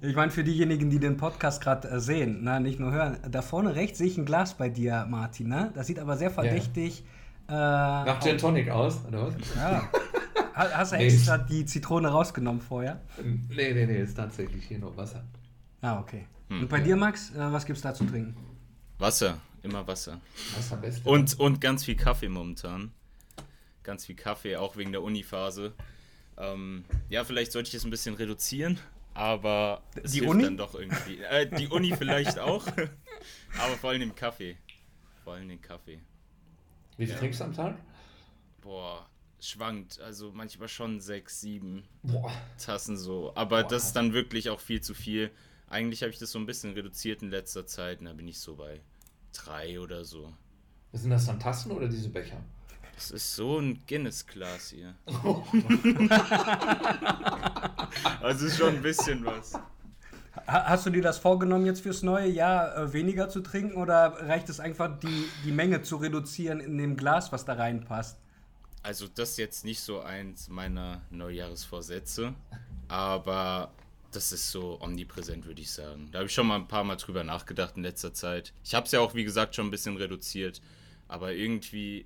Ich meine, für diejenigen, die den Podcast gerade äh, sehen, na, nicht nur hören, da vorne rechts sehe ich ein Glas bei dir, Martin. Ne? Das sieht aber sehr verdächtig. Ja. Äh, Nach Gin Tonic aus, oder was? Ja. Hast du nee, extra die Zitrone rausgenommen vorher? Nee, nee, nee, ist tatsächlich hier nur Wasser. Ah, okay. Hm. Und bei dir, Max, äh, was es da zu trinken? Wasser, immer Wasser. Wasser best. Und, und ganz viel Kaffee momentan. Ganz viel Kaffee, auch wegen der Uniphase. Ähm, ja, vielleicht sollte ich es ein bisschen reduzieren, aber es die hilft Uni? dann doch irgendwie. Äh, die Uni vielleicht auch, aber vor allem den Kaffee. Vor allem den Kaffee. Wie viel ja. trinkst du am Tag? Boah, schwankt. Also manchmal schon sechs, sieben Boah. Tassen so. Aber Boah. das ist dann wirklich auch viel zu viel. Eigentlich habe ich das so ein bisschen reduziert in letzter Zeit und da bin ich so bei drei oder so. Sind das dann Tassen oder diese Becher? Das ist so ein Guinness-Glas hier. also ist schon ein bisschen was. Hast du dir das vorgenommen, jetzt fürs neue Jahr äh, weniger zu trinken oder reicht es einfach, die, die Menge zu reduzieren in dem Glas, was da reinpasst? Also, das ist jetzt nicht so eins meiner Neujahresvorsätze, aber das ist so omnipräsent, würde ich sagen. Da habe ich schon mal ein paar Mal drüber nachgedacht in letzter Zeit. Ich habe es ja auch, wie gesagt, schon ein bisschen reduziert, aber irgendwie,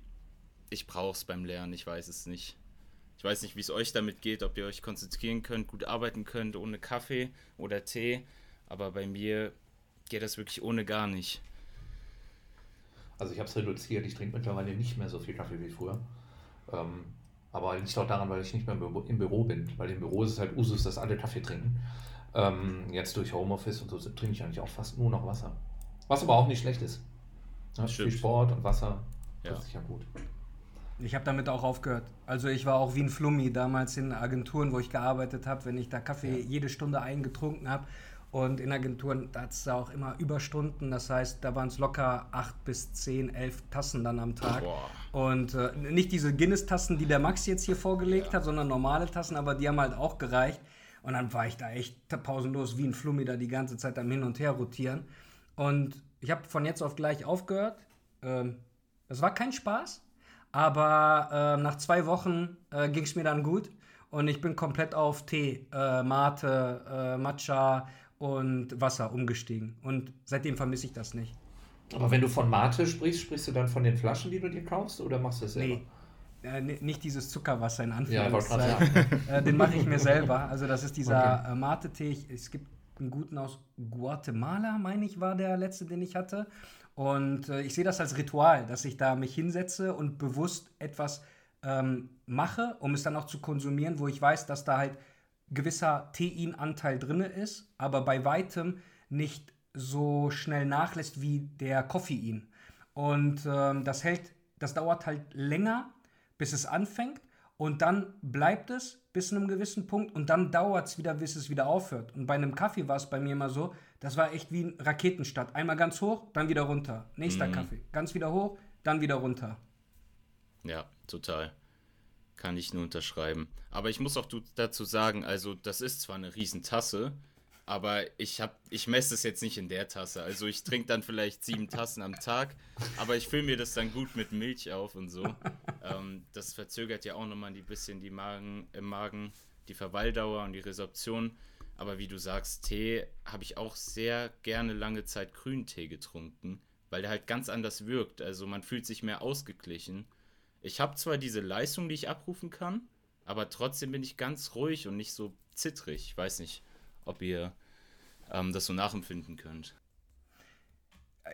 ich brauche es beim Lernen, ich weiß es nicht. Ich weiß nicht, wie es euch damit geht, ob ihr euch konzentrieren könnt, gut arbeiten könnt ohne Kaffee oder Tee, aber bei mir geht das wirklich ohne gar nicht. Also ich habe es reduziert, ich trinke mittlerweile nicht mehr so viel Kaffee wie früher. Ähm, aber liegt auch daran, weil ich nicht mehr im Büro bin. Weil im Büro ist es halt Usus, dass alle Kaffee trinken. Ähm, jetzt durch Homeoffice und so trinke ich eigentlich auch fast nur noch Wasser. Was aber auch nicht schlecht ist. Ja, viel Sport und Wasser, das ja. ist ja gut. Ich habe damit auch aufgehört. Also ich war auch wie ein Flummi damals in Agenturen, wo ich gearbeitet habe, wenn ich da Kaffee ja. jede Stunde eingetrunken habe und in Agenturen, da hat es auch immer Überstunden. Das heißt, da waren es locker acht bis zehn, elf Tassen dann am Tag. Boah. Und äh, nicht diese Guinness-Tassen, die der Max jetzt hier vorgelegt ja. hat, sondern normale Tassen, aber die haben halt auch gereicht. Und dann war ich da echt pausenlos wie ein Flummi da die ganze Zeit am Hin und Her rotieren. Und ich habe von jetzt auf gleich aufgehört. Ähm, das war kein Spaß, aber äh, nach zwei Wochen äh, ging es mir dann gut. Und ich bin komplett auf Tee, äh, Mate, äh, Matcha, und Wasser umgestiegen. Und seitdem vermisse ich das nicht. Aber wenn du von Mate sprichst, sprichst du dann von den Flaschen, die du dir kaufst, oder machst du das selber? Nee. Äh, nicht dieses Zuckerwasser in Anführungszeichen. Ja, äh, den mache ich mir selber. Also das ist dieser okay. Mate-Tee. Es gibt einen guten aus Guatemala, meine ich, war der letzte, den ich hatte. Und äh, ich sehe das als Ritual, dass ich da mich hinsetze und bewusst etwas ähm, mache, um es dann auch zu konsumieren, wo ich weiß, dass da halt gewisser Teinanteil drin ist, aber bei weitem nicht so schnell nachlässt wie der Koffein. Und ähm, das hält, das dauert halt länger, bis es anfängt und dann bleibt es bis zu einem gewissen Punkt und dann dauert es wieder, bis es wieder aufhört. Und bei einem Kaffee war es bei mir immer so, das war echt wie ein Raketenstart. Einmal ganz hoch, dann wieder runter. Nächster mhm. Kaffee. Ganz wieder hoch, dann wieder runter. Ja, total. Kann ich nur unterschreiben. Aber ich muss auch dazu sagen, also das ist zwar eine Riesentasse, aber ich habe, ich messe es jetzt nicht in der Tasse. Also ich trinke dann vielleicht sieben Tassen am Tag, aber ich fülle mir das dann gut mit Milch auf und so. Ähm, das verzögert ja auch nochmal ein bisschen die Magen, im Magen, die Verweildauer und die Resorption. Aber wie du sagst, Tee habe ich auch sehr gerne lange Zeit Grüntee getrunken, weil der halt ganz anders wirkt. Also man fühlt sich mehr ausgeglichen. Ich habe zwar diese Leistung, die ich abrufen kann, aber trotzdem bin ich ganz ruhig und nicht so zittrig. Ich weiß nicht, ob ihr ähm, das so nachempfinden könnt.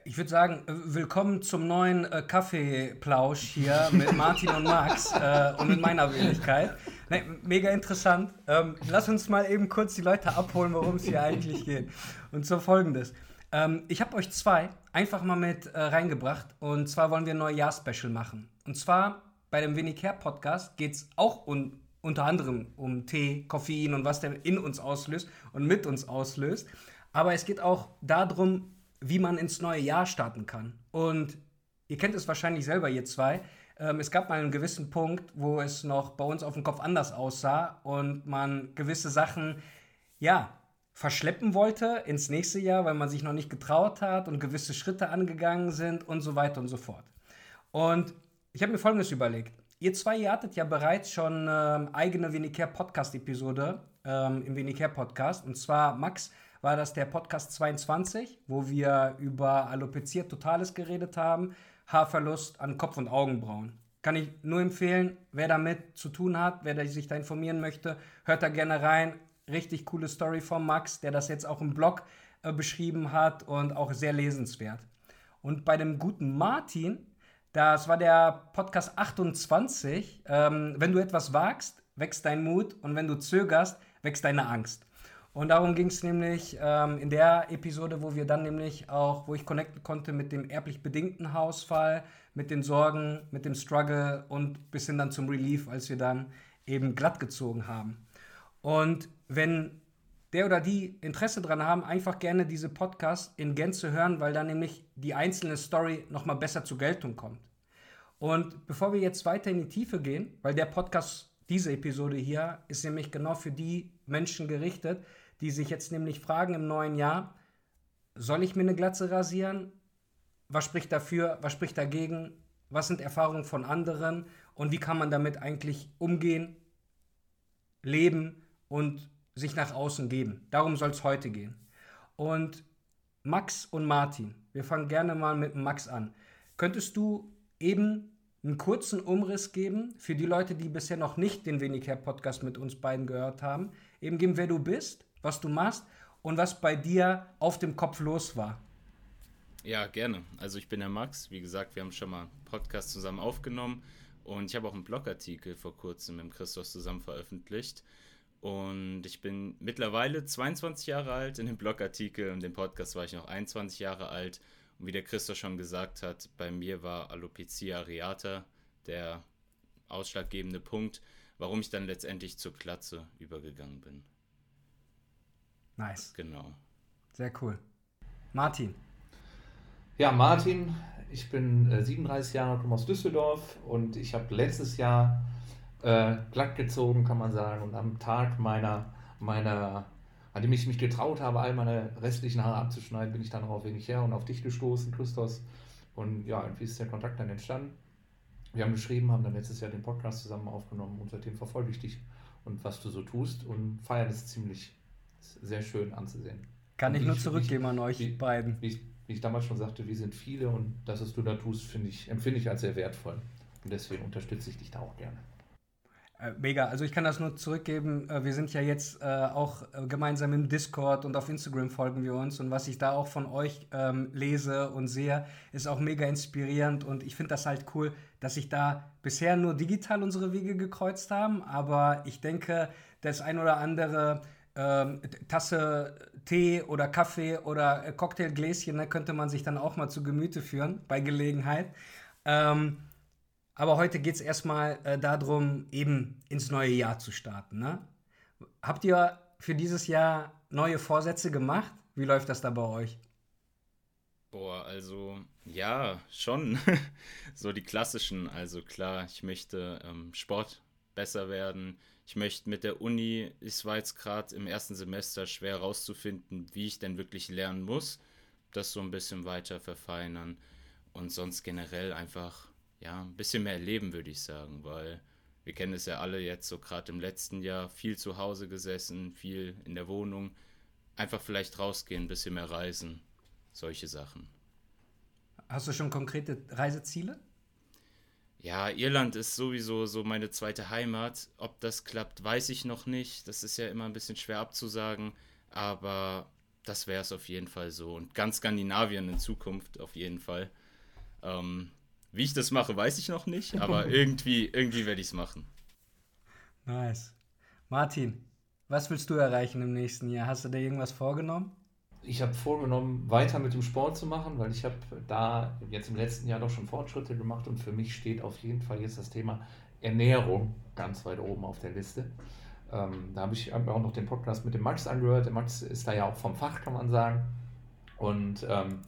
Ich würde sagen, willkommen zum neuen äh, Kaffeeplausch hier mit Martin und Max äh, und mit meiner Wenigkeit. Nee, mega interessant. Ähm, lass uns mal eben kurz die Leute abholen, worum es hier eigentlich geht. Und zwar folgendes. Ähm, ich habe euch zwei einfach mal mit äh, reingebracht und zwar wollen wir ein Neujahr-Special machen. Und zwar bei dem Wenig Care Podcast geht es auch un unter anderem um Tee, Koffein und was der in uns auslöst und mit uns auslöst. Aber es geht auch darum, wie man ins neue Jahr starten kann. Und ihr kennt es wahrscheinlich selber, ihr zwei. Ähm, es gab mal einen gewissen Punkt, wo es noch bei uns auf dem Kopf anders aussah und man gewisse Sachen, ja, verschleppen wollte ins nächste Jahr, weil man sich noch nicht getraut hat und gewisse Schritte angegangen sind und so weiter und so fort. Und ich habe mir Folgendes überlegt. Ihr zwei, ihr hattet ja bereits schon ähm, eigene Wenicare Podcast-Episode ähm, im Wenicare Podcast. Und zwar Max war das der Podcast 22, wo wir über Alopecia Totales geredet haben, Haarverlust an Kopf- und Augenbrauen. Kann ich nur empfehlen, wer damit zu tun hat, wer sich da informieren möchte, hört da gerne rein. Richtig coole Story von Max, der das jetzt auch im Blog äh, beschrieben hat und auch sehr lesenswert. Und bei dem guten Martin, das war der Podcast 28, ähm, wenn du etwas wagst, wächst dein Mut und wenn du zögerst, wächst deine Angst. Und darum ging es nämlich ähm, in der Episode, wo wir dann nämlich auch, wo ich connecten konnte mit dem erblich bedingten Hausfall, mit den Sorgen, mit dem Struggle und bis hin dann zum Relief, als wir dann eben glatt gezogen haben. Und wenn der oder die Interesse daran haben, einfach gerne diese Podcasts in Gänze hören, weil dann nämlich die einzelne Story nochmal besser zur Geltung kommt. Und bevor wir jetzt weiter in die Tiefe gehen, weil der Podcast, diese Episode hier, ist nämlich genau für die Menschen gerichtet, die sich jetzt nämlich fragen im neuen Jahr, soll ich mir eine Glatze rasieren? Was spricht dafür? Was spricht dagegen? Was sind Erfahrungen von anderen? Und wie kann man damit eigentlich umgehen, leben und sich nach außen geben? Darum soll es heute gehen. Und Max und Martin, wir fangen gerne mal mit Max an. Könntest du eben einen kurzen Umriss geben für die Leute, die bisher noch nicht den Wenig Podcast mit uns beiden gehört haben? Eben geben, wer du bist, was du machst und was bei dir auf dem Kopf los war. Ja, gerne. Also ich bin der Max. Wie gesagt, wir haben schon mal einen Podcast zusammen aufgenommen und ich habe auch einen Blogartikel vor kurzem mit Christoph zusammen veröffentlicht. Und ich bin mittlerweile 22 Jahre alt. In dem Blogartikel und dem Podcast war ich noch 21 Jahre alt. Und wie der Christoph schon gesagt hat, bei mir war Alopecia areata der ausschlaggebende Punkt, warum ich dann letztendlich zur Klatze übergegangen bin. Nice. Genau. Sehr cool. Martin. Ja, Martin, ich bin äh, 37 Jahre, komme aus Düsseldorf und ich habe letztes Jahr äh, glatt gezogen, kann man sagen. Und am Tag meiner, meiner, an dem ich mich getraut habe, all meine restlichen Haare abzuschneiden, bin ich dann auf wenig her und auf dich gestoßen, Christos. Und ja, wie ist der Kontakt dann entstanden? Wir haben geschrieben, haben dann letztes Jahr den Podcast zusammen aufgenommen und seitdem verfolge ich dich und was du so tust und feiern es ziemlich sehr schön anzusehen. Kann ich nur zurückgeben an euch wie, beiden. Wie ich, wie ich, damals schon sagte, wir sind viele und das, was du da tust, finde ich, empfinde ich als sehr wertvoll. Und deswegen unterstütze ich dich da auch gerne. Äh, mega, also ich kann das nur zurückgeben. Äh, wir sind ja jetzt äh, auch äh, gemeinsam im Discord und auf Instagram folgen wir uns. Und was ich da auch von euch ähm, lese und sehe, ist auch mega inspirierend. Und ich finde das halt cool, dass sich da bisher nur digital unsere Wege gekreuzt haben. Aber ich denke, das ein oder andere ähm, Tasse Tee oder Kaffee oder Cocktailgläschen ne, könnte man sich dann auch mal zu Gemüte führen bei Gelegenheit. Ähm, aber heute geht es erstmal äh, darum, eben ins neue Jahr zu starten. Ne? Habt ihr für dieses Jahr neue Vorsätze gemacht? Wie läuft das da bei euch? Boah, also ja, schon. so die klassischen. Also klar, ich möchte ähm, Sport besser werden. Ich möchte mit der Uni, es war jetzt gerade im ersten Semester schwer herauszufinden, wie ich denn wirklich lernen muss. Das so ein bisschen weiter verfeinern. Und sonst generell einfach ja, ein bisschen mehr erleben, würde ich sagen, weil wir kennen es ja alle jetzt so gerade im letzten Jahr, viel zu Hause gesessen, viel in der Wohnung. Einfach vielleicht rausgehen, ein bisschen mehr reisen, solche Sachen. Hast du schon konkrete Reiseziele? Ja, Irland ist sowieso so meine zweite Heimat. Ob das klappt, weiß ich noch nicht. Das ist ja immer ein bisschen schwer abzusagen, aber das wäre es auf jeden Fall so. Und ganz Skandinavien in Zukunft auf jeden Fall. Ähm, wie ich das mache, weiß ich noch nicht, aber irgendwie, irgendwie werde ich es machen. Nice. Martin, was willst du erreichen im nächsten Jahr? Hast du dir irgendwas vorgenommen? Ich habe vorgenommen, weiter mit dem Sport zu machen, weil ich habe da jetzt im letzten Jahr doch schon Fortschritte gemacht und für mich steht auf jeden Fall jetzt das Thema Ernährung ganz weit oben auf der Liste. Ähm, da habe ich auch noch den Podcast mit dem Max angehört. Der Max ist da ja auch vom Fach, kann man sagen. Und ähm,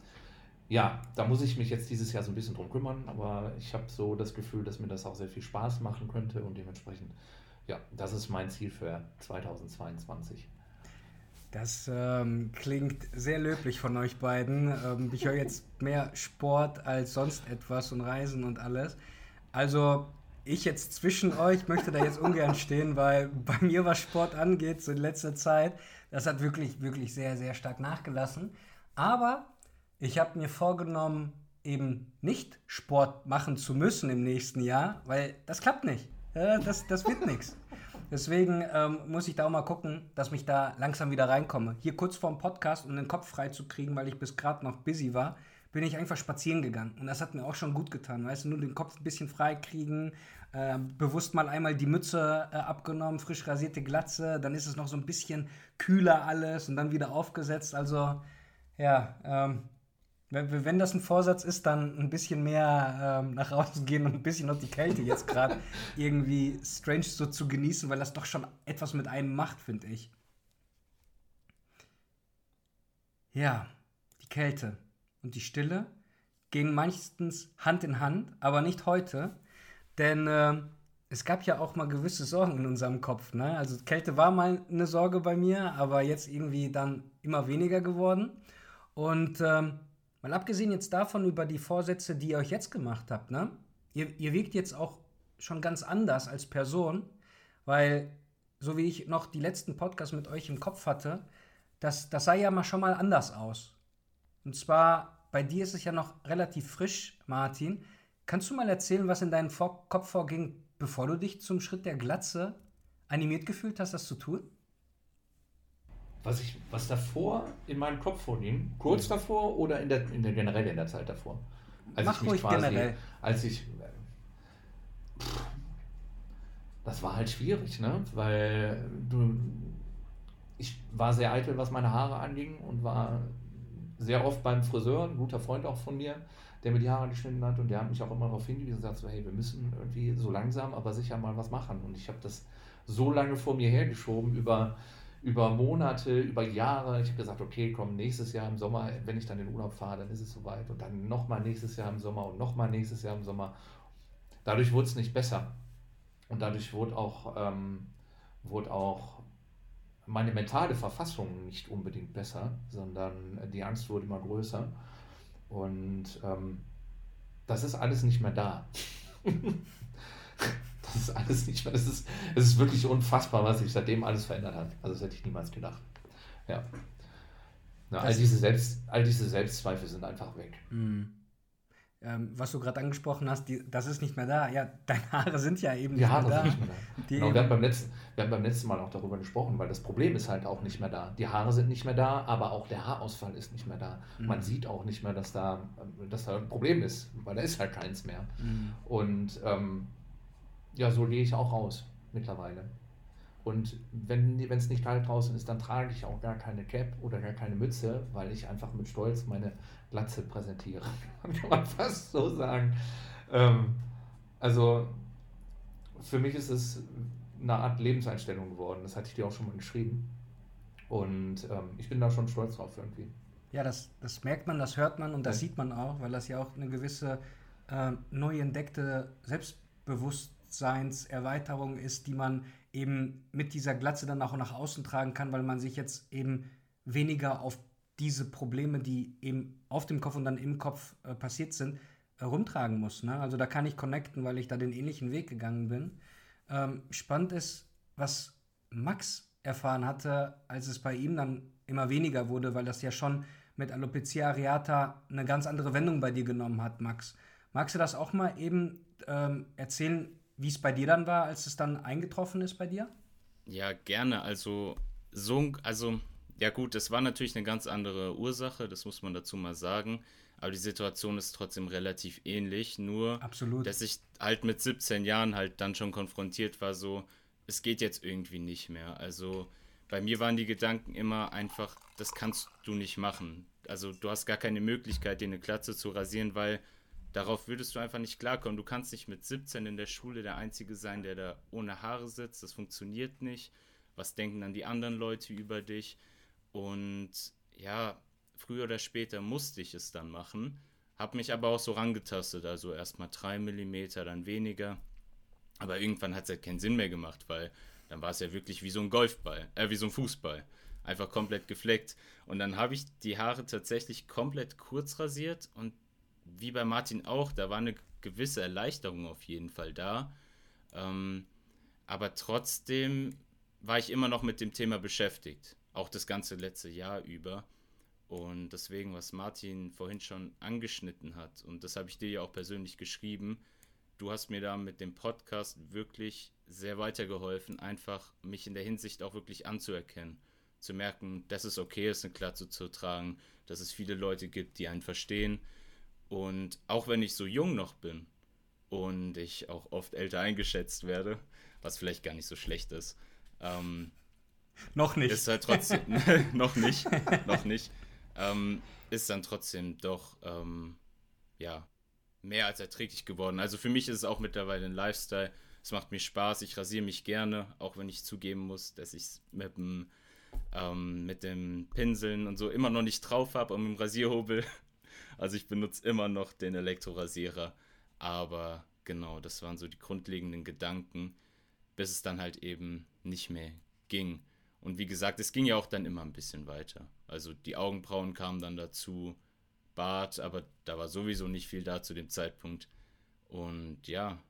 ja, da muss ich mich jetzt dieses Jahr so ein bisschen drum kümmern, aber ich habe so das Gefühl, dass mir das auch sehr viel Spaß machen könnte und dementsprechend, ja, das ist mein Ziel für 2022. Das ähm, klingt sehr löblich von euch beiden. Ähm, ich höre jetzt mehr Sport als sonst etwas und Reisen und alles. Also ich jetzt zwischen euch möchte da jetzt ungern stehen, weil bei mir, was Sport angeht, so in letzter Zeit, Das hat wirklich, wirklich sehr, sehr stark nachgelassen. Aber ich habe mir vorgenommen, eben nicht Sport machen zu müssen im nächsten Jahr, weil das klappt nicht. Das, das wird nichts. Deswegen ähm, muss ich da auch mal gucken, dass ich da langsam wieder reinkomme. Hier kurz vorm Podcast, um den Kopf frei zu kriegen, weil ich bis gerade noch busy war, bin ich einfach spazieren gegangen. Und das hat mir auch schon gut getan. Weißt du, nur den Kopf ein bisschen frei kriegen, äh, bewusst mal einmal die Mütze äh, abgenommen, frisch rasierte Glatze, dann ist es noch so ein bisschen kühler alles und dann wieder aufgesetzt. Also, ja, ähm, wenn, wenn das ein Vorsatz ist, dann ein bisschen mehr ähm, nach außen gehen und ein bisschen noch die Kälte jetzt gerade irgendwie strange so zu genießen, weil das doch schon etwas mit einem macht, finde ich. Ja, die Kälte und die Stille gehen meistens Hand in Hand, aber nicht heute, denn äh, es gab ja auch mal gewisse Sorgen in unserem Kopf. Ne? Also Kälte war mal eine Sorge bei mir, aber jetzt irgendwie dann immer weniger geworden. Und ähm, Mal abgesehen jetzt davon über die Vorsätze, die ihr euch jetzt gemacht habt, ne? Ihr, ihr wirkt jetzt auch schon ganz anders als Person, weil, so wie ich noch die letzten Podcasts mit euch im Kopf hatte, das, das sah ja mal schon mal anders aus. Und zwar, bei dir ist es ja noch relativ frisch, Martin. Kannst du mal erzählen, was in deinem Vor Kopf vorging, bevor du dich zum Schritt der Glatze animiert gefühlt hast, das zu tun? Was ich, was davor in meinem Kopf vorging, kurz mhm. davor oder in der, in der generell in der Zeit davor? Als Mach ich mich quasi, generell. Als ich, pff, das war halt schwierig, ne? Weil du, ich war sehr eitel, was meine Haare anging und war sehr oft beim Friseur, ein guter Freund auch von mir, der mir die Haare geschnitten hat und der hat mich auch immer darauf hingewiesen und gesagt, so, hey, wir müssen irgendwie so langsam, aber sicher mal was machen. Und ich habe das so lange vor mir hergeschoben über über Monate, über Jahre. Ich habe gesagt, okay, komm, nächstes Jahr im Sommer, wenn ich dann in den Urlaub fahre, dann ist es soweit. Und dann nochmal nächstes Jahr im Sommer und nochmal nächstes Jahr im Sommer. Dadurch wurde es nicht besser. Und dadurch wurde auch, ähm, wurde auch meine mentale Verfassung nicht unbedingt besser, sondern die Angst wurde immer größer. Und ähm, das ist alles nicht mehr da. Das ist alles nicht mehr. Es ist, es ist wirklich unfassbar, was sich seitdem alles verändert hat. Also das hätte ich niemals gedacht. Ja. Na, all, diese Selbst, all diese Selbstzweifel sind einfach weg. Mhm. Ähm, was du gerade angesprochen hast, die, das ist nicht mehr da. Ja, deine Haare sind ja eben nicht, Haare mehr, da. Sind nicht mehr da. Genau, wir, haben beim letzten, wir haben beim letzten Mal auch darüber gesprochen, weil das Problem ist halt auch nicht mehr da. Die Haare sind nicht mehr da, aber auch der Haarausfall ist nicht mehr da. Mhm. Man sieht auch nicht mehr, dass da, dass da ein Problem ist, weil da ist halt keins mehr. Mhm. Und ähm, ja, so gehe ich auch raus mittlerweile. Und wenn es nicht kalt draußen ist, dann trage ich auch gar keine Cap oder gar keine Mütze, weil ich einfach mit Stolz meine Glatze präsentiere. kann man fast so sagen. Ähm, also für mich ist es eine Art Lebenseinstellung geworden. Das hatte ich dir auch schon mal geschrieben. Und ähm, ich bin da schon stolz drauf irgendwie. Ja, das, das merkt man, das hört man und das ja. sieht man auch, weil das ja auch eine gewisse äh, neu entdeckte Selbstbewusstsein Bewusstseinserweiterung ist, die man eben mit dieser Glatze dann auch nach außen tragen kann, weil man sich jetzt eben weniger auf diese Probleme, die eben auf dem Kopf und dann im Kopf äh, passiert sind, äh, rumtragen muss. Ne? Also da kann ich connecten, weil ich da den ähnlichen Weg gegangen bin. Ähm, spannend ist, was Max erfahren hatte, als es bei ihm dann immer weniger wurde, weil das ja schon mit Alopecia areata eine ganz andere Wendung bei dir genommen hat, Max. Magst du das auch mal eben ähm, erzählen, wie es bei dir dann war, als es dann eingetroffen ist bei dir? Ja, gerne. Also, so, also, ja gut, es war natürlich eine ganz andere Ursache, das muss man dazu mal sagen. Aber die Situation ist trotzdem relativ ähnlich. Nur, Absolut. dass ich halt mit 17 Jahren halt dann schon konfrontiert war, so, es geht jetzt irgendwie nicht mehr. Also, bei mir waren die Gedanken immer einfach, das kannst du nicht machen. Also, du hast gar keine Möglichkeit, dir eine Klatze zu rasieren, weil Darauf würdest du einfach nicht klarkommen. Du kannst nicht mit 17 in der Schule der Einzige sein, der da ohne Haare sitzt. Das funktioniert nicht. Was denken dann die anderen Leute über dich? Und ja, früher oder später musste ich es dann machen. Hab mich aber auch so rangetastet. Also erstmal 3 mm, dann weniger. Aber irgendwann hat es halt keinen Sinn mehr gemacht, weil dann war es ja wirklich wie so ein Golfball, äh, wie so ein Fußball. Einfach komplett gefleckt. Und dann habe ich die Haare tatsächlich komplett kurz rasiert und wie bei Martin auch, da war eine gewisse Erleichterung auf jeden Fall da. Ähm, aber trotzdem war ich immer noch mit dem Thema beschäftigt. auch das ganze letzte Jahr über. Und deswegen, was Martin vorhin schon angeschnitten hat, und das habe ich dir ja auch persönlich geschrieben, du hast mir da mit dem Podcast wirklich sehr weitergeholfen, einfach mich in der Hinsicht auch wirklich anzuerkennen. Zu merken, dass es okay ist, eine Klatze zu tragen, dass es viele Leute gibt, die einen verstehen. Und auch wenn ich so jung noch bin und ich auch oft älter eingeschätzt werde, was vielleicht gar nicht so schlecht ist, ähm, noch nicht. Ist halt trotzdem, noch nicht, noch nicht ähm, ist dann trotzdem doch, ähm, ja, mehr als erträglich geworden. Also für mich ist es auch mittlerweile ein Lifestyle. Es macht mir Spaß, ich rasiere mich gerne, auch wenn ich zugeben muss, dass ich es mit dem, ähm, mit dem Pinseln und so immer noch nicht drauf habe und mit dem Rasierhobel. Also ich benutze immer noch den Elektrorasierer. Aber genau, das waren so die grundlegenden Gedanken, bis es dann halt eben nicht mehr ging. Und wie gesagt, es ging ja auch dann immer ein bisschen weiter. Also die Augenbrauen kamen dann dazu, Bart, aber da war sowieso nicht viel da zu dem Zeitpunkt. Und ja,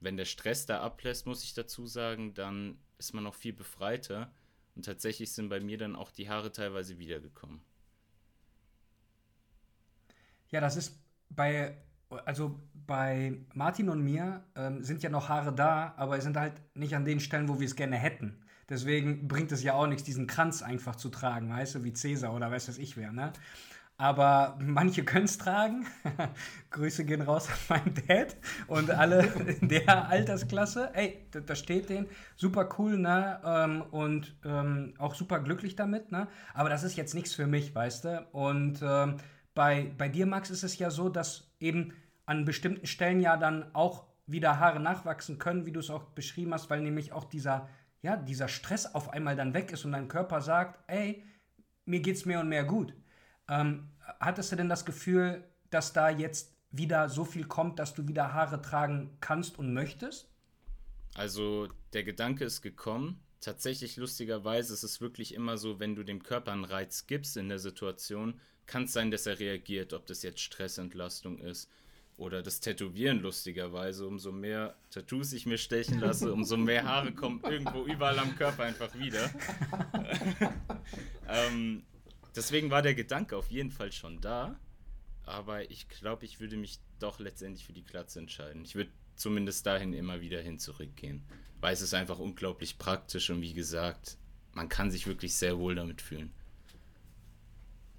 wenn der Stress da ablässt, muss ich dazu sagen, dann ist man noch viel befreiter. Und tatsächlich sind bei mir dann auch die Haare teilweise wiedergekommen. Ja, das ist bei, also bei Martin und mir ähm, sind ja noch Haare da, aber sind halt nicht an den Stellen, wo wir es gerne hätten. Deswegen bringt es ja auch nichts, diesen Kranz einfach zu tragen, weißt du, wie Cäsar oder weiß was ich wer, ne? Aber manche können es tragen. Grüße gehen raus an meinen Dad und alle in der Altersklasse. Ey, da, da steht den. Super cool, ne? Ähm, und ähm, auch super glücklich damit, ne? Aber das ist jetzt nichts für mich, weißt du? Und ähm, bei, bei dir, Max, ist es ja so, dass eben an bestimmten Stellen ja dann auch wieder Haare nachwachsen können, wie du es auch beschrieben hast, weil nämlich auch dieser ja, dieser Stress auf einmal dann weg ist und dein Körper sagt, ey, mir geht's mehr und mehr gut. Ähm, hattest du denn das Gefühl, dass da jetzt wieder so viel kommt, dass du wieder Haare tragen kannst und möchtest? Also der Gedanke ist gekommen. Tatsächlich lustigerweise ist es wirklich immer so, wenn du dem Körper einen Reiz gibst in der Situation, kann es sein, dass er reagiert, ob das jetzt Stressentlastung ist, oder das Tätowieren lustigerweise. Umso mehr Tattoos ich mir stechen lasse, umso mehr Haare kommen irgendwo überall am Körper einfach wieder. ähm, deswegen war der Gedanke auf jeden Fall schon da. Aber ich glaube, ich würde mich doch letztendlich für die Glatze entscheiden. Ich würde zumindest dahin immer wieder hin zurückgehen. Weil es ist einfach unglaublich praktisch und wie gesagt, man kann sich wirklich sehr wohl damit fühlen.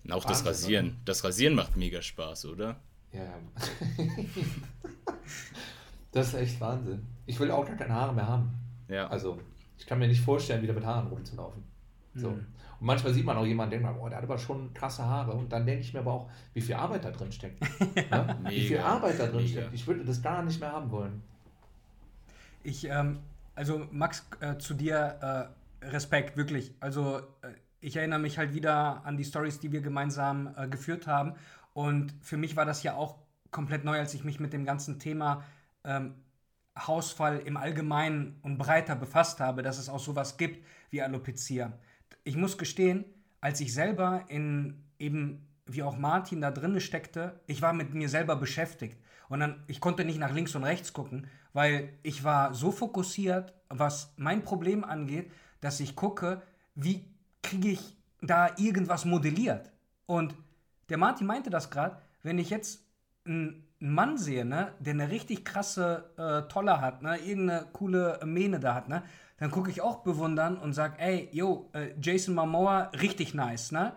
Und auch Wahnsinn, das Rasieren. Oder? Das Rasieren macht mega Spaß, oder? Ja. das ist echt Wahnsinn. Ich will auch gar keine Haare mehr haben. Ja. Also, ich kann mir nicht vorstellen, wieder mit Haaren rumzulaufen. So. Mhm. Und manchmal sieht man auch jemanden, denkt man, boah, der hat aber schon krasse Haare. Und dann denke ich mir aber auch, wie viel Arbeit da drin steckt. ja, ne? Wie viel Arbeit da drin mega. steckt. Ich würde das gar nicht mehr haben wollen. Ich, ähm, also Max, äh, zu dir äh, Respekt, wirklich. Also äh, ich erinnere mich halt wieder an die Stories, die wir gemeinsam äh, geführt haben. Und für mich war das ja auch komplett neu, als ich mich mit dem ganzen Thema ähm, Hausfall im Allgemeinen und breiter befasst habe, dass es auch sowas gibt wie Alopecia. Ich muss gestehen, als ich selber in eben wie auch Martin da drinne steckte, ich war mit mir selber beschäftigt und dann ich konnte nicht nach links und rechts gucken, weil ich war so fokussiert, was mein Problem angeht, dass ich gucke, wie kriege ich da irgendwas modelliert und der Martin meinte das gerade, wenn ich jetzt einen Mann sehe, ne, der eine richtig krasse äh, Tolle hat, ne, irgendeine coole Mähne da hat, ne, dann gucke ich auch bewundern und sage, ey, yo, äh, Jason Momoa, richtig nice, ne?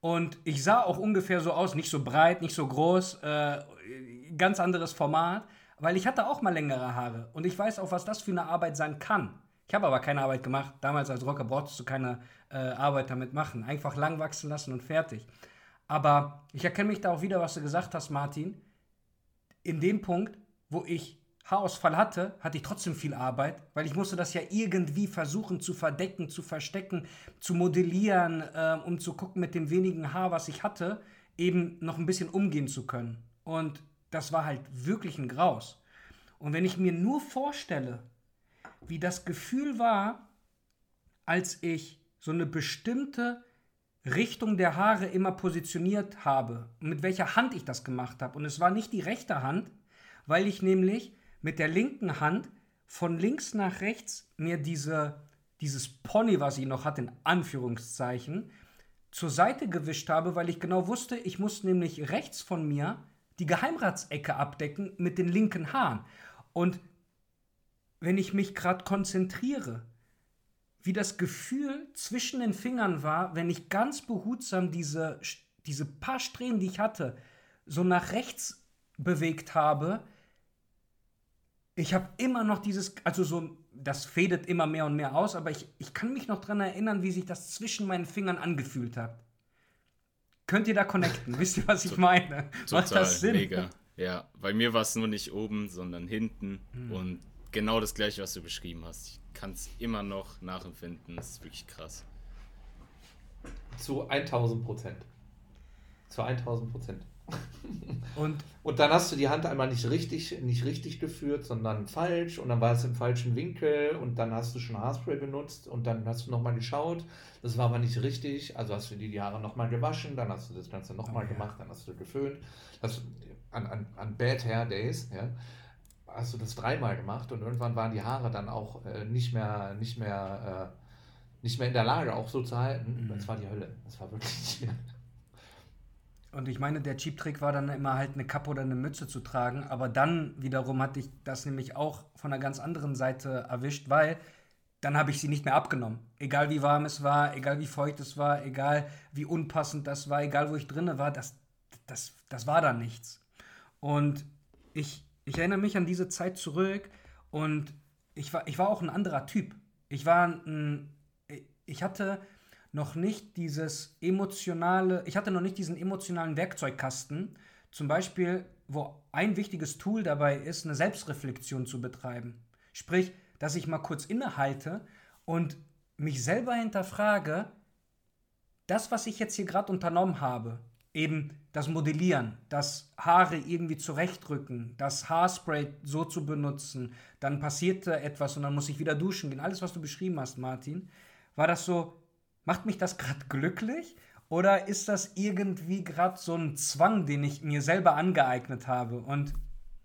Und ich sah auch ungefähr so aus, nicht so breit, nicht so groß, äh, ganz anderes Format, weil ich hatte auch mal längere Haare und ich weiß auch, was das für eine Arbeit sein kann. Ich habe aber keine Arbeit gemacht. Damals als Rocker brauchtest du keine äh, Arbeit damit machen. Einfach lang wachsen lassen und fertig. Aber ich erkenne mich da auch wieder, was du gesagt hast, Martin. In dem Punkt, wo ich Haarausfall hatte, hatte ich trotzdem viel Arbeit, weil ich musste das ja irgendwie versuchen zu verdecken, zu verstecken, zu modellieren, äh, um zu gucken mit dem wenigen Haar, was ich hatte, eben noch ein bisschen umgehen zu können. Und das war halt wirklich ein Graus. Und wenn ich mir nur vorstelle, wie das Gefühl war, als ich so eine bestimmte Richtung der Haare immer positioniert habe mit welcher Hand ich das gemacht habe. Und es war nicht die rechte Hand, weil ich nämlich mit der linken Hand von links nach rechts mir diese dieses Pony, was ich noch hatte, in Anführungszeichen, zur Seite gewischt habe, weil ich genau wusste, ich muss nämlich rechts von mir die Geheimratsecke abdecken mit den linken Haaren. Und wenn ich mich gerade konzentriere, wie das Gefühl zwischen den Fingern war, wenn ich ganz behutsam diese, diese paar Strähnen, die ich hatte, so nach rechts bewegt habe, ich habe immer noch dieses, also so, das fädet immer mehr und mehr aus, aber ich, ich kann mich noch daran erinnern, wie sich das zwischen meinen Fingern angefühlt hat. Könnt ihr da connecten? Wisst ihr, was ich meine? Total, Macht das Sinn? Mega. Ja, bei mir war es nur nicht oben, sondern hinten. Hm. Und genau das gleiche, was du beschrieben hast. Ich kann es immer noch nachempfinden. Das ist wirklich krass. Zu 1000 Prozent. Zu 1000 Prozent. Und, und dann hast du die Hand einmal nicht richtig, nicht richtig geführt, sondern falsch und dann war es im falschen Winkel und dann hast du schon Haarspray benutzt und dann hast du nochmal geschaut, das war aber nicht richtig, also hast du dir die Haare nochmal gewaschen, dann hast du das Ganze nochmal oh, gemacht, dann hast du geföhnt. Das, an, an, an Bad Hair Days, ja, hast du das dreimal gemacht und irgendwann waren die Haare dann auch äh, nicht mehr, nicht mehr, äh, nicht mehr in der Lage, auch so zu halten. Mhm. Das war die Hölle. Das war wirklich. Und ich meine, der Cheap-Trick war dann immer halt eine Kappe oder eine Mütze zu tragen. Aber dann wiederum hatte ich das nämlich auch von einer ganz anderen Seite erwischt, weil dann habe ich sie nicht mehr abgenommen. Egal wie warm es war, egal wie feucht es war, egal wie unpassend das war, egal wo ich drinne war, das, das, das war dann nichts. Und ich, ich erinnere mich an diese Zeit zurück und ich war, ich war auch ein anderer Typ. Ich war ein, ich hatte noch nicht dieses emotionale, ich hatte noch nicht diesen emotionalen Werkzeugkasten, zum Beispiel, wo ein wichtiges Tool dabei ist, eine Selbstreflexion zu betreiben. Sprich, dass ich mal kurz innehalte und mich selber hinterfrage, das, was ich jetzt hier gerade unternommen habe, eben das Modellieren, das Haare irgendwie zurechtrücken, das Haarspray so zu benutzen, dann passierte etwas und dann muss ich wieder duschen gehen, alles, was du beschrieben hast, Martin, war das so, Macht mich das gerade glücklich? Oder ist das irgendwie gerade so ein Zwang, den ich mir selber angeeignet habe? Und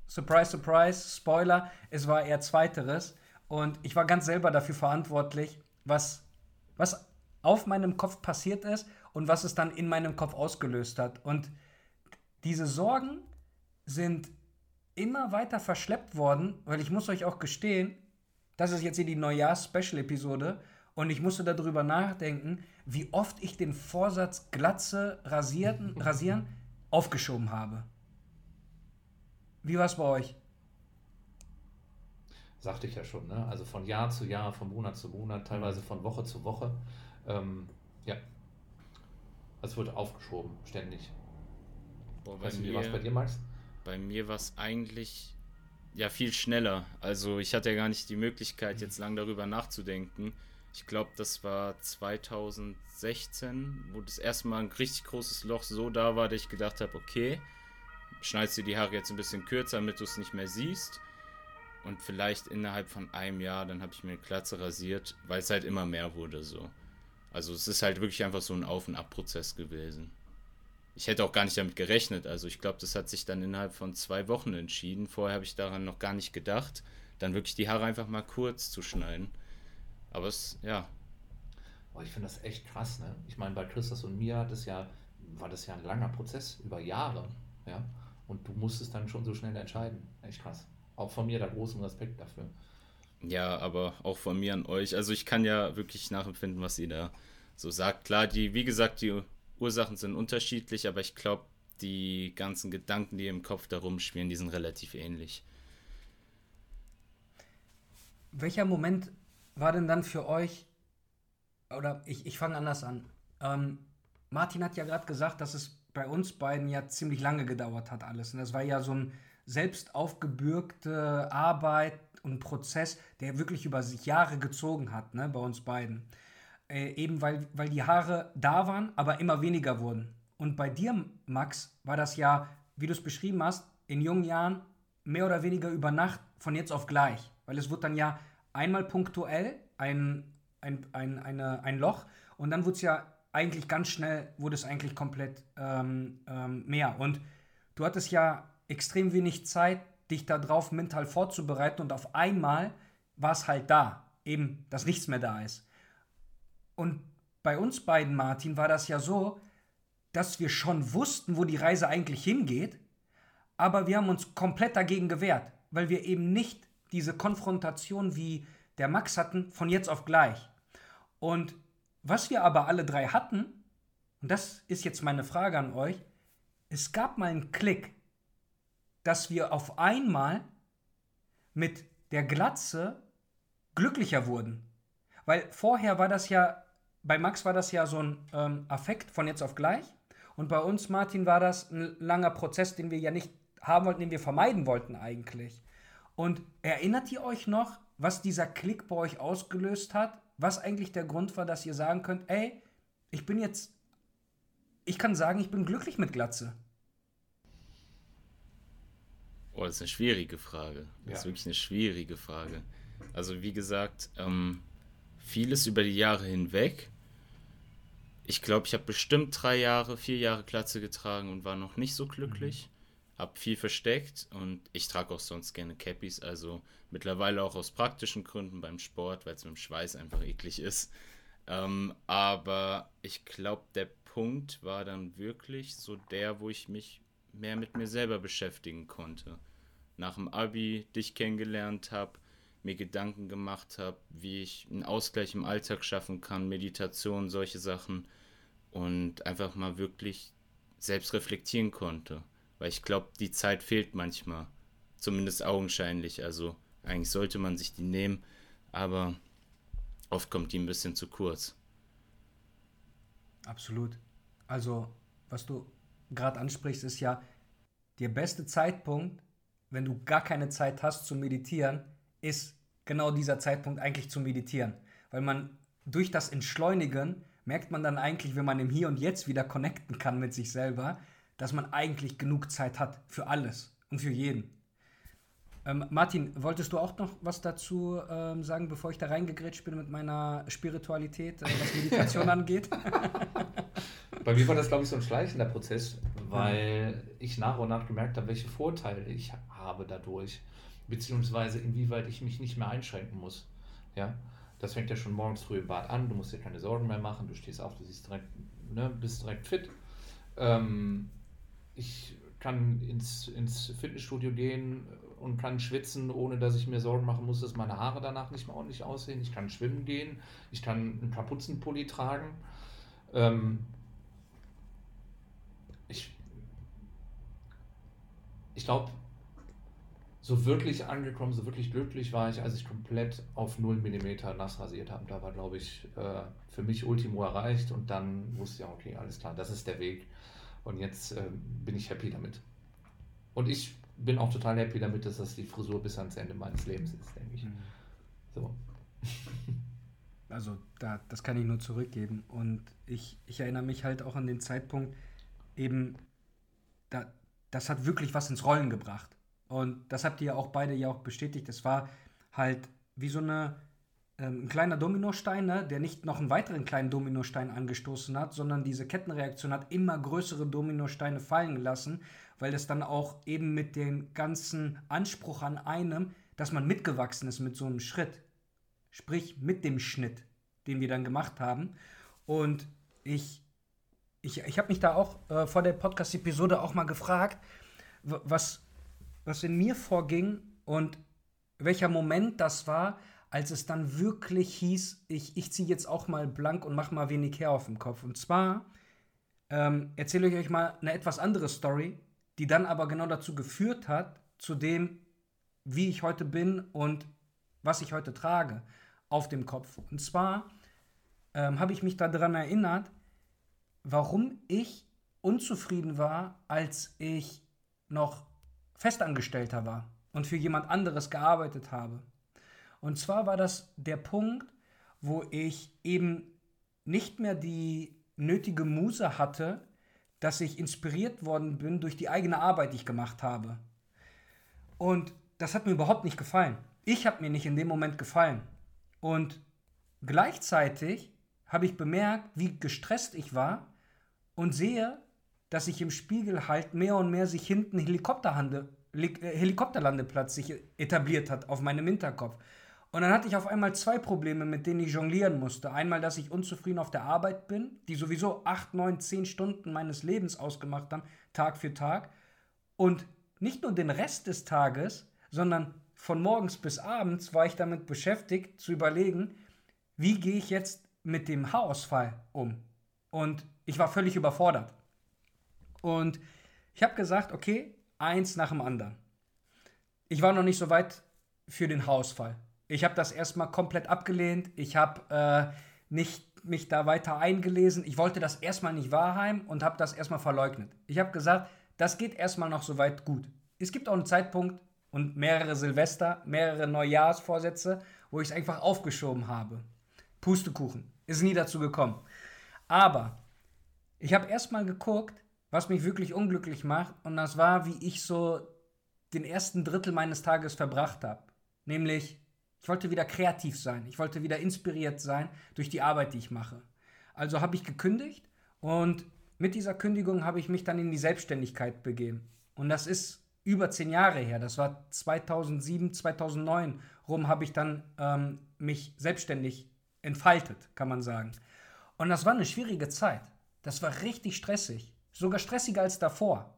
surprise, surprise, Spoiler, es war eher zweiteres. Und ich war ganz selber dafür verantwortlich, was, was auf meinem Kopf passiert ist und was es dann in meinem Kopf ausgelöst hat. Und diese Sorgen sind immer weiter verschleppt worden, weil ich muss euch auch gestehen, das ist jetzt hier die Neujahrs-Special-Episode und ich musste darüber nachdenken, wie oft ich den Vorsatz Glatze rasieren, rasieren aufgeschoben habe. Wie war es bei euch? Sagte ich ja schon, ne? Also von Jahr zu Jahr, von Monat zu Monat, teilweise von Woche zu Woche. Ähm, ja. Es wurde aufgeschoben, ständig. Boah, bei weißt du, wie war es bei dir, Max? Bei mir war es eigentlich ja viel schneller. Also ich hatte ja gar nicht die Möglichkeit, jetzt lang darüber nachzudenken ich glaube, das war 2016, wo das erste Mal ein richtig großes Loch so da war, dass ich gedacht habe, okay, schneidest dir die Haare jetzt ein bisschen kürzer, damit du es nicht mehr siehst. Und vielleicht innerhalb von einem Jahr, dann habe ich mir eine Glatze rasiert, weil es halt immer mehr wurde so. Also es ist halt wirklich einfach so ein Auf- und Ab-Prozess gewesen. Ich hätte auch gar nicht damit gerechnet. Also ich glaube, das hat sich dann innerhalb von zwei Wochen entschieden. Vorher habe ich daran noch gar nicht gedacht, dann wirklich die Haare einfach mal kurz zu schneiden. Aber es, ja. Oh, ich finde das echt krass, ne? Ich meine, bei Christus und mir hat es ja, war das ja ein langer Prozess über Jahre, ja. Und du musstest dann schon so schnell entscheiden. Echt krass. Auch von mir da großen Respekt dafür. Ja, aber auch von mir an euch. Also ich kann ja wirklich nachempfinden, was ihr da so sagt. Klar, die, wie gesagt, die Ursachen sind unterschiedlich, aber ich glaube, die ganzen Gedanken, die im Kopf darum spielen, die sind relativ ähnlich. Welcher Moment war denn dann für euch, oder ich, ich fange anders an. Ähm, Martin hat ja gerade gesagt, dass es bei uns beiden ja ziemlich lange gedauert hat alles. Und das war ja so ein selbst aufgebürgte Arbeit und Prozess, der wirklich über sich Jahre gezogen hat, ne, bei uns beiden. Äh, eben weil, weil die Haare da waren, aber immer weniger wurden. Und bei dir, Max, war das ja, wie du es beschrieben hast, in jungen Jahren mehr oder weniger über Nacht von jetzt auf gleich. Weil es wird dann ja einmal punktuell ein, ein, ein, eine, ein Loch und dann wurde es ja eigentlich ganz schnell, wurde es eigentlich komplett ähm, ähm, mehr. Und du hattest ja extrem wenig Zeit, dich darauf mental vorzubereiten und auf einmal war es halt da. eben, dass nichts mehr da ist. Und bei uns beiden, Martin, war das ja so, dass wir schon wussten, wo die Reise eigentlich hingeht, aber wir haben uns komplett dagegen gewehrt, weil wir eben nicht diese Konfrontation wie der Max hatten von jetzt auf gleich. Und was wir aber alle drei hatten, und das ist jetzt meine Frage an euch, es gab mal einen Klick, dass wir auf einmal mit der Glatze glücklicher wurden. Weil vorher war das ja, bei Max war das ja so ein ähm, Affekt von jetzt auf gleich. Und bei uns, Martin, war das ein langer Prozess, den wir ja nicht haben wollten, den wir vermeiden wollten eigentlich. Und erinnert ihr euch noch, was dieser Klick bei euch ausgelöst hat? Was eigentlich der Grund war, dass ihr sagen könnt, ey, ich bin jetzt, ich kann sagen, ich bin glücklich mit Glatze. Oh, das ist eine schwierige Frage. Das ja. ist wirklich eine schwierige Frage. Also wie gesagt, ähm, vieles über die Jahre hinweg. Ich glaube, ich habe bestimmt drei Jahre, vier Jahre Glatze getragen und war noch nicht so glücklich. Mhm. Hab viel versteckt und ich trage auch sonst gerne Cappies, also mittlerweile auch aus praktischen Gründen beim Sport, weil es mit dem Schweiß einfach eklig ist. Ähm, aber ich glaube, der Punkt war dann wirklich so der, wo ich mich mehr mit mir selber beschäftigen konnte. Nach dem Abi dich kennengelernt habe, mir Gedanken gemacht habe, wie ich einen Ausgleich im Alltag schaffen kann, Meditation, solche Sachen und einfach mal wirklich selbst reflektieren konnte. Weil ich glaube, die Zeit fehlt manchmal, zumindest augenscheinlich. Also eigentlich sollte man sich die nehmen, aber oft kommt die ein bisschen zu kurz. Absolut. Also, was du gerade ansprichst, ist ja der beste Zeitpunkt, wenn du gar keine Zeit hast zu meditieren, ist genau dieser Zeitpunkt eigentlich zu meditieren. Weil man durch das Entschleunigen merkt man dann eigentlich, wenn man im Hier und Jetzt wieder connecten kann mit sich selber, dass man eigentlich genug Zeit hat für alles und für jeden. Ähm, Martin, wolltest du auch noch was dazu ähm, sagen, bevor ich da reingegrätscht bin mit meiner Spiritualität, äh, was Meditation angeht? Bei mir war das, glaube ich, so ein schleichender Prozess, weil ich nach und nach gemerkt habe, welche Vorteile ich habe dadurch, beziehungsweise inwieweit ich mich nicht mehr einschränken muss. Ja, das fängt ja schon morgens früh im Bad an, du musst dir keine Sorgen mehr machen, du stehst auf, du siehst direkt, ne, bist direkt fit. Ähm, ich kann ins, ins Fitnessstudio gehen und kann schwitzen, ohne dass ich mir Sorgen machen muss, dass meine Haare danach nicht mehr ordentlich aussehen. Ich kann schwimmen gehen, ich kann einen Kapuzenpulli tragen. Ähm, ich ich glaube, so wirklich angekommen, so wirklich glücklich war ich, als ich komplett auf 0 mm nass rasiert habe. Da war, glaube ich, äh, für mich Ultimo erreicht und dann wusste ich, okay, alles klar, das ist der Weg. Und jetzt äh, bin ich happy damit. Und ich bin auch total happy damit, dass das die Frisur bis ans Ende meines Lebens ist, denke ich. Mhm. So. Also da, das kann ich nur zurückgeben. Und ich, ich erinnere mich halt auch an den Zeitpunkt, eben, da, das hat wirklich was ins Rollen gebracht. Und das habt ihr ja auch beide ja auch bestätigt. Es war halt wie so eine, ähm, ein kleiner Dominostein, ne, der nicht noch einen weiteren kleinen Dominostein angestoßen hat, sondern diese Kettenreaktion hat immer größere Dominosteine fallen gelassen, weil das dann auch eben mit dem ganzen Anspruch an einem, dass man mitgewachsen ist mit so einem Schritt. Sprich, mit dem Schnitt, den wir dann gemacht haben. Und ich, ich, ich habe mich da auch äh, vor der Podcast-Episode auch mal gefragt, was was in mir vorging und welcher Moment das war, als es dann wirklich hieß, ich, ich ziehe jetzt auch mal blank und mache mal wenig her auf dem Kopf. Und zwar ähm, erzähle ich euch mal eine etwas andere Story, die dann aber genau dazu geführt hat, zu dem, wie ich heute bin und was ich heute trage auf dem Kopf. Und zwar ähm, habe ich mich daran erinnert, warum ich unzufrieden war, als ich noch Festangestellter war und für jemand anderes gearbeitet habe. Und zwar war das der Punkt, wo ich eben nicht mehr die nötige Muse hatte, dass ich inspiriert worden bin durch die eigene Arbeit, die ich gemacht habe. Und das hat mir überhaupt nicht gefallen. Ich habe mir nicht in dem Moment gefallen. Und gleichzeitig habe ich bemerkt, wie gestresst ich war und sehe, dass sich im Spiegel halt mehr und mehr sich hinten äh, Helikopterlandeplatz sich etabliert hat auf meinem Hinterkopf. Und dann hatte ich auf einmal zwei Probleme, mit denen ich jonglieren musste. Einmal, dass ich unzufrieden auf der Arbeit bin, die sowieso acht, neun, zehn Stunden meines Lebens ausgemacht haben, Tag für Tag. Und nicht nur den Rest des Tages, sondern von morgens bis abends war ich damit beschäftigt, zu überlegen, wie gehe ich jetzt mit dem Haarausfall um. Und ich war völlig überfordert. Und ich habe gesagt, okay, eins nach dem anderen. Ich war noch nicht so weit für den Haarausfall. Ich habe das erstmal komplett abgelehnt. Ich habe äh, nicht mich da weiter eingelesen. Ich wollte das erstmal nicht wahrheim und habe das erstmal verleugnet. Ich habe gesagt, das geht erstmal noch so weit gut. Es gibt auch einen Zeitpunkt und mehrere Silvester, mehrere Neujahrsvorsätze, wo ich es einfach aufgeschoben habe. Pustekuchen. Ist nie dazu gekommen. Aber ich habe erstmal geguckt, was mich wirklich unglücklich macht und das war, wie ich so den ersten Drittel meines Tages verbracht habe. Nämlich ich wollte wieder kreativ sein. Ich wollte wieder inspiriert sein durch die Arbeit, die ich mache. Also habe ich gekündigt und mit dieser Kündigung habe ich mich dann in die Selbstständigkeit begeben. Und das ist über zehn Jahre her. Das war 2007, 2009 rum habe ich dann ähm, mich selbstständig entfaltet, kann man sagen. Und das war eine schwierige Zeit. Das war richtig stressig. Sogar stressiger als davor.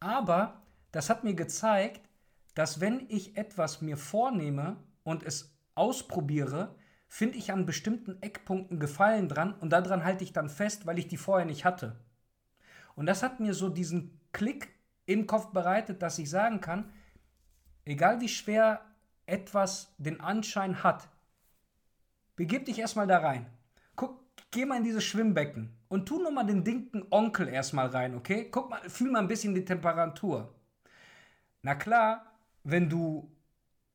Aber das hat mir gezeigt, dass wenn ich etwas mir vornehme und es ausprobiere, finde ich an bestimmten Eckpunkten Gefallen dran und daran halte ich dann fest, weil ich die vorher nicht hatte. Und das hat mir so diesen Klick im Kopf bereitet, dass ich sagen kann, egal wie schwer etwas den Anschein hat, begib dich erstmal da rein. Guck, geh mal in dieses Schwimmbecken und tu nur mal den dicken Onkel erstmal rein, okay? Guck mal, fühl mal ein bisschen die Temperatur. Na klar, wenn du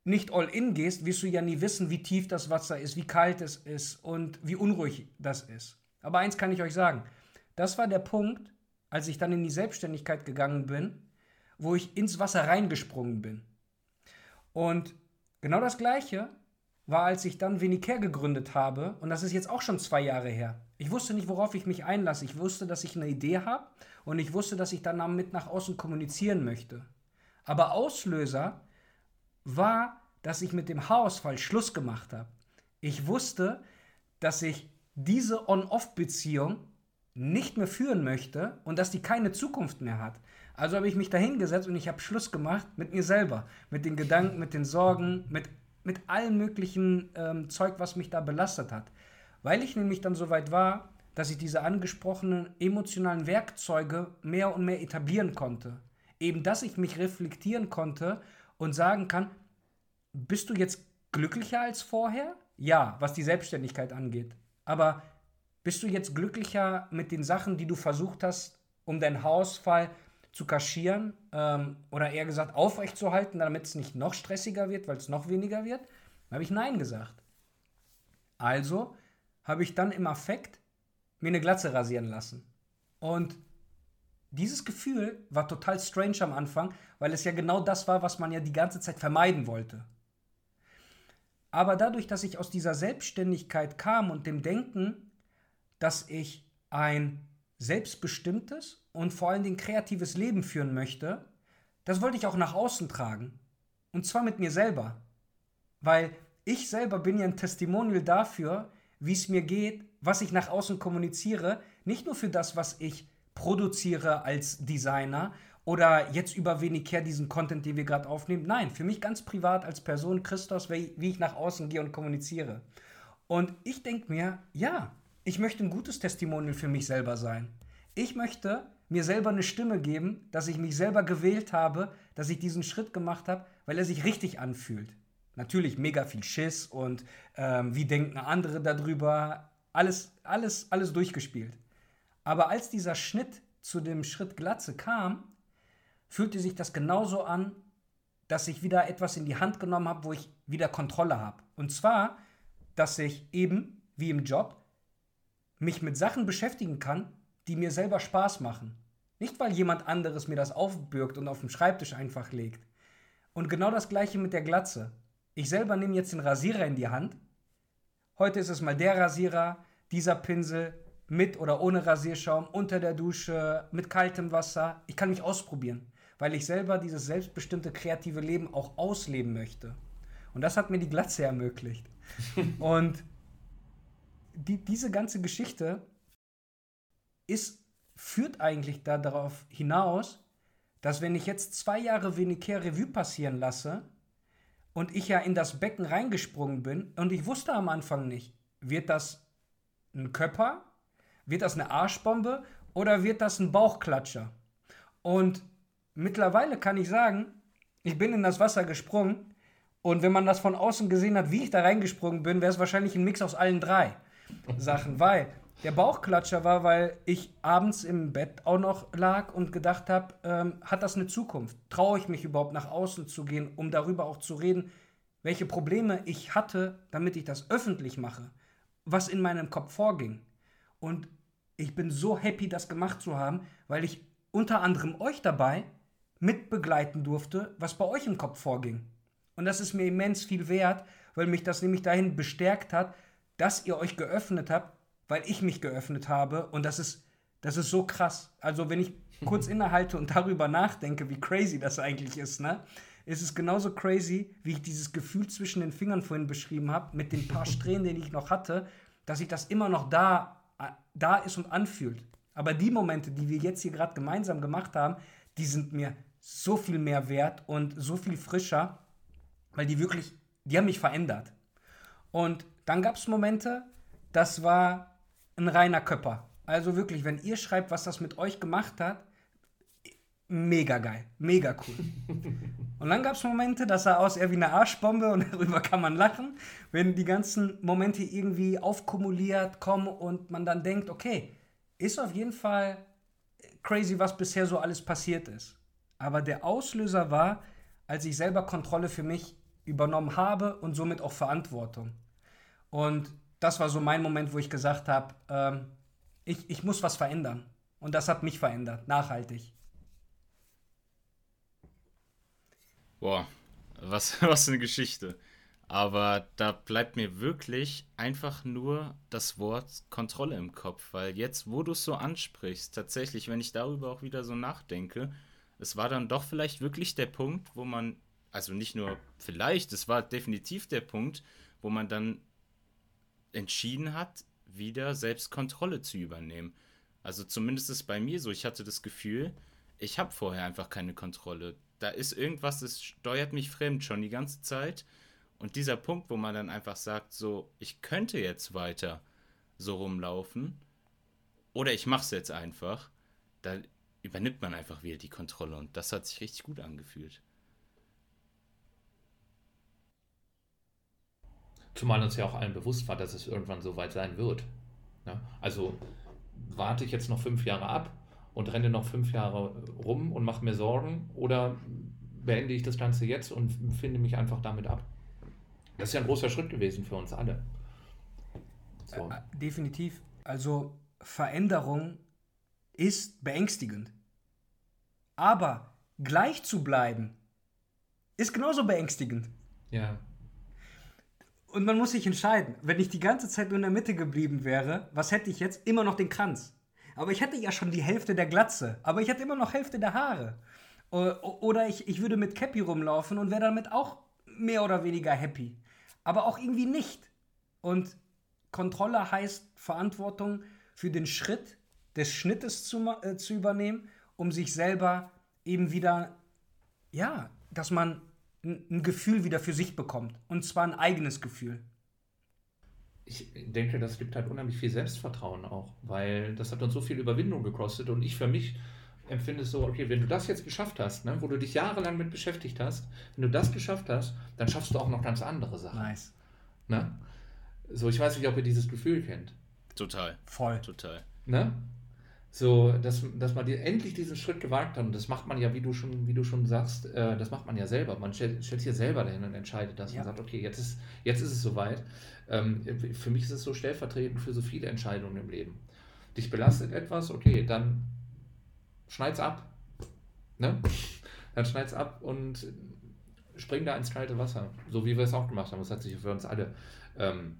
nicht all in gehst, wirst du ja nie wissen, wie tief das Wasser ist, wie kalt es ist und wie unruhig das ist. Aber eins kann ich euch sagen, das war der Punkt, als ich dann in die Selbstständigkeit gegangen bin, wo ich ins Wasser reingesprungen bin. Und genau das gleiche war, als ich dann Venicare gegründet habe, und das ist jetzt auch schon zwei Jahre her. Ich wusste nicht, worauf ich mich einlasse. Ich wusste, dass ich eine Idee habe und ich wusste, dass ich dann damit nach außen kommunizieren möchte. Aber Auslöser war, dass ich mit dem Haarausfall Schluss gemacht habe. Ich wusste, dass ich diese On-Off-Beziehung nicht mehr führen möchte und dass die keine Zukunft mehr hat. Also habe ich mich dahingesetzt und ich habe Schluss gemacht mit mir selber, mit den Gedanken, mit den Sorgen, mit, mit allem möglichen ähm, Zeug, was mich da belastet hat. Weil ich nämlich dann so weit war, dass ich diese angesprochenen emotionalen Werkzeuge mehr und mehr etablieren konnte. Eben, dass ich mich reflektieren konnte und sagen kann, bist du jetzt glücklicher als vorher? Ja, was die Selbstständigkeit angeht. Aber bist du jetzt glücklicher mit den Sachen, die du versucht hast, um deinen Hausfall zu kaschieren ähm, oder eher gesagt aufrechtzuerhalten, damit es nicht noch stressiger wird, weil es noch weniger wird? Dann habe ich Nein gesagt. Also habe ich dann im Affekt mir eine Glatze rasieren lassen. Und dieses Gefühl war total strange am Anfang, weil es ja genau das war, was man ja die ganze Zeit vermeiden wollte. Aber dadurch, dass ich aus dieser Selbstständigkeit kam und dem Denken, dass ich ein selbstbestimmtes und vor allen Dingen kreatives Leben führen möchte, das wollte ich auch nach außen tragen. Und zwar mit mir selber. Weil ich selber bin ja ein Testimonial dafür, wie es mir geht, was ich nach außen kommuniziere. Nicht nur für das, was ich produziere als Designer oder jetzt über Venicare diesen Content, den wir gerade aufnehmen. Nein, für mich ganz privat als Person, Christos, wie, wie ich nach außen gehe und kommuniziere. Und ich denke mir, ja, ich möchte ein gutes Testimonial für mich selber sein. Ich möchte mir selber eine Stimme geben, dass ich mich selber gewählt habe, dass ich diesen Schritt gemacht habe, weil er sich richtig anfühlt. Natürlich mega viel Schiss und ähm, wie denken andere darüber. Alles, alles, alles durchgespielt. Aber als dieser Schnitt zu dem Schritt Glatze kam, fühlte sich das genauso an, dass ich wieder etwas in die Hand genommen habe, wo ich wieder Kontrolle habe. Und zwar, dass ich eben, wie im Job, mich mit Sachen beschäftigen kann, die mir selber Spaß machen. Nicht, weil jemand anderes mir das aufbürgt und auf dem Schreibtisch einfach legt. Und genau das gleiche mit der Glatze. Ich selber nehme jetzt den Rasierer in die Hand. Heute ist es mal der Rasierer, dieser Pinsel, mit oder ohne Rasierschaum, unter der Dusche, mit kaltem Wasser. Ich kann mich ausprobieren, weil ich selber dieses selbstbestimmte kreative Leben auch ausleben möchte. Und das hat mir die Glatze ermöglicht. und die, diese ganze Geschichte ist, führt eigentlich da darauf hinaus, dass wenn ich jetzt zwei Jahre Venicare Revue passieren lasse und ich ja in das Becken reingesprungen bin und ich wusste am Anfang nicht, wird das ein Köpper, wird das eine Arschbombe oder wird das ein Bauchklatscher? Und mittlerweile kann ich sagen, ich bin in das Wasser gesprungen und wenn man das von außen gesehen hat, wie ich da reingesprungen bin, wäre es wahrscheinlich ein Mix aus allen drei Sachen, weil der Bauchklatscher war, weil ich abends im Bett auch noch lag und gedacht habe, ähm, hat das eine Zukunft? Traue ich mich überhaupt nach außen zu gehen, um darüber auch zu reden, welche Probleme ich hatte, damit ich das öffentlich mache, was in meinem Kopf vorging. Und ich bin so happy, das gemacht zu haben, weil ich unter anderem euch dabei mitbegleiten durfte, was bei euch im Kopf vorging. Und das ist mir immens viel wert, weil mich das nämlich dahin bestärkt hat, dass ihr euch geöffnet habt, weil ich mich geöffnet habe. Und das ist, das ist so krass. Also, wenn ich kurz innehalte und darüber nachdenke, wie crazy das eigentlich ist, ne? ist es genauso crazy, wie ich dieses Gefühl zwischen den Fingern vorhin beschrieben habe, mit den paar Strähnen, die ich noch hatte, dass ich das immer noch da, da ist und anfühlt. Aber die Momente, die wir jetzt hier gerade gemeinsam gemacht haben, die sind mir so viel mehr wert und so viel frischer, weil die wirklich, die haben mich verändert. Und dann gab es Momente, das war ein reiner Köpper. Also wirklich, wenn ihr schreibt, was das mit euch gemacht hat, mega geil, mega cool. Und dann gab es Momente, das sah aus eher wie eine Arschbombe und darüber kann man lachen, wenn die ganzen Momente irgendwie aufkumuliert kommen und man dann denkt, okay, ist auf jeden Fall crazy, was bisher so alles passiert ist. Aber der Auslöser war, als ich selber Kontrolle für mich übernommen habe und somit auch Verantwortung. Und das war so mein Moment, wo ich gesagt habe, ähm, ich, ich muss was verändern. Und das hat mich verändert, nachhaltig. Boah, was, was eine Geschichte. Aber da bleibt mir wirklich einfach nur das Wort Kontrolle im Kopf, weil jetzt, wo du es so ansprichst, tatsächlich, wenn ich darüber auch wieder so nachdenke, es war dann doch vielleicht wirklich der Punkt, wo man, also nicht nur vielleicht, es war definitiv der Punkt, wo man dann entschieden hat, wieder selbst Kontrolle zu übernehmen. Also zumindest ist bei mir so, ich hatte das Gefühl, ich habe vorher einfach keine Kontrolle. Da ist irgendwas, das steuert mich fremd schon die ganze Zeit. Und dieser Punkt, wo man dann einfach sagt, so, ich könnte jetzt weiter so rumlaufen oder ich mache es jetzt einfach, da übernimmt man einfach wieder die Kontrolle und das hat sich richtig gut angefühlt. Zumal uns ja auch allen bewusst war, dass es irgendwann so weit sein wird. Ja? Also warte ich jetzt noch fünf Jahre ab und renne noch fünf Jahre rum und mache mir Sorgen oder beende ich das Ganze jetzt und finde mich einfach damit ab. Das ist ja ein großer Schritt gewesen für uns alle. So. Definitiv. Also Veränderung ist beängstigend. Aber gleich zu bleiben ist genauso beängstigend. Ja. Und man muss sich entscheiden. Wenn ich die ganze Zeit nur in der Mitte geblieben wäre, was hätte ich jetzt? Immer noch den Kranz. Aber ich hätte ja schon die Hälfte der Glatze. Aber ich hätte immer noch Hälfte der Haare. Oder ich, ich würde mit Cappy rumlaufen und wäre damit auch mehr oder weniger happy. Aber auch irgendwie nicht. Und Kontrolle heißt Verantwortung für den Schritt des Schnittes zu, äh, zu übernehmen, um sich selber eben wieder, ja, dass man ein Gefühl wieder für sich bekommt. Und zwar ein eigenes Gefühl. Ich denke, das gibt halt unheimlich viel Selbstvertrauen auch, weil das hat uns so viel Überwindung gekostet und ich für mich empfinde es so, okay, wenn du das jetzt geschafft hast, ne, wo du dich jahrelang mit beschäftigt hast, wenn du das geschafft hast, dann schaffst du auch noch ganz andere Sachen. Nice. Ne? So, ich weiß nicht, ob ihr dieses Gefühl kennt. Total. Voll. Total. Ne? So, dass, dass man die, endlich diesen Schritt gewagt hat. Und das macht man ja, wie du schon, wie du schon sagst, äh, das macht man ja selber. Man stellt, stellt hier selber dahin und entscheidet das ja. und sagt, okay, jetzt ist, jetzt ist es soweit. Ähm, für mich ist es so stellvertretend für so viele Entscheidungen im Leben. Dich belastet etwas, okay, dann schneid's ab. Ne? Dann schneid's ab und spring da ins kalte Wasser. So wie wir es auch gemacht haben. Das hat sich für uns alle ähm,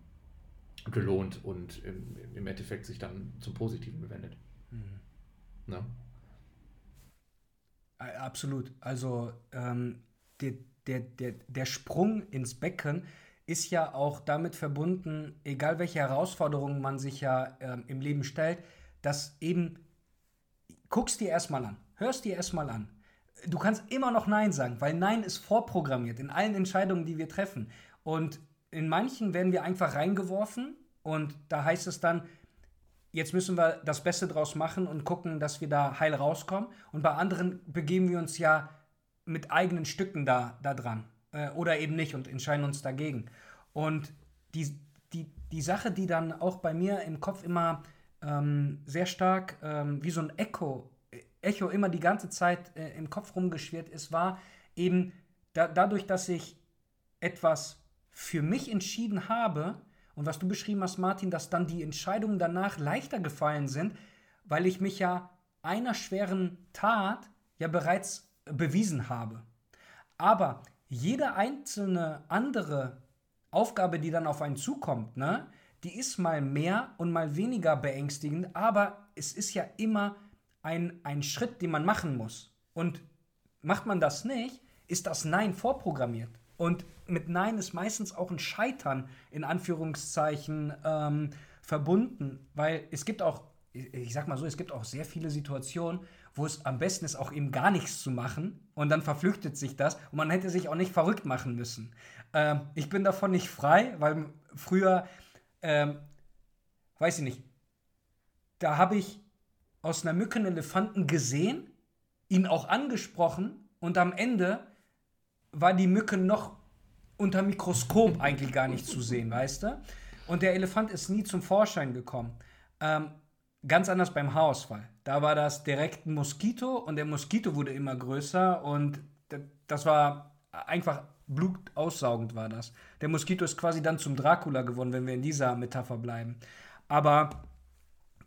gelohnt und im, im Endeffekt sich dann zum Positiven gewendet. Mhm. Ne? Absolut. Also ähm, die, der, der, der Sprung ins Becken ist ja auch damit verbunden, egal welche Herausforderungen man sich ja äh, im Leben stellt, dass eben, guckst dir erstmal an, hörst dir erstmal an. Du kannst immer noch Nein sagen, weil Nein ist vorprogrammiert in allen Entscheidungen, die wir treffen. Und in manchen werden wir einfach reingeworfen und da heißt es dann, jetzt müssen wir das Beste draus machen und gucken, dass wir da heil rauskommen. Und bei anderen begeben wir uns ja mit eigenen Stücken da, da dran äh, oder eben nicht und entscheiden uns dagegen. Und die, die, die Sache, die dann auch bei mir im Kopf immer ähm, sehr stark ähm, wie so ein Echo, Echo immer die ganze Zeit äh, im Kopf rumgeschwirrt ist, war eben da, dadurch, dass ich etwas für mich entschieden habe und was du beschrieben hast, Martin, dass dann die Entscheidungen danach leichter gefallen sind, weil ich mich ja einer schweren Tat ja bereits bewiesen habe. Aber jede einzelne andere Aufgabe, die dann auf einen zukommt, ne, die ist mal mehr und mal weniger beängstigend, aber es ist ja immer ein, ein Schritt, den man machen muss. Und macht man das nicht, ist das Nein vorprogrammiert. Und mit Nein ist meistens auch ein Scheitern in Anführungszeichen ähm, verbunden, weil es gibt auch, ich sag mal so, es gibt auch sehr viele Situationen, wo es am besten ist, auch eben gar nichts zu machen. Und dann verflüchtet sich das. Und man hätte sich auch nicht verrückt machen müssen. Ähm, ich bin davon nicht frei, weil früher, ähm, weiß ich nicht, da habe ich aus einer Mücke einen Elefanten gesehen, ihn auch angesprochen und am Ende war die Mücke noch unter Mikroskop eigentlich gar nicht zu sehen, weißt du? Und der Elefant ist nie zum Vorschein gekommen. Ähm, Ganz anders beim Haarausfall. Da war das direkt ein Moskito und der Moskito wurde immer größer und das war einfach blutaussaugend war das. Der Moskito ist quasi dann zum Dracula geworden, wenn wir in dieser Metapher bleiben. Aber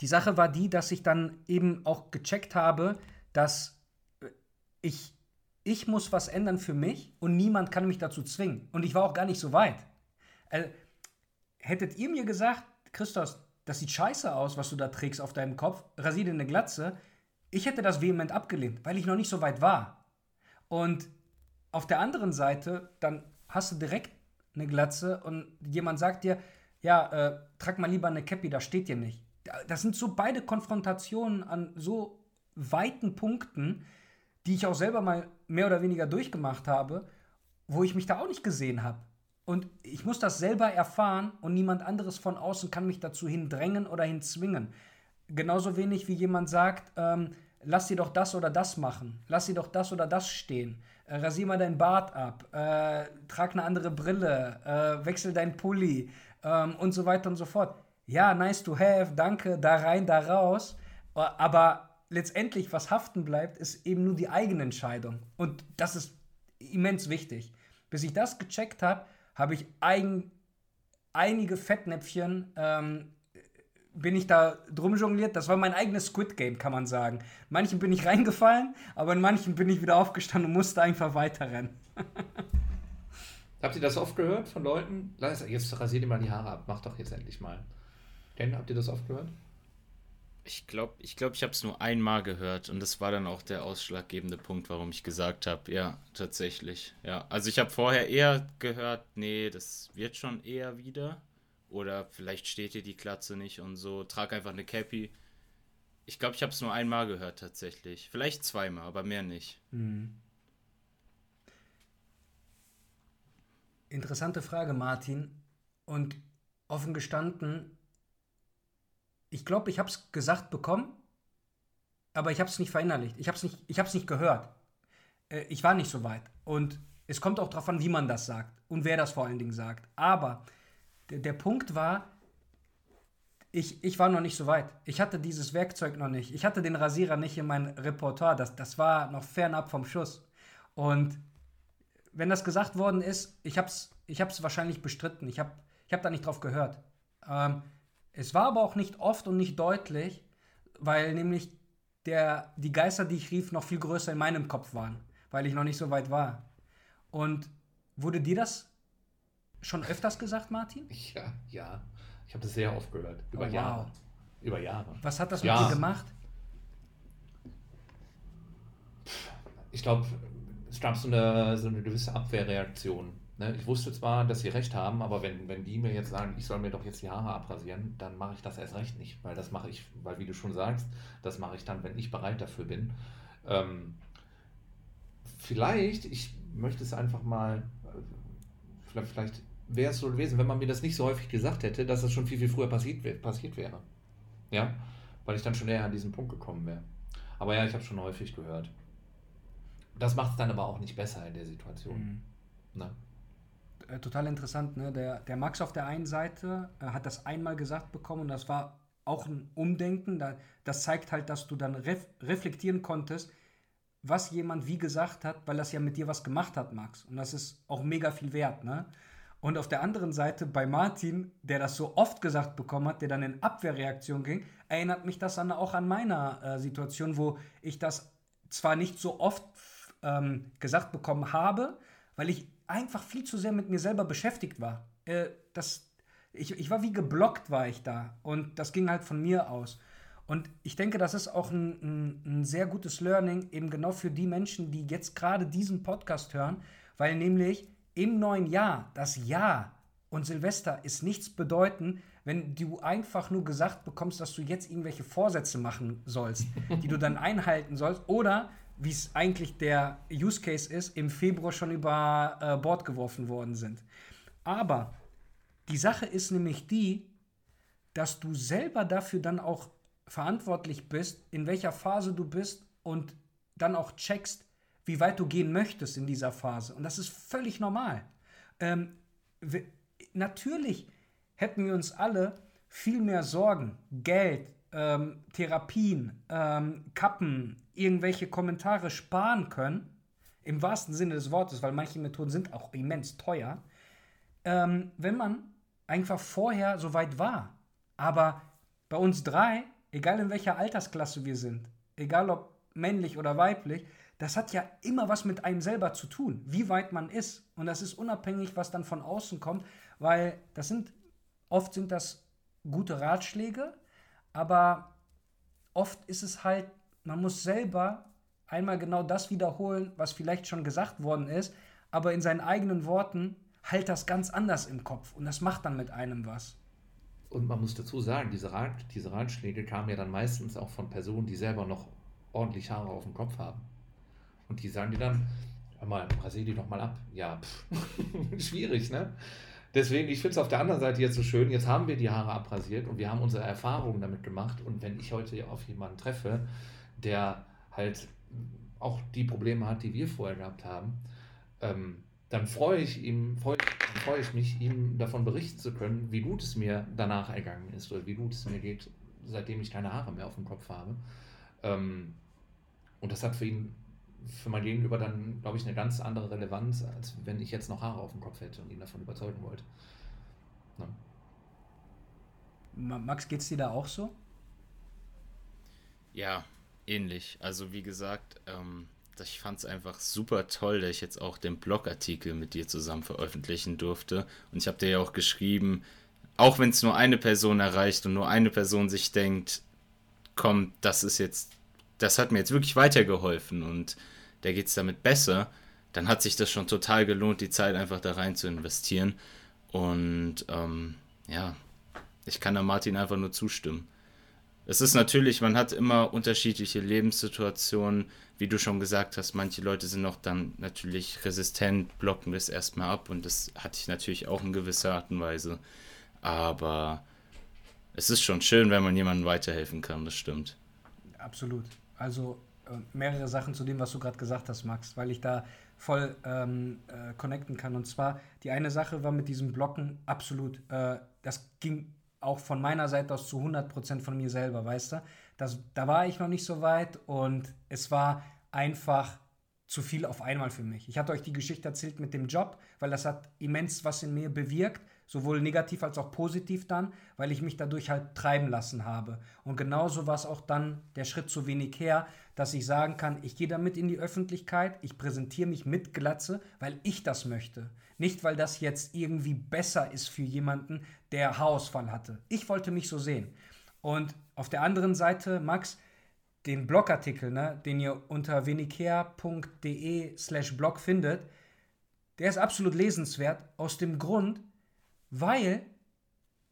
die Sache war die, dass ich dann eben auch gecheckt habe, dass ich, ich muss was ändern für mich und niemand kann mich dazu zwingen. Und ich war auch gar nicht so weit. Also, hättet ihr mir gesagt, Christos, das sieht scheiße aus, was du da trägst auf deinem Kopf, rasier dir eine Glatze. Ich hätte das vehement abgelehnt, weil ich noch nicht so weit war. Und auf der anderen Seite, dann hast du direkt eine Glatze und jemand sagt dir, ja, äh, trag mal lieber eine Cappy, da steht dir nicht. Das sind so beide Konfrontationen an so weiten Punkten, die ich auch selber mal mehr oder weniger durchgemacht habe, wo ich mich da auch nicht gesehen habe. Und ich muss das selber erfahren und niemand anderes von außen kann mich dazu hindrängen oder hinzwingen. Genauso wenig wie jemand sagt, ähm, lass sie doch das oder das machen, lass sie doch das oder das stehen, äh, rasier mal dein Bart ab, äh, trag eine andere Brille, äh, wechsel dein Pulli ähm, und so weiter und so fort. Ja, nice to have, danke, da rein, da raus. Äh, aber letztendlich, was haften bleibt, ist eben nur die eigene Entscheidung. Und das ist immens wichtig. Bis ich das gecheckt habe, habe ich ein, einige Fettnäpfchen, ähm, bin ich da drum jongliert. Das war mein eigenes Squid Game, kann man sagen. Manchen bin ich reingefallen, aber in manchen bin ich wieder aufgestanden und musste einfach weiterrennen. habt ihr das oft gehört von Leuten? Jetzt rasiert ihr mal die Haare ab, mach doch jetzt endlich mal. Denn habt ihr das oft gehört? Ich glaube, ich, glaub, ich habe es nur einmal gehört und das war dann auch der ausschlaggebende Punkt, warum ich gesagt habe, ja, tatsächlich. Ja, also ich habe vorher eher gehört, nee, das wird schon eher wieder. Oder vielleicht steht dir die Klatze nicht und so, trag einfach eine Cappy. Ich glaube, ich habe es nur einmal gehört tatsächlich. Vielleicht zweimal, aber mehr nicht. Mhm. Interessante Frage, Martin. Und offen gestanden, ich glaube, ich habe es gesagt bekommen, aber ich habe es nicht verinnerlicht. Ich habe es nicht, nicht gehört. Äh, ich war nicht so weit. Und es kommt auch darauf an, wie man das sagt und wer das vor allen Dingen sagt. Aber der, der Punkt war, ich, ich war noch nicht so weit. Ich hatte dieses Werkzeug noch nicht. Ich hatte den Rasierer nicht in meinem Repertoire. Das, das war noch fernab vom Schuss. Und wenn das gesagt worden ist, ich habe es ich hab's wahrscheinlich bestritten. Ich habe ich hab da nicht drauf gehört. Ähm, es war aber auch nicht oft und nicht deutlich, weil nämlich der, die Geister, die ich rief, noch viel größer in meinem Kopf waren, weil ich noch nicht so weit war. Und wurde dir das schon öfters gesagt, Martin? Ja, ja. Ich habe das sehr oft gehört. Über oh, Jahre. Wow. Über Jahre. Was hat das ja. mit dir gemacht? Ich glaube, gab so eine, so eine gewisse Abwehrreaktion. Ne? Ich wusste zwar, dass sie recht haben, aber wenn, wenn die mir jetzt sagen, ich soll mir doch jetzt die Haare abrasieren, dann mache ich das erst recht nicht, weil das mache ich, weil wie du schon sagst, das mache ich dann, wenn ich bereit dafür bin. Ähm, vielleicht, ich möchte es einfach mal, äh, vielleicht, vielleicht wäre es so gewesen, wenn man mir das nicht so häufig gesagt hätte, dass das schon viel, viel früher passiert, passiert wäre. Ja, weil ich dann schon eher an diesen Punkt gekommen wäre. Aber ja, ich habe schon häufig gehört. Das macht es dann aber auch nicht besser in der Situation. Mhm. Ne? Äh, total interessant, ne? Der, der Max auf der einen Seite äh, hat das einmal gesagt bekommen und das war auch ein Umdenken. Da, das zeigt halt, dass du dann ref reflektieren konntest, was jemand wie gesagt hat, weil das ja mit dir was gemacht hat, Max. Und das ist auch mega viel wert, ne? Und auf der anderen Seite bei Martin, der das so oft gesagt bekommen hat, der dann in Abwehrreaktion ging, erinnert mich das dann auch an meiner äh, Situation, wo ich das zwar nicht so oft ähm, gesagt bekommen habe, weil ich einfach viel zu sehr mit mir selber beschäftigt war. Äh, das, ich, ich war wie geblockt, war ich da. Und das ging halt von mir aus. Und ich denke, das ist auch ein, ein, ein sehr gutes Learning, eben genau für die Menschen, die jetzt gerade diesen Podcast hören, weil nämlich im neuen Jahr das Jahr und Silvester ist nichts bedeuten, wenn du einfach nur gesagt bekommst, dass du jetzt irgendwelche Vorsätze machen sollst, die du dann einhalten sollst, oder wie es eigentlich der Use Case ist, im Februar schon über äh, Bord geworfen worden sind. Aber die Sache ist nämlich die, dass du selber dafür dann auch verantwortlich bist, in welcher Phase du bist und dann auch checkst, wie weit du gehen möchtest in dieser Phase. Und das ist völlig normal. Ähm, natürlich hätten wir uns alle viel mehr Sorgen, Geld, ähm, Therapien, ähm, Kappen, irgendwelche Kommentare sparen können, im wahrsten Sinne des Wortes, weil manche Methoden sind auch immens teuer, ähm, wenn man einfach vorher so weit war. Aber bei uns drei, egal in welcher Altersklasse wir sind, egal ob männlich oder weiblich, das hat ja immer was mit einem selber zu tun, wie weit man ist. Und das ist unabhängig, was dann von außen kommt, weil das sind, oft sind das gute Ratschläge, aber oft ist es halt, man muss selber einmal genau das wiederholen, was vielleicht schon gesagt worden ist, aber in seinen eigenen Worten halt das ganz anders im Kopf und das macht dann mit einem was. Und man muss dazu sagen, diese, Rat, diese Ratschläge kamen ja dann meistens auch von Personen, die selber noch ordentlich Haare auf dem Kopf haben. Und die sagen dir dann, mal, rasier die doch mal ab. Ja, schwierig, ne? Deswegen, ich finde es auf der anderen Seite jetzt so schön, jetzt haben wir die Haare abrasiert und wir haben unsere Erfahrungen damit gemacht. Und wenn ich heute auf jemanden treffe, der halt auch die Probleme hat, die wir vorher gehabt haben, ähm, dann freue ich ihm, freue, freue ich mich, ihm davon berichten zu können, wie gut es mir danach ergangen ist oder wie gut es mir geht, seitdem ich keine Haare mehr auf dem Kopf habe. Ähm, und das hat für ihn für mein Gegenüber dann, glaube ich, eine ganz andere Relevanz, als wenn ich jetzt noch Haare auf dem Kopf hätte und ihn davon überzeugen wollte. Ja. Max, geht's dir da auch so? Ja, ähnlich. Also wie gesagt, ähm, ich fand es einfach super toll, dass ich jetzt auch den Blogartikel mit dir zusammen veröffentlichen durfte. Und ich habe dir ja auch geschrieben, auch wenn es nur eine Person erreicht und nur eine Person sich denkt, komm, das ist jetzt, das hat mir jetzt wirklich weitergeholfen und der geht es damit besser, dann hat sich das schon total gelohnt, die Zeit einfach da rein zu investieren. Und ähm, ja, ich kann da Martin einfach nur zustimmen. Es ist natürlich, man hat immer unterschiedliche Lebenssituationen, wie du schon gesagt hast, manche Leute sind noch dann natürlich resistent, blocken das erstmal ab und das hatte ich natürlich auch in gewisser Art und Weise. Aber es ist schon schön, wenn man jemandem weiterhelfen kann, das stimmt. Absolut. Also mehrere Sachen zu dem, was du gerade gesagt hast, Max, weil ich da voll ähm, äh, connecten kann. Und zwar, die eine Sache war mit diesem Blocken absolut, äh, das ging auch von meiner Seite aus zu 100% von mir selber, weißt du? Das, da war ich noch nicht so weit und es war einfach zu viel auf einmal für mich. Ich hatte euch die Geschichte erzählt mit dem Job, weil das hat immens was in mir bewirkt sowohl negativ als auch positiv dann, weil ich mich dadurch halt treiben lassen habe. Und genauso war es auch dann der Schritt zu wenig her, dass ich sagen kann, ich gehe damit in die Öffentlichkeit, ich präsentiere mich mit Glatze, weil ich das möchte. Nicht, weil das jetzt irgendwie besser ist für jemanden, der Haarausfall hatte. Ich wollte mich so sehen. Und auf der anderen Seite, Max, den Blogartikel, ne, den ihr unter venicare.de slash blog findet, der ist absolut lesenswert aus dem Grund, weil,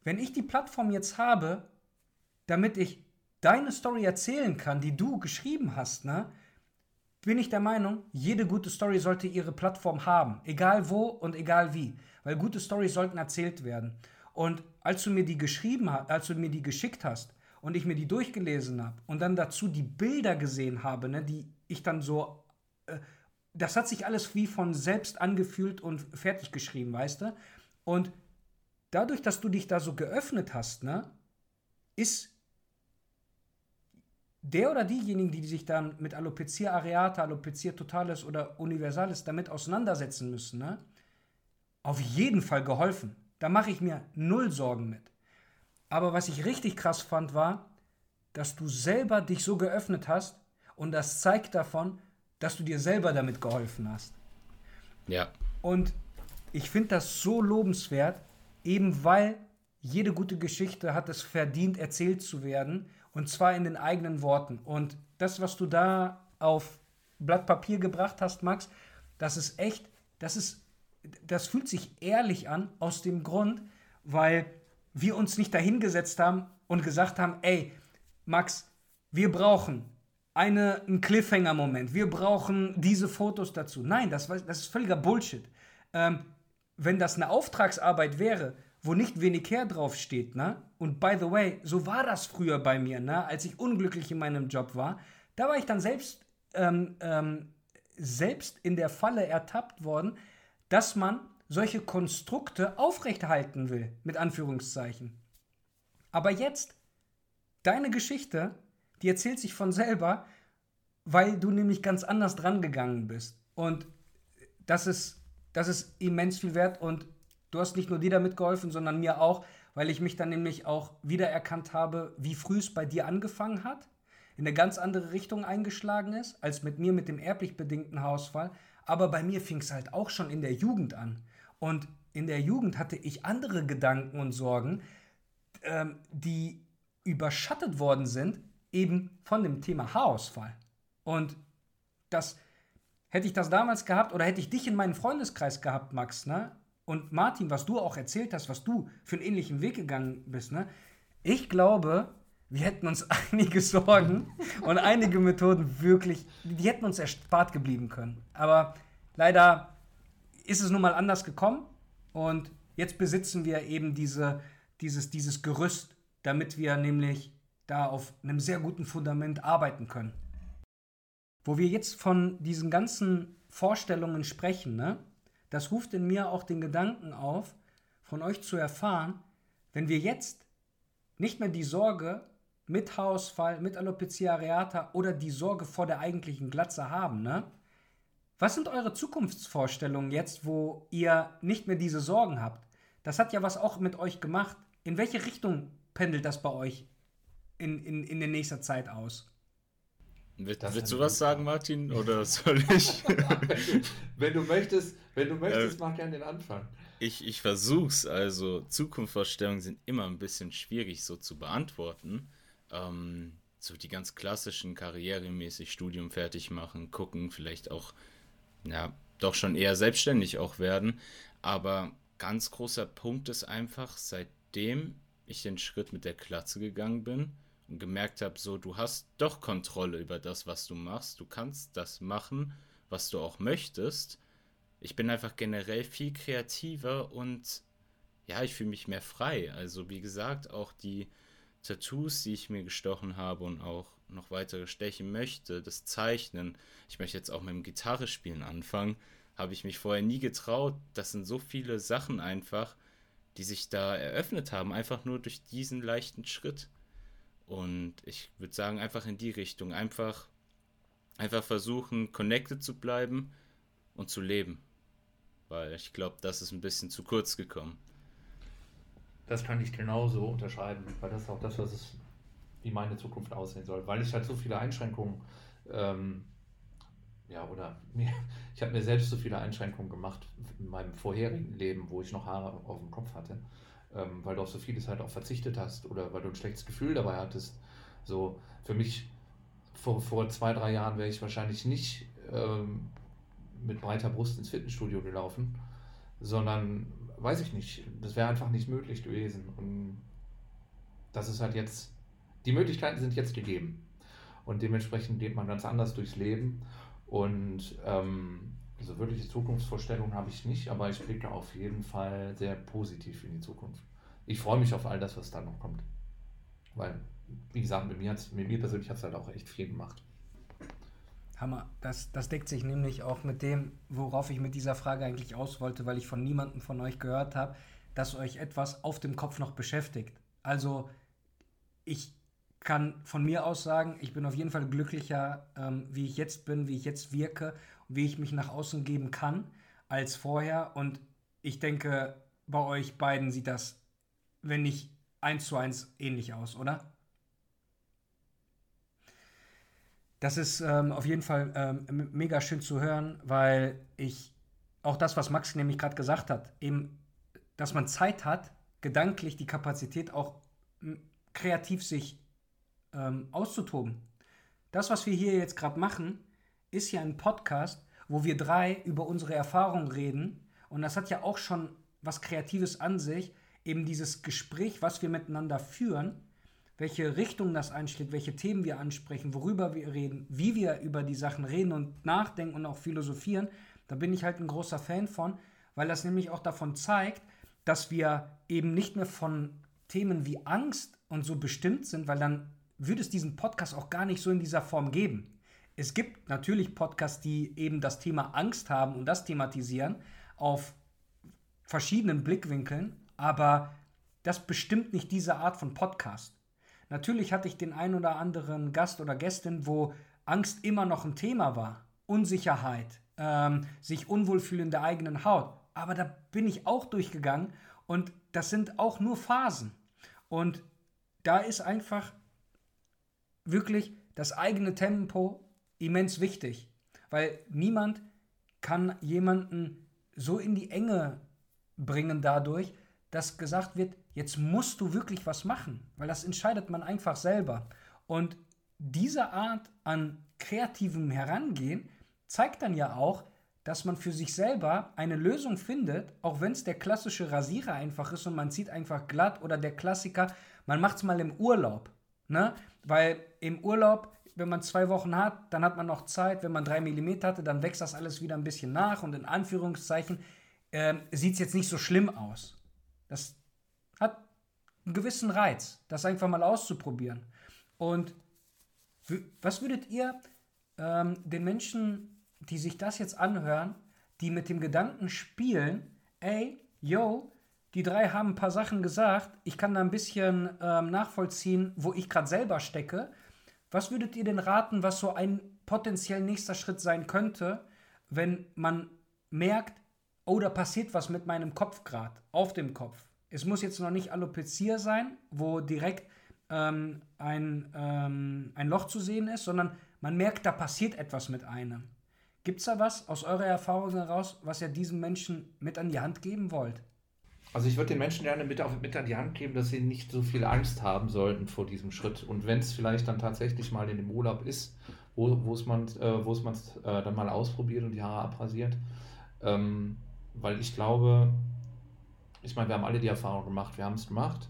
wenn ich die Plattform jetzt habe, damit ich deine Story erzählen kann, die du geschrieben hast, ne, bin ich der Meinung, jede gute Story sollte ihre Plattform haben, egal wo und egal wie, weil gute Stories sollten erzählt werden. Und als du mir die geschrieben hast, als du mir die geschickt hast und ich mir die durchgelesen habe und dann dazu die Bilder gesehen habe, ne, die ich dann so äh, das hat sich alles wie von selbst angefühlt und fertig geschrieben, weißt du? Und dadurch, dass du dich da so geöffnet hast, ne, ist der oder diejenigen, die sich dann mit Alopecia areata, Alopecia totalis oder universalis damit auseinandersetzen müssen, ne, auf jeden Fall geholfen. Da mache ich mir null Sorgen mit. Aber was ich richtig krass fand, war, dass du selber dich so geöffnet hast und das zeigt davon, dass du dir selber damit geholfen hast. Ja. Und ich finde das so lobenswert, eben weil jede gute Geschichte hat es verdient, erzählt zu werden. Und zwar in den eigenen Worten. Und das, was du da auf Blatt Papier gebracht hast, Max, das ist echt, das ist, das fühlt sich ehrlich an, aus dem Grund, weil wir uns nicht dahingesetzt haben und gesagt haben, ey, Max, wir brauchen eine, einen Cliffhanger-Moment. Wir brauchen diese Fotos dazu. Nein, das, das ist völliger Bullshit. Ähm, wenn das eine Auftragsarbeit wäre, wo nicht wenig her draufsteht, ne? Und by the way, so war das früher bei mir, ne? Als ich unglücklich in meinem Job war, da war ich dann selbst, ähm, ähm, selbst in der Falle ertappt worden, dass man solche Konstrukte aufrechterhalten will, mit Anführungszeichen. Aber jetzt, deine Geschichte die erzählt sich von selber, weil du nämlich ganz anders dran gegangen bist. Und das ist, das ist immens viel wert und du hast nicht nur dir damit geholfen, sondern mir auch, weil ich mich dann nämlich auch wiedererkannt habe, wie früh es bei dir angefangen hat, in eine ganz andere Richtung eingeschlagen ist, als mit mir mit dem erblich bedingten Haarausfall. Aber bei mir fing es halt auch schon in der Jugend an. Und in der Jugend hatte ich andere Gedanken und Sorgen, ähm, die überschattet worden sind eben von dem Thema Haarausfall. Und das hätte ich das damals gehabt oder hätte ich dich in meinen Freundeskreis gehabt, Max, ne? Und Martin, was du auch erzählt hast, was du für einen ähnlichen Weg gegangen bist, ne? Ich glaube, wir hätten uns einige Sorgen und einige Methoden wirklich, die hätten uns erspart geblieben können. Aber leider ist es nun mal anders gekommen und jetzt besitzen wir eben diese, dieses, dieses Gerüst, damit wir nämlich da auf einem sehr guten Fundament arbeiten können. Wo wir jetzt von diesen ganzen Vorstellungen sprechen, ne, das ruft in mir auch den Gedanken auf, von euch zu erfahren, wenn wir jetzt nicht mehr die Sorge mit Haarausfall, mit Alopecia areata oder die Sorge vor der eigentlichen Glatze haben, ne? Was sind eure Zukunftsvorstellungen jetzt, wo ihr nicht mehr diese Sorgen habt? Das hat ja was auch mit euch gemacht. In welche Richtung pendelt das bei euch in, in, in der nächsten Zeit aus. Will, willst du was sagen, Martin, oder soll ich? wenn du möchtest, wenn du möchtest, äh, mach gerne den Anfang. Ich, ich versuch's. Also Zukunftsvorstellungen sind immer ein bisschen schwierig so zu beantworten. Ähm, so die ganz klassischen karrieremäßig Studium fertig machen, gucken, vielleicht auch, ja, doch schon eher selbstständig auch werden. Aber ganz großer Punkt ist einfach, seitdem ich den Schritt mit der Klatze gegangen bin, und gemerkt habe, so du hast doch Kontrolle über das, was du machst. Du kannst das machen, was du auch möchtest. Ich bin einfach generell viel kreativer und ja, ich fühle mich mehr frei. Also wie gesagt, auch die Tattoos, die ich mir gestochen habe und auch noch weitere stechen möchte, das Zeichnen. Ich möchte jetzt auch mit dem Gitarre spielen anfangen. Habe ich mich vorher nie getraut. Das sind so viele Sachen einfach, die sich da eröffnet haben, einfach nur durch diesen leichten Schritt. Und ich würde sagen, einfach in die Richtung. Einfach, einfach versuchen, connected zu bleiben und zu leben. Weil ich glaube, das ist ein bisschen zu kurz gekommen. Das kann ich genauso unterschreiben, weil das ist auch das, was es, wie meine Zukunft aussehen soll. Weil ich halt so viele Einschränkungen, ähm, ja, oder mir, ich habe mir selbst so viele Einschränkungen gemacht in meinem vorherigen Leben, wo ich noch Haare auf dem Kopf hatte ähm, weil du auf so vieles halt auch verzichtet hast oder weil du ein schlechtes Gefühl dabei hattest. So, für mich vor, vor zwei, drei Jahren wäre ich wahrscheinlich nicht ähm, mit breiter Brust ins Fitnessstudio gelaufen, sondern weiß ich nicht, das wäre einfach nicht möglich gewesen. Und das ist halt jetzt, die Möglichkeiten sind jetzt gegeben. Und dementsprechend geht man ganz anders durchs Leben. Und ähm, also wirkliche Zukunftsvorstellungen habe ich nicht, aber ich blicke auf jeden Fall sehr positiv in die Zukunft. Ich freue mich auf all das, was da noch kommt. Weil, wie gesagt, mit mir, mit mir persönlich hat es halt auch echt viel gemacht. Hammer. Das, das deckt sich nämlich auch mit dem, worauf ich mit dieser Frage eigentlich aus wollte, weil ich von niemandem von euch gehört habe, dass euch etwas auf dem Kopf noch beschäftigt. Also ich kann von mir aus sagen, ich bin auf jeden Fall glücklicher, ähm, wie ich jetzt bin, wie ich jetzt wirke wie ich mich nach außen geben kann als vorher. Und ich denke, bei euch beiden sieht das, wenn nicht eins zu eins ähnlich aus, oder? Das ist ähm, auf jeden Fall ähm, mega schön zu hören, weil ich auch das, was Max nämlich gerade gesagt hat, eben, dass man Zeit hat, gedanklich die Kapazität auch kreativ sich ähm, auszutoben. Das, was wir hier jetzt gerade machen, ist ja ein Podcast, wo wir drei über unsere Erfahrungen reden. Und das hat ja auch schon was Kreatives an sich, eben dieses Gespräch, was wir miteinander führen, welche Richtung das einschlägt, welche Themen wir ansprechen, worüber wir reden, wie wir über die Sachen reden und nachdenken und auch philosophieren, da bin ich halt ein großer Fan von, weil das nämlich auch davon zeigt, dass wir eben nicht mehr von Themen wie Angst und so bestimmt sind, weil dann würde es diesen Podcast auch gar nicht so in dieser Form geben. Es gibt natürlich Podcasts, die eben das Thema Angst haben und das thematisieren auf verschiedenen Blickwinkeln, aber das bestimmt nicht diese Art von Podcast. Natürlich hatte ich den einen oder anderen Gast oder Gästin, wo Angst immer noch ein Thema war. Unsicherheit, ähm, sich unwohl fühlen in der eigenen Haut. Aber da bin ich auch durchgegangen und das sind auch nur Phasen. Und da ist einfach wirklich das eigene Tempo immens wichtig, weil niemand kann jemanden so in die Enge bringen dadurch, dass gesagt wird, jetzt musst du wirklich was machen, weil das entscheidet man einfach selber. Und diese Art an kreativem Herangehen zeigt dann ja auch, dass man für sich selber eine Lösung findet, auch wenn es der klassische Rasierer einfach ist und man zieht einfach glatt oder der Klassiker, man macht es mal im Urlaub. Ne? Weil im Urlaub, wenn man zwei Wochen hat, dann hat man noch Zeit. Wenn man drei Millimeter hatte, dann wächst das alles wieder ein bisschen nach und in Anführungszeichen äh, sieht es jetzt nicht so schlimm aus. Das hat einen gewissen Reiz, das einfach mal auszuprobieren. Und was würdet ihr ähm, den Menschen, die sich das jetzt anhören, die mit dem Gedanken spielen, ey, yo, die drei haben ein paar Sachen gesagt, ich kann da ein bisschen ähm, nachvollziehen, wo ich gerade selber stecke. Was würdet ihr denn raten, was so ein potenziell nächster Schritt sein könnte, wenn man merkt, oh, da passiert was mit meinem Kopf gerade, auf dem Kopf. Es muss jetzt noch nicht Alopecia sein, wo direkt ähm, ein, ähm, ein Loch zu sehen ist, sondern man merkt, da passiert etwas mit einem. Gibt es da was aus eurer Erfahrung heraus, was ihr diesen Menschen mit an die Hand geben wollt? Also ich würde den Menschen gerne mit, auf, mit an die Hand geben, dass sie nicht so viel Angst haben sollten vor diesem Schritt. Und wenn es vielleicht dann tatsächlich mal in dem Urlaub ist, wo es man äh, äh, dann mal ausprobiert und die Haare abrasiert, ähm, weil ich glaube, ich meine, wir haben alle die Erfahrung gemacht, wir haben es gemacht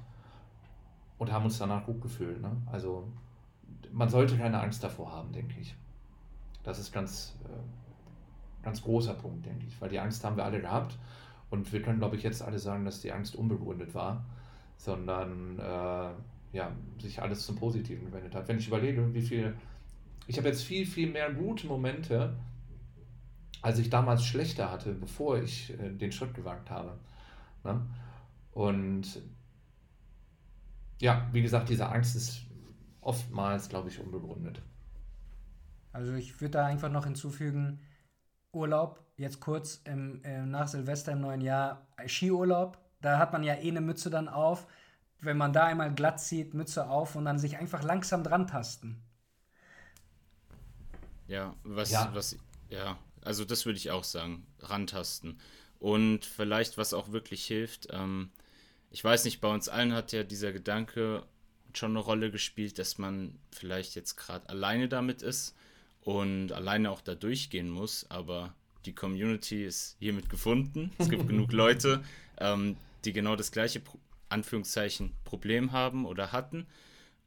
und haben uns danach gut gefühlt. Ne? Also man sollte keine Angst davor haben, denke ich. Das ist ganz, äh, ganz großer Punkt, denke ich, weil die Angst haben wir alle gehabt und wir können, glaube ich, jetzt alle sagen, dass die Angst unbegründet war, sondern äh, ja, sich alles zum Positiven gewendet hat. Wenn ich überlege, wie viel, ich habe jetzt viel, viel mehr gute Momente als ich damals schlechter hatte, bevor ich äh, den Schritt gewagt habe. Ne? Und ja, wie gesagt, diese Angst ist oftmals, glaube ich, unbegründet. Also ich würde da einfach noch hinzufügen, Urlaub, jetzt kurz im, äh, nach Silvester im neuen Jahr, Skiurlaub, da hat man ja eh eine Mütze dann auf. Wenn man da einmal glatt zieht, Mütze auf und dann sich einfach langsam dran tasten. Ja, was, ja. was, ja, also das würde ich auch sagen, rantasten. Und vielleicht, was auch wirklich hilft, ähm, ich weiß nicht, bei uns allen hat ja dieser Gedanke schon eine Rolle gespielt, dass man vielleicht jetzt gerade alleine damit ist und alleine auch da durchgehen muss, aber die Community ist hiermit gefunden. Es gibt genug Leute, ähm, die genau das gleiche Anführungszeichen Problem haben oder hatten.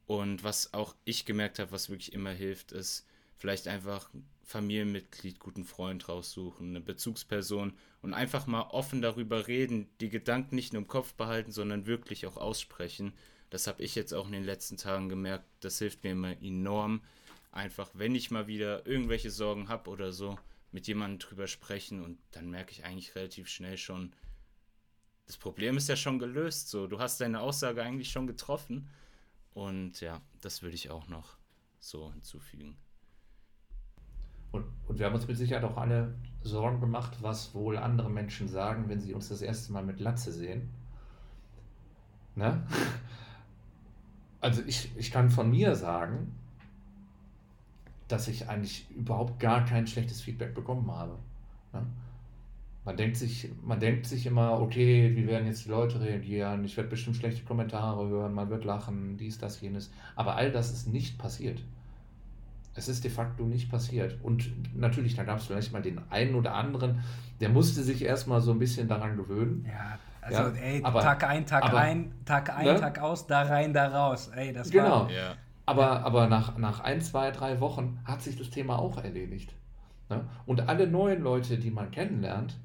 Und was auch ich gemerkt habe, was wirklich immer hilft, ist vielleicht einfach Familienmitglied, guten Freund raussuchen, eine Bezugsperson und einfach mal offen darüber reden, die Gedanken nicht nur im Kopf behalten, sondern wirklich auch aussprechen. Das habe ich jetzt auch in den letzten Tagen gemerkt. Das hilft mir immer enorm. Einfach, wenn ich mal wieder irgendwelche Sorgen habe oder so, mit jemandem drüber sprechen und dann merke ich eigentlich relativ schnell schon, das Problem ist ja schon gelöst. So, du hast deine Aussage eigentlich schon getroffen. Und ja, das würde ich auch noch so hinzufügen. Und, und wir haben uns mit Sicherheit auch alle Sorgen gemacht, was wohl andere Menschen sagen, wenn sie uns das erste Mal mit Latze sehen. Ne? Also ich, ich kann von mir sagen, dass ich eigentlich überhaupt gar kein schlechtes Feedback bekommen habe. Ne? Man denkt, sich, man denkt sich immer, okay, wie werden jetzt die Leute reagieren? Ich werde bestimmt schlechte Kommentare hören, man wird lachen, dies, das, jenes. Aber all das ist nicht passiert. Es ist de facto nicht passiert. Und natürlich, da gab es vielleicht mal den einen oder anderen, der musste sich erstmal so ein bisschen daran gewöhnen. Ja, also ja, ey, aber, Tag ein, Tag aber, ein, Tag ein, ne? Tag aus, da rein, da raus. Ey, das genau. war. Ja. Aber, aber nach, nach ein, zwei, drei Wochen hat sich das Thema auch erledigt. Ne? Und alle neuen Leute, die man kennenlernt,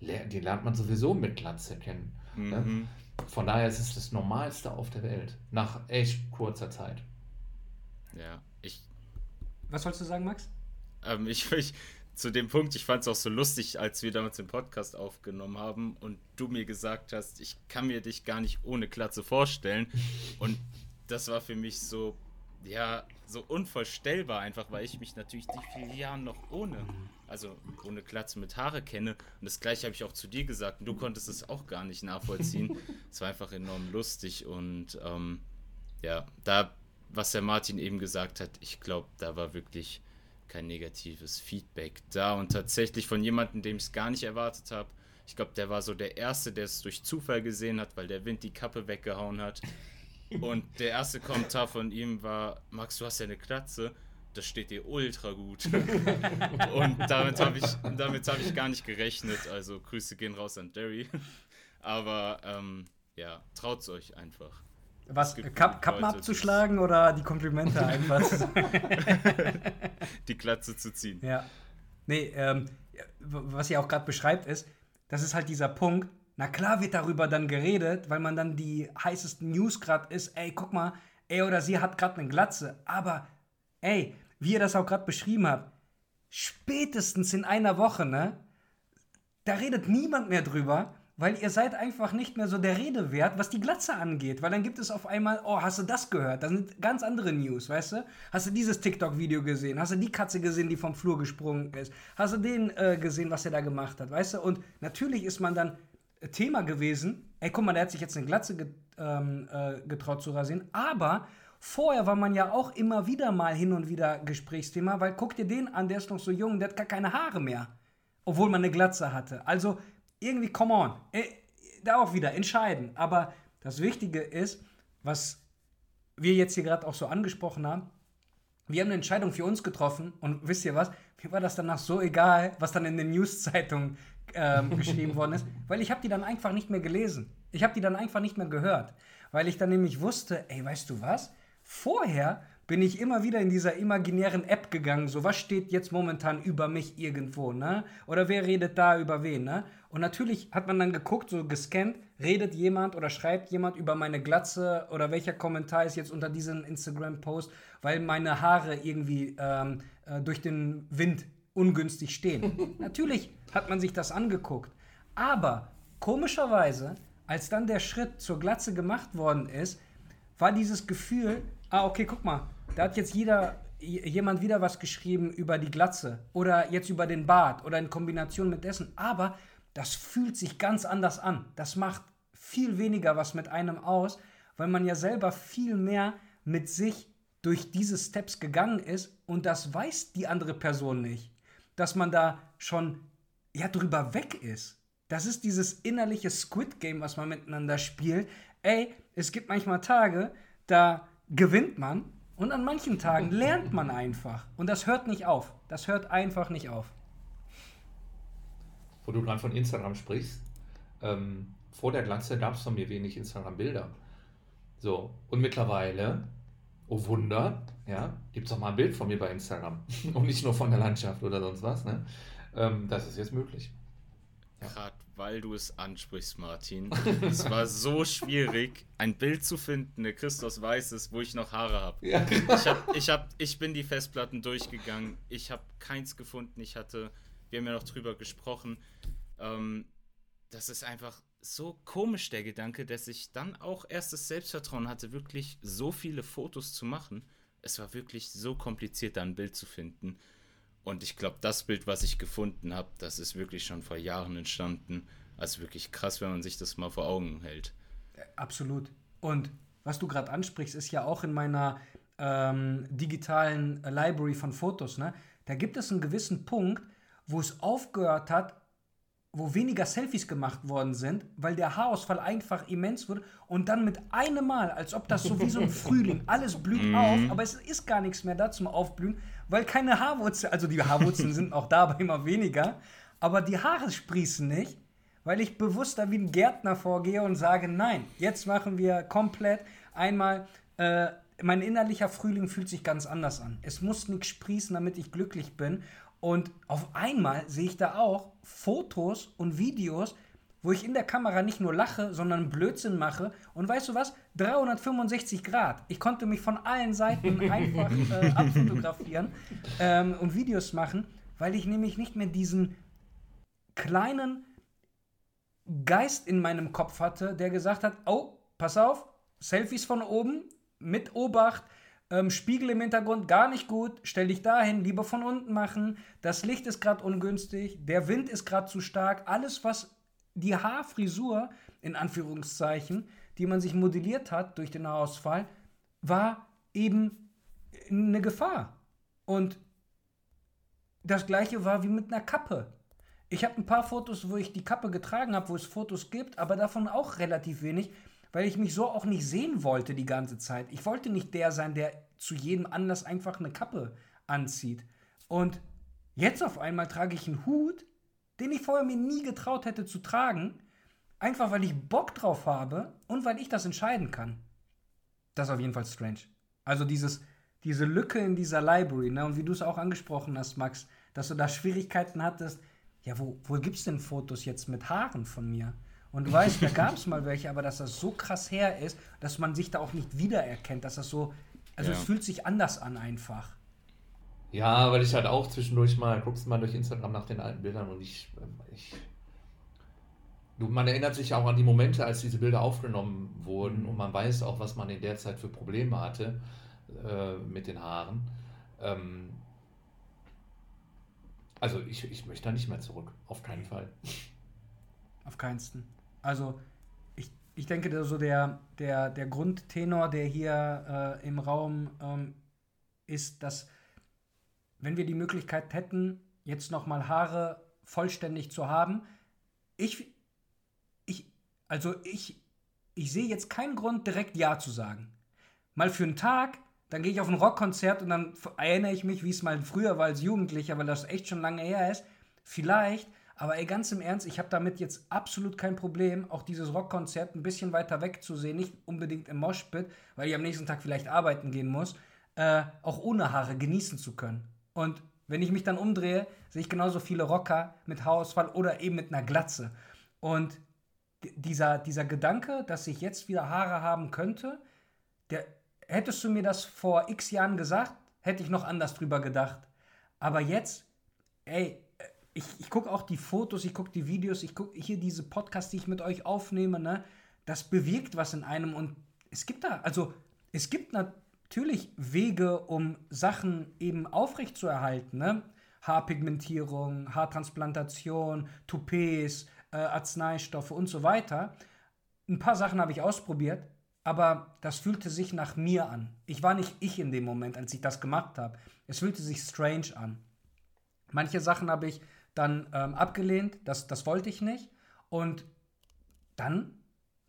die lernt man sowieso mit Glatze kennen. Ne? Mhm. Ne? Von daher ist es das Normalste auf der Welt. Nach echt kurzer Zeit. Ja, ich. Was wolltest du sagen, Max? Ähm, ich, ich, zu dem Punkt, ich fand es auch so lustig, als wir damals den Podcast aufgenommen haben und du mir gesagt hast, ich kann mir dich gar nicht ohne Glatze vorstellen. und das war für mich so, ja, so unvorstellbar einfach, weil ich mich natürlich die vielen Jahre noch ohne, also ohne Glatze mit Haare kenne. Und das gleiche habe ich auch zu dir gesagt und du konntest es auch gar nicht nachvollziehen. es war einfach enorm lustig und ähm, ja, da, was der Martin eben gesagt hat, ich glaube, da war wirklich kein negatives Feedback da und tatsächlich von jemandem, dem ich es gar nicht erwartet habe. Ich glaube, der war so der Erste, der es durch Zufall gesehen hat, weil der Wind die Kappe weggehauen hat. Und der erste Kommentar von ihm war: Max, du hast ja eine Klatze. Das steht dir ultra gut. und damit habe ich, hab ich gar nicht gerechnet. Also Grüße gehen raus an Derry. Aber ähm, ja, traut euch einfach. Was, Kap Kappen abzuschlagen oder die Komplimente einfach? die Klatze zu ziehen. Ja. Nee, ähm, was ihr auch gerade beschreibt, ist, das ist halt dieser Punkt, na klar wird darüber dann geredet, weil man dann die heißesten News gerade ist, ey, guck mal, er oder sie hat gerade eine Glatze. Aber, ey, wie ihr das auch gerade beschrieben habt, spätestens in einer Woche, ne? Da redet niemand mehr drüber, weil ihr seid einfach nicht mehr so der Rede wert, was die Glatze angeht. Weil dann gibt es auf einmal, oh, hast du das gehört? Das sind ganz andere News, weißt du? Hast du dieses TikTok-Video gesehen? Hast du die Katze gesehen, die vom Flur gesprungen ist? Hast du den äh, gesehen, was er da gemacht hat, weißt du? Und natürlich ist man dann Thema gewesen. Ey, guck mal, der hat sich jetzt eine Glatze ähm, äh, getraut zu rasieren. Aber vorher war man ja auch immer wieder mal hin und wieder Gesprächsthema, weil guck dir den an, der ist noch so jung, der hat gar keine Haare mehr. Obwohl man eine Glatze hatte. Also irgendwie, come on. Äh, da auch wieder entscheiden. Aber das Wichtige ist, was wir jetzt hier gerade auch so angesprochen haben, wir haben eine Entscheidung für uns getroffen und wisst ihr was? Mir war das danach so egal, was dann in den News-Zeitungen ähm, geschrieben worden ist, weil ich habe die dann einfach nicht mehr gelesen. Ich habe die dann einfach nicht mehr gehört, weil ich dann nämlich wusste, ey, weißt du was? Vorher bin ich immer wieder in dieser imaginären App gegangen, so was steht jetzt momentan über mich irgendwo, ne? Oder wer redet da über wen, ne? Und natürlich hat man dann geguckt, so gescannt, redet jemand oder schreibt jemand über meine Glatze oder welcher Kommentar ist jetzt unter diesem Instagram-Post, weil meine Haare irgendwie ähm, äh, durch den Wind ungünstig stehen. Natürlich hat man sich das angeguckt. Aber komischerweise, als dann der Schritt zur Glatze gemacht worden ist, war dieses Gefühl, ah, okay, guck mal, da hat jetzt jeder, jemand wieder was geschrieben über die Glatze oder jetzt über den Bart oder in Kombination mit dessen. Aber das fühlt sich ganz anders an. Das macht viel weniger was mit einem aus, weil man ja selber viel mehr mit sich durch diese Steps gegangen ist und das weiß die andere Person nicht dass man da schon ja drüber weg ist. Das ist dieses innerliche Squid Game, was man miteinander spielt. Ey, es gibt manchmal Tage, da gewinnt man und an manchen Tagen lernt man einfach. Und das hört nicht auf. Das hört einfach nicht auf. Wo du gerade von Instagram sprichst, ähm, vor der Glatze gab es von mir wenig Instagram-Bilder. So, und mittlerweile, oh Wunder, ja, gibt es auch mal ein Bild von mir bei Instagram. und nicht nur von der Landschaft oder sonst was, ne? Ähm, das ist jetzt möglich. Ja. Gerade weil du es ansprichst, Martin. es war so schwierig, ein Bild zu finden, der Christus weiß es, wo ich noch Haare habe. Ja. Ich, hab, ich, hab, ich bin die Festplatten durchgegangen. Ich habe keins gefunden. Ich hatte, wir haben ja noch drüber gesprochen. Ähm, das ist einfach so komisch, der Gedanke, dass ich dann auch erst das Selbstvertrauen hatte, wirklich so viele Fotos zu machen. Es war wirklich so kompliziert, da ein Bild zu finden. Und ich glaube, das Bild, was ich gefunden habe, das ist wirklich schon vor Jahren entstanden. Also wirklich krass, wenn man sich das mal vor Augen hält. Absolut. Und was du gerade ansprichst, ist ja auch in meiner ähm, digitalen Library von Fotos. Ne? Da gibt es einen gewissen Punkt, wo es aufgehört hat, wo weniger Selfies gemacht worden sind, weil der Haarausfall einfach immens wurde und dann mit einem Mal, als ob das so wie so ein Frühling, alles blüht mhm. auf, aber es ist gar nichts mehr da zum Aufblühen, weil keine Haarwurzeln, also die Haarwurzeln sind auch da, aber immer weniger, aber die Haare sprießen nicht, weil ich bewusst da wie ein Gärtner vorgehe und sage, nein, jetzt machen wir komplett einmal, äh, mein innerlicher Frühling fühlt sich ganz anders an. Es muss nichts sprießen, damit ich glücklich bin und auf einmal sehe ich da auch Fotos und Videos, wo ich in der Kamera nicht nur lache, sondern Blödsinn mache. Und weißt du was? 365 Grad. Ich konnte mich von allen Seiten einfach äh, abfotografieren ähm, und Videos machen, weil ich nämlich nicht mehr diesen kleinen Geist in meinem Kopf hatte, der gesagt hat, oh, pass auf, Selfies von oben, mit Obacht, ähm, Spiegel im Hintergrund gar nicht gut. Stell dich dahin, lieber von unten machen. Das Licht ist gerade ungünstig. Der Wind ist gerade zu stark. Alles, was die Haarfrisur, in Anführungszeichen, die man sich modelliert hat durch den Haarausfall, war eben eine Gefahr. Und das gleiche war wie mit einer Kappe. Ich habe ein paar Fotos, wo ich die Kappe getragen habe, wo es Fotos gibt, aber davon auch relativ wenig weil ich mich so auch nicht sehen wollte die ganze Zeit. Ich wollte nicht der sein, der zu jedem Anlass einfach eine Kappe anzieht. Und jetzt auf einmal trage ich einen Hut, den ich vorher mir nie getraut hätte zu tragen, einfach weil ich Bock drauf habe und weil ich das entscheiden kann. Das ist auf jeden Fall strange. Also dieses, diese Lücke in dieser Library, ne? und wie du es auch angesprochen hast, Max, dass du da Schwierigkeiten hattest, ja, wo, wo gibt es denn Fotos jetzt mit Haaren von mir? Und du weißt, da gab es mal welche, aber dass das so krass her ist, dass man sich da auch nicht wiedererkennt, dass das so, also ja. es fühlt sich anders an einfach. Ja, weil ich halt auch zwischendurch mal, guckst mal durch Instagram nach den alten Bildern und ich, ich du, man erinnert sich auch an die Momente, als diese Bilder aufgenommen wurden mhm. und man weiß auch, was man in der Zeit für Probleme hatte äh, mit den Haaren. Ähm, also ich, ich möchte da nicht mehr zurück, auf keinen Fall. Auf keinsten. Also ich, ich denke, so der, der, der Grundtenor, der hier äh, im Raum ähm, ist, dass wenn wir die Möglichkeit hätten, jetzt noch mal Haare vollständig zu haben, ich, ich, also ich, ich sehe jetzt keinen Grund, direkt Ja zu sagen. Mal für einen Tag, dann gehe ich auf ein Rockkonzert und dann erinnere ich mich, wie es mal früher war als Jugendlicher, weil das echt schon lange her ist. Vielleicht, aber ey, ganz im Ernst, ich habe damit jetzt absolut kein Problem, auch dieses Rockkonzert ein bisschen weiter weg zu sehen, nicht unbedingt im Moshpit, weil ich am nächsten Tag vielleicht arbeiten gehen muss, äh, auch ohne Haare genießen zu können. Und wenn ich mich dann umdrehe, sehe ich genauso viele Rocker mit Haarausfall oder eben mit einer Glatze. Und dieser, dieser Gedanke, dass ich jetzt wieder Haare haben könnte, der, hättest du mir das vor x Jahren gesagt, hätte ich noch anders drüber gedacht. Aber jetzt, ey, ich, ich gucke auch die Fotos, ich gucke die Videos, ich gucke hier diese Podcasts, die ich mit euch aufnehme, ne? Das bewirkt was in einem und es gibt da, also es gibt natürlich Wege, um Sachen eben aufrechtzuerhalten, ne? Haarpigmentierung, Haartransplantation, Toupets, äh, Arzneistoffe und so weiter. Ein paar Sachen habe ich ausprobiert, aber das fühlte sich nach mir an. Ich war nicht ich in dem Moment, als ich das gemacht habe. Es fühlte sich strange an. Manche Sachen habe ich dann ähm, abgelehnt, das, das wollte ich nicht. Und dann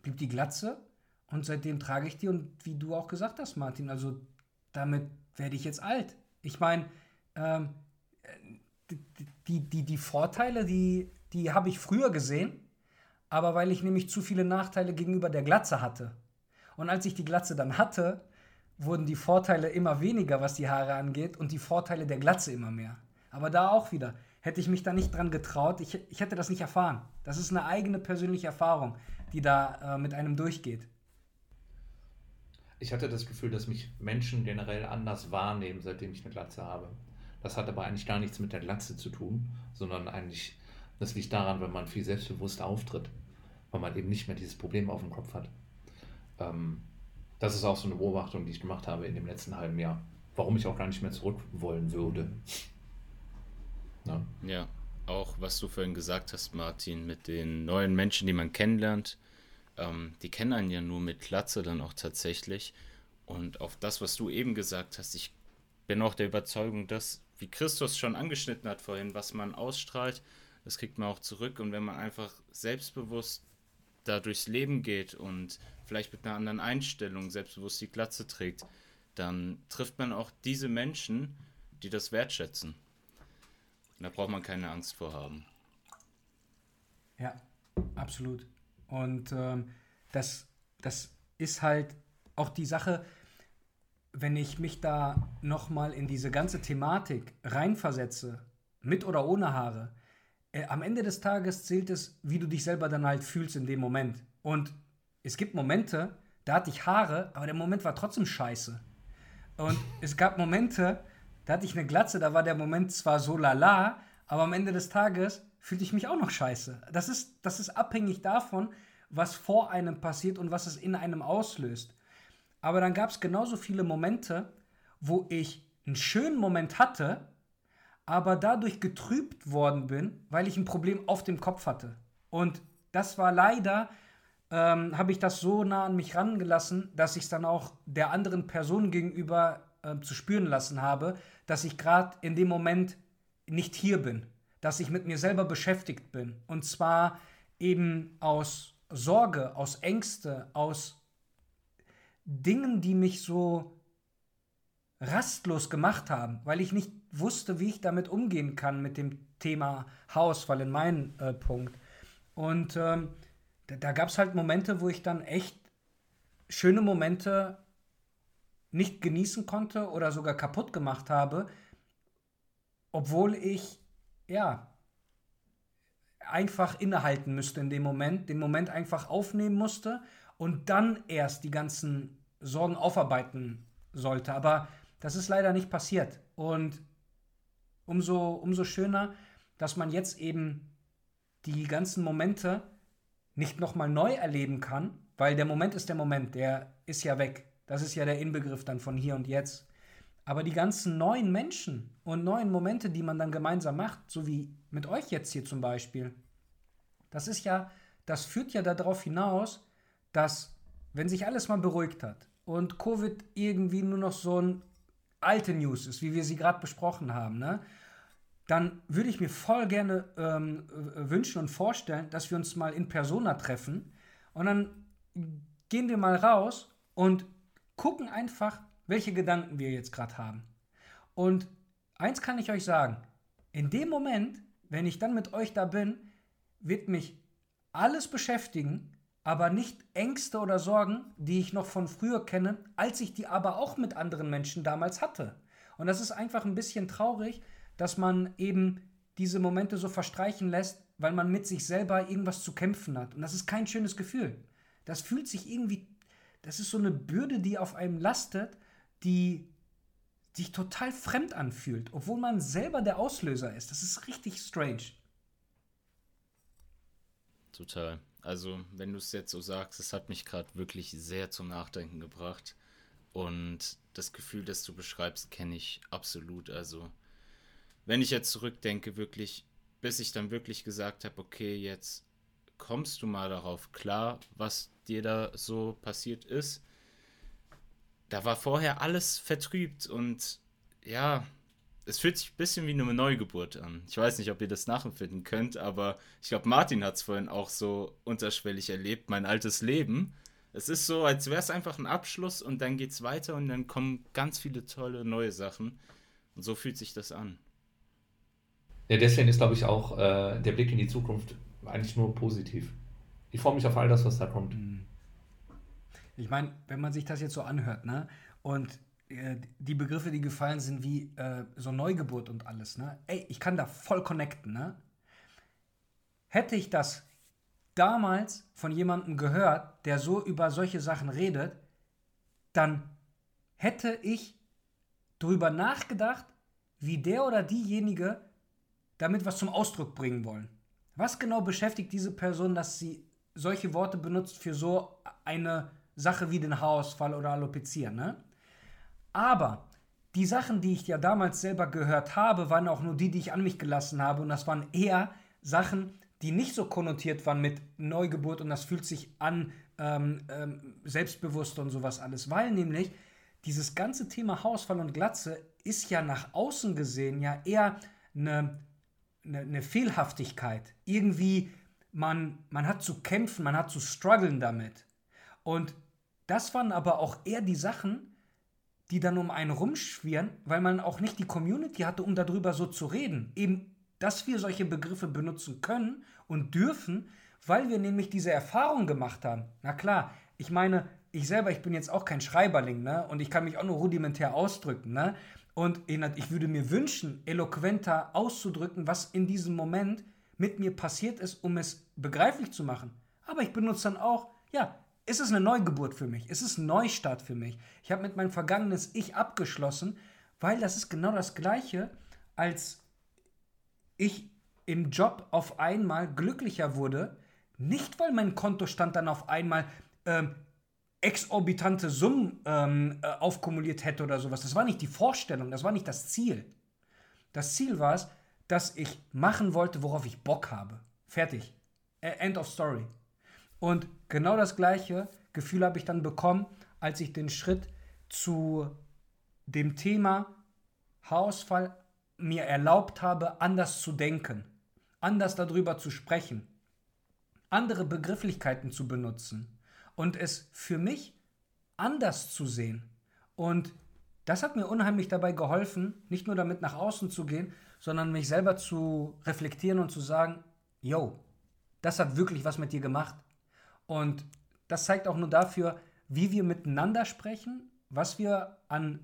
blieb die Glatze Und seitdem trage ich die und wie du auch gesagt hast, Martin, also damit werde ich jetzt alt. Ich meine, ähm, die, die, die Vorteile, die, die habe ich früher gesehen, aber weil ich nämlich zu viele Nachteile gegenüber der Glatze hatte. Und als ich die Glatze dann hatte, wurden die Vorteile immer weniger, was die Haare angeht, und die Vorteile der Glatze immer mehr. Aber da auch wieder, hätte ich mich da nicht dran getraut, ich, ich hätte das nicht erfahren. Das ist eine eigene persönliche Erfahrung, die da äh, mit einem durchgeht. Ich hatte das Gefühl, dass mich Menschen generell anders wahrnehmen, seitdem ich eine Glatze habe. Das hat aber eigentlich gar nichts mit der Glatze zu tun, sondern eigentlich, das liegt daran, wenn man viel selbstbewusst auftritt, weil man eben nicht mehr dieses Problem auf dem Kopf hat. Ähm, das ist auch so eine Beobachtung, die ich gemacht habe in dem letzten halben Jahr. Warum ich auch gar nicht mehr zurück wollen würde. Ja. ja, auch was du vorhin gesagt hast, Martin, mit den neuen Menschen, die man kennenlernt, ähm, die kennen einen ja nur mit Glatze dann auch tatsächlich. Und auf das, was du eben gesagt hast, ich bin auch der Überzeugung, dass, wie Christus schon angeschnitten hat vorhin, was man ausstrahlt, das kriegt man auch zurück. Und wenn man einfach selbstbewusst da durchs Leben geht und vielleicht mit einer anderen Einstellung selbstbewusst die Glatze trägt, dann trifft man auch diese Menschen, die das wertschätzen. Da braucht man keine Angst vor haben. Ja, absolut. Und ähm, das, das ist halt auch die Sache, wenn ich mich da nochmal in diese ganze Thematik reinversetze, mit oder ohne Haare, äh, am Ende des Tages zählt es, wie du dich selber dann halt fühlst in dem Moment. Und es gibt Momente, da hatte ich Haare, aber der Moment war trotzdem scheiße. Und es gab Momente, da hatte ich eine Glatze, da war der Moment zwar so lala, aber am Ende des Tages fühlte ich mich auch noch scheiße. Das ist, das ist abhängig davon, was vor einem passiert und was es in einem auslöst. Aber dann gab es genauso viele Momente, wo ich einen schönen Moment hatte, aber dadurch getrübt worden bin, weil ich ein Problem auf dem Kopf hatte. Und das war leider, ähm, habe ich das so nah an mich rangelassen, dass ich es dann auch der anderen Person gegenüber äh, zu spüren lassen habe, dass ich gerade in dem Moment nicht hier bin, dass ich mit mir selber beschäftigt bin. Und zwar eben aus Sorge, aus Ängste, aus Dingen, die mich so rastlos gemacht haben, weil ich nicht wusste, wie ich damit umgehen kann mit dem Thema Haarausfall in meinem äh, Punkt. Und ähm, da, da gab es halt Momente, wo ich dann echt schöne Momente nicht genießen konnte oder sogar kaputt gemacht habe, obwohl ich ja einfach innehalten müsste in dem Moment, den Moment einfach aufnehmen musste und dann erst die ganzen Sorgen aufarbeiten sollte. Aber das ist leider nicht passiert. Und umso, umso schöner, dass man jetzt eben die ganzen Momente nicht nochmal neu erleben kann, weil der Moment ist der Moment, der ist ja weg. Das ist ja der Inbegriff dann von hier und jetzt. Aber die ganzen neuen Menschen und neuen Momente, die man dann gemeinsam macht, so wie mit euch jetzt hier zum Beispiel, das ist ja, das führt ja darauf hinaus, dass, wenn sich alles mal beruhigt hat und Covid irgendwie nur noch so ein alte News ist, wie wir sie gerade besprochen haben, ne? dann würde ich mir voll gerne ähm, wünschen und vorstellen, dass wir uns mal in Persona treffen und dann gehen wir mal raus und gucken einfach, welche Gedanken wir jetzt gerade haben. Und eins kann ich euch sagen, in dem Moment, wenn ich dann mit euch da bin, wird mich alles beschäftigen, aber nicht Ängste oder Sorgen, die ich noch von früher kenne, als ich die aber auch mit anderen Menschen damals hatte. Und das ist einfach ein bisschen traurig, dass man eben diese Momente so verstreichen lässt, weil man mit sich selber irgendwas zu kämpfen hat. Und das ist kein schönes Gefühl. Das fühlt sich irgendwie, das ist so eine Bürde, die auf einem lastet, die sich total fremd anfühlt, obwohl man selber der Auslöser ist. Das ist richtig strange. Total. Also, wenn du es jetzt so sagst, es hat mich gerade wirklich sehr zum Nachdenken gebracht. Und das Gefühl, das du beschreibst, kenne ich absolut. Also, wenn ich jetzt zurückdenke, wirklich, bis ich dann wirklich gesagt habe, okay, jetzt kommst du mal darauf klar, was dir da so passiert ist. Da war vorher alles vertrübt und ja, es fühlt sich ein bisschen wie eine Neugeburt an. Ich weiß nicht, ob ihr das nachempfinden könnt, aber ich glaube, Martin hat es vorhin auch so unterschwellig erlebt. Mein altes Leben Es ist so, als wäre es einfach ein Abschluss und dann geht es weiter und dann kommen ganz viele tolle neue Sachen. Und so fühlt sich das an. Ja, deswegen ist, glaube ich, auch äh, der Blick in die Zukunft eigentlich nur positiv. Ich freue mich auf all das, was da kommt. Mhm. Ich meine, wenn man sich das jetzt so anhört, ne? Und äh, die Begriffe, die gefallen sind, wie äh, so Neugeburt und alles, ne? Ey, ich kann da voll connecten, ne? Hätte ich das damals von jemandem gehört, der so über solche Sachen redet, dann hätte ich darüber nachgedacht, wie der oder diejenige damit was zum Ausdruck bringen wollen. Was genau beschäftigt diese Person, dass sie solche Worte benutzt für so eine Sache wie den Haarausfall oder Alopecia, ne? Aber die Sachen, die ich ja damals selber gehört habe, waren auch nur die, die ich an mich gelassen habe. Und das waren eher Sachen, die nicht so konnotiert waren mit Neugeburt und das fühlt sich an ähm, ähm, selbstbewusst und sowas alles. Weil nämlich dieses ganze Thema Haarausfall und Glatze ist ja nach außen gesehen ja eher eine, eine, eine Fehlhaftigkeit. Irgendwie, man, man hat zu kämpfen, man hat zu strugglen damit. Und das waren aber auch eher die Sachen, die dann um einen rumschwirren, weil man auch nicht die Community hatte, um darüber so zu reden. Eben, dass wir solche Begriffe benutzen können und dürfen, weil wir nämlich diese Erfahrung gemacht haben. Na klar, ich meine, ich selber, ich bin jetzt auch kein Schreiberling, ne? Und ich kann mich auch nur rudimentär ausdrücken, ne? Und ich würde mir wünschen, eloquenter auszudrücken, was in diesem Moment mit mir passiert ist, um es begreiflich zu machen. Aber ich benutze dann auch, ja, ist es eine Neugeburt für mich? Ist es ein Neustart für mich? Ich habe mit meinem vergangenes Ich abgeschlossen, weil das ist genau das Gleiche, als ich im Job auf einmal glücklicher wurde. Nicht, weil mein Kontostand dann auf einmal ähm, exorbitante Summen ähm, äh, aufkumuliert hätte oder sowas. Das war nicht die Vorstellung, das war nicht das Ziel. Das Ziel war es, dass ich machen wollte, worauf ich Bock habe. Fertig. End of story. Und genau das gleiche Gefühl habe ich dann bekommen, als ich den Schritt zu dem Thema Haarausfall mir erlaubt habe, anders zu denken, anders darüber zu sprechen, andere Begrifflichkeiten zu benutzen und es für mich anders zu sehen. Und das hat mir unheimlich dabei geholfen, nicht nur damit nach außen zu gehen, sondern mich selber zu reflektieren und zu sagen, yo, das hat wirklich was mit dir gemacht. Und das zeigt auch nur dafür, wie wir miteinander sprechen, was wir an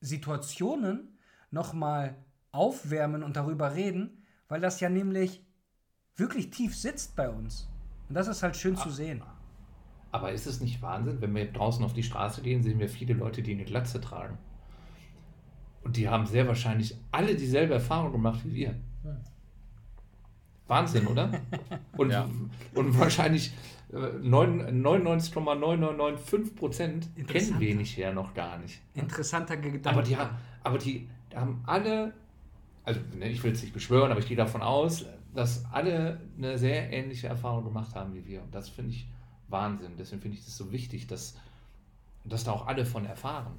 Situationen nochmal aufwärmen und darüber reden, weil das ja nämlich wirklich tief sitzt bei uns. Und das ist halt schön Ach, zu sehen. Aber ist es nicht Wahnsinn, wenn wir draußen auf die Straße gehen, sehen wir viele Leute, die eine Glatze tragen. Und die haben sehr wahrscheinlich alle dieselbe Erfahrung gemacht wie wir. Wahnsinn, oder? Und, ja. und wahrscheinlich 99,9995 Prozent kennen wenig her noch gar nicht. Interessanter Gedanke. Aber die haben, aber die haben alle, also ne, ich will es nicht beschwören, aber ich gehe davon aus, dass alle eine sehr ähnliche Erfahrung gemacht haben wie wir. Und das finde ich Wahnsinn. Deswegen finde ich das so wichtig, dass, dass da auch alle von erfahren.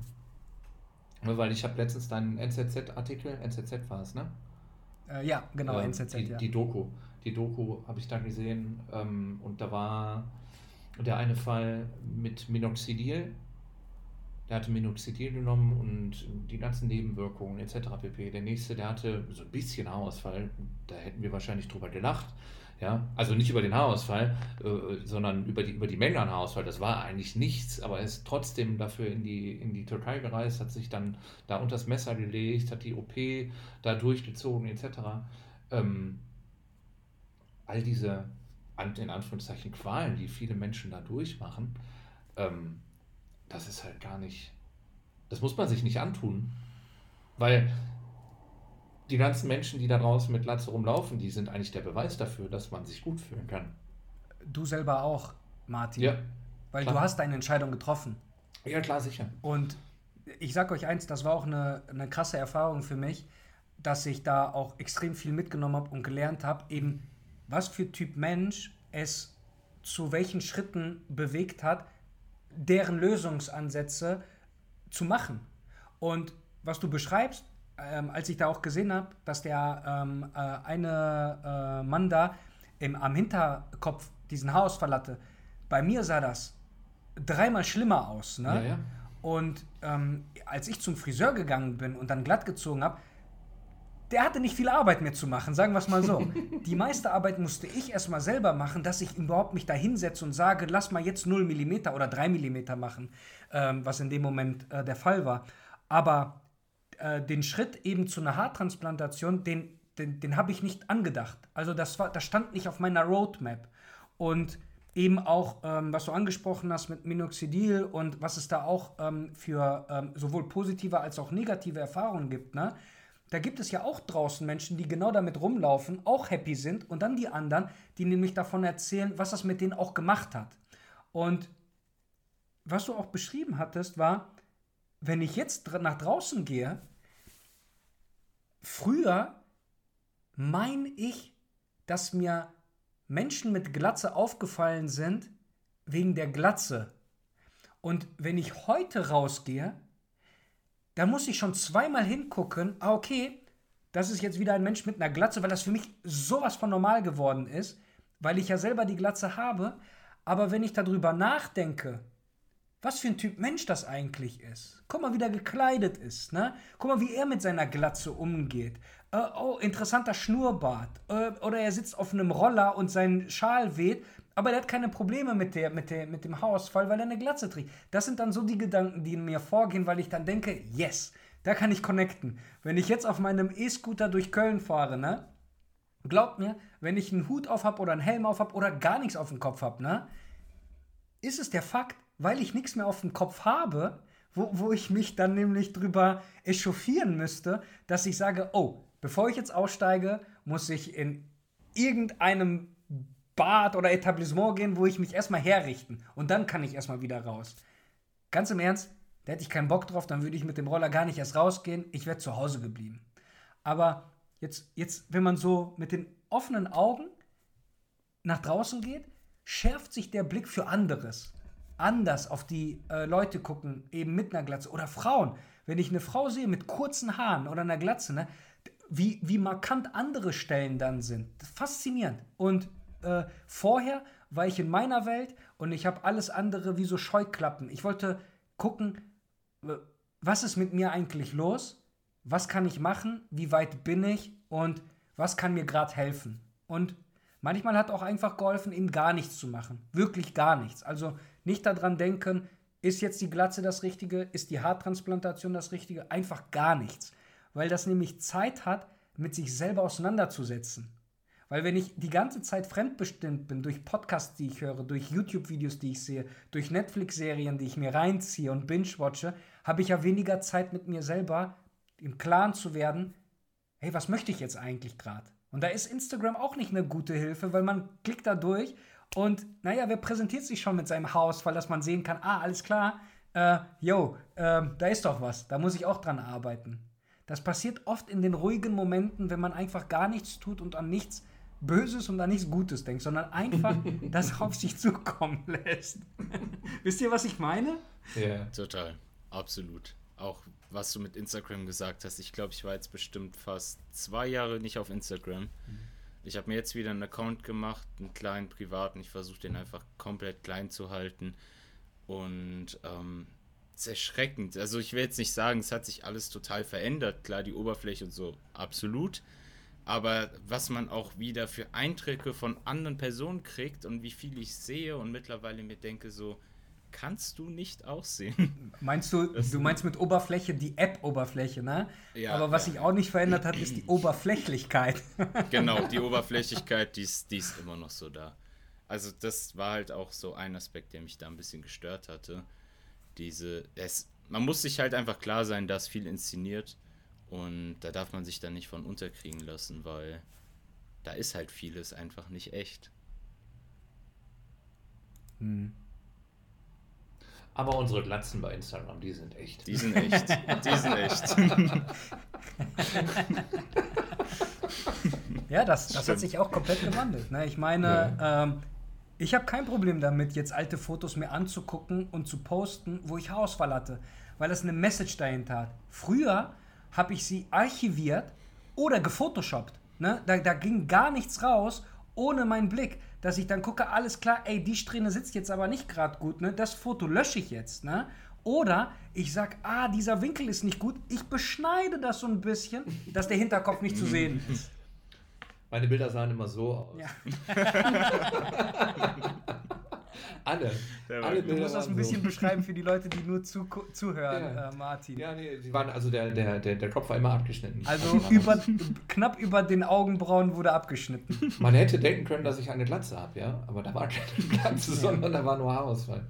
Weil ich habe letztens deinen NZZ-Artikel, NZZ war es, ne? Äh, ja, genau, äh, NZZ, die, ja. Die Doku die Doku habe ich da gesehen ähm, und da war der eine Fall mit Minoxidil. Der hatte Minoxidil genommen und die ganzen Nebenwirkungen etc. pp. Der nächste, der hatte so ein bisschen Haarausfall. Da hätten wir wahrscheinlich drüber gelacht. Ja, also nicht über den Haarausfall, äh, sondern über die, über die Menge an Haarausfall. Das war eigentlich nichts, aber er ist trotzdem dafür in die, in die Türkei gereist, hat sich dann da unter das Messer gelegt, hat die OP da durchgezogen etc. Ähm, all diese, in Anführungszeichen, Qualen, die viele Menschen da durchmachen, ähm, das ist halt gar nicht, das muss man sich nicht antun, weil die ganzen Menschen, die da draußen mit Latze rumlaufen, die sind eigentlich der Beweis dafür, dass man sich gut fühlen kann. Du selber auch, Martin. Ja. Weil klar. du hast deine Entscheidung getroffen. Ja, klar, sicher. Und ich sag euch eins, das war auch eine, eine krasse Erfahrung für mich, dass ich da auch extrem viel mitgenommen habe und gelernt habe, eben was für Typ Mensch es zu welchen Schritten bewegt hat, deren Lösungsansätze zu machen. Und was du beschreibst, ähm, als ich da auch gesehen habe, dass der ähm, äh, eine äh, Mann da im, am Hinterkopf diesen Haarausfall hatte, bei mir sah das dreimal schlimmer aus. Ne? Ja, ja. Und ähm, als ich zum Friseur gegangen bin und dann glatt gezogen habe, der hatte nicht viel Arbeit mehr zu machen, sagen wir es mal so. Die meiste Arbeit musste ich erstmal selber machen, dass ich überhaupt mich da hinsetze und sage, lass mal jetzt 0 mm oder 3 mm machen, ähm, was in dem Moment äh, der Fall war. Aber äh, den Schritt eben zu einer Haartransplantation, den, den, den habe ich nicht angedacht. Also das, war, das stand nicht auf meiner Roadmap. Und eben auch, ähm, was du angesprochen hast mit Minoxidil und was es da auch ähm, für ähm, sowohl positive als auch negative Erfahrungen gibt, ne? Da gibt es ja auch draußen Menschen, die genau damit rumlaufen, auch happy sind und dann die anderen, die nämlich davon erzählen, was das mit denen auch gemacht hat. Und was du auch beschrieben hattest, war, wenn ich jetzt nach draußen gehe, früher meine ich, dass mir Menschen mit Glatze aufgefallen sind wegen der Glatze. Und wenn ich heute rausgehe, da muss ich schon zweimal hingucken, ah, okay, das ist jetzt wieder ein Mensch mit einer Glatze, weil das für mich sowas von normal geworden ist, weil ich ja selber die Glatze habe. Aber wenn ich darüber nachdenke, was für ein Typ Mensch das eigentlich ist. Guck mal, wie der gekleidet ist, ne? Guck mal, wie er mit seiner Glatze umgeht. Äh, oh, interessanter Schnurrbart. Äh, oder er sitzt auf einem Roller und sein Schal weht aber der hat keine Probleme mit, der, mit, der, mit dem Haarausfall, weil er eine Glatze trägt. Das sind dann so die Gedanken, die in mir vorgehen, weil ich dann denke, yes, da kann ich connecten. Wenn ich jetzt auf meinem E-Scooter durch Köln fahre, ne? Glaubt mir, wenn ich einen Hut auf habe oder einen Helm auf habe oder gar nichts auf dem Kopf habe, ne? Ist es der Fakt, weil ich nichts mehr auf dem Kopf habe, wo, wo ich mich dann nämlich drüber echauffieren müsste, dass ich sage, oh, bevor ich jetzt aussteige, muss ich in irgendeinem Bad oder Etablissement gehen, wo ich mich erstmal herrichten. Und dann kann ich erstmal wieder raus. Ganz im Ernst, da hätte ich keinen Bock drauf, dann würde ich mit dem Roller gar nicht erst rausgehen. Ich wäre zu Hause geblieben. Aber jetzt, jetzt, wenn man so mit den offenen Augen nach draußen geht, schärft sich der Blick für anderes. Anders auf die äh, Leute gucken, eben mit einer Glatze. Oder Frauen. Wenn ich eine Frau sehe mit kurzen Haaren oder einer Glatze, ne, wie, wie markant andere Stellen dann sind. Faszinierend. Und äh, vorher war ich in meiner Welt und ich habe alles andere wie so Scheuklappen. Ich wollte gucken, was ist mit mir eigentlich los? Was kann ich machen? Wie weit bin ich? Und was kann mir gerade helfen? Und manchmal hat auch einfach geholfen, eben gar nichts zu machen. Wirklich gar nichts. Also nicht daran denken, ist jetzt die Glatze das Richtige? Ist die Haartransplantation das Richtige? Einfach gar nichts. Weil das nämlich Zeit hat, mit sich selber auseinanderzusetzen. Weil wenn ich die ganze Zeit fremdbestimmt bin durch Podcasts, die ich höre, durch YouTube-Videos, die ich sehe, durch Netflix-Serien, die ich mir reinziehe und binge-watche, habe ich ja weniger Zeit mit mir selber im Klaren zu werden, hey, was möchte ich jetzt eigentlich gerade? Und da ist Instagram auch nicht eine gute Hilfe, weil man klickt da durch und naja, wer präsentiert sich schon mit seinem Haus, weil dass man sehen kann, ah, alles klar, äh, yo, äh, da ist doch was, da muss ich auch dran arbeiten. Das passiert oft in den ruhigen Momenten, wenn man einfach gar nichts tut und an nichts Böses und an nichts Gutes denkt, sondern einfach das auf sich zukommen lässt. Wisst ihr, was ich meine? Ja. Total. Absolut. Auch was du mit Instagram gesagt hast. Ich glaube, ich war jetzt bestimmt fast zwei Jahre nicht auf Instagram. Mhm. Ich habe mir jetzt wieder einen Account gemacht, einen kleinen privaten. Ich versuche den einfach komplett klein zu halten. Und ähm, es ist erschreckend. Also ich will jetzt nicht sagen, es hat sich alles total verändert. Klar, die Oberfläche und so, absolut aber was man auch wieder für Eindrücke von anderen Personen kriegt und wie viel ich sehe und mittlerweile mir denke, so kannst du nicht aussehen. Meinst du, das du meinst mit Oberfläche die App-Oberfläche, ne? Ja, Aber was ja. sich auch nicht verändert hat, ist die Oberflächlichkeit. genau, die Oberflächlichkeit, die ist, die ist immer noch so da. Also das war halt auch so ein Aspekt, der mich da ein bisschen gestört hatte. Diese, es, man muss sich halt einfach klar sein, dass viel inszeniert und da darf man sich dann nicht von unterkriegen lassen, weil da ist halt vieles einfach nicht echt. Hm. Aber unsere Glatzen bei Instagram, die sind echt. Die sind echt. die sind echt. ja, das, das hat sich auch komplett gewandelt. Ne? Ich meine, ja. ähm, ich habe kein Problem damit, jetzt alte Fotos mir anzugucken und zu posten, wo ich Haarausfall hatte, weil das eine Message dahinter hat. Früher habe ich sie archiviert oder gefotoshoppt. Ne? Da, da ging gar nichts raus ohne meinen Blick, dass ich dann gucke, alles klar, ey, die Strähne sitzt jetzt aber nicht gerade gut, ne? Das Foto lösche ich jetzt, ne? Oder ich sag, ah, dieser Winkel ist nicht gut, ich beschneide das so ein bisschen, dass der Hinterkopf nicht zu sehen ist. Meine Bilder sahen immer so aus. Ja. alle. alle du musst das ein bisschen so. beschreiben für die Leute, die nur zu, zuhören, ja. äh, Martin. Ja, nee, die waren, also der, der, der, der Kopf war immer abgeschnitten. Also über, knapp über den Augenbrauen wurde abgeschnitten. Man hätte denken können, dass ich eine Glatze habe, ja, aber da war keine Glatze, ja. sondern da war nur Haarausfall.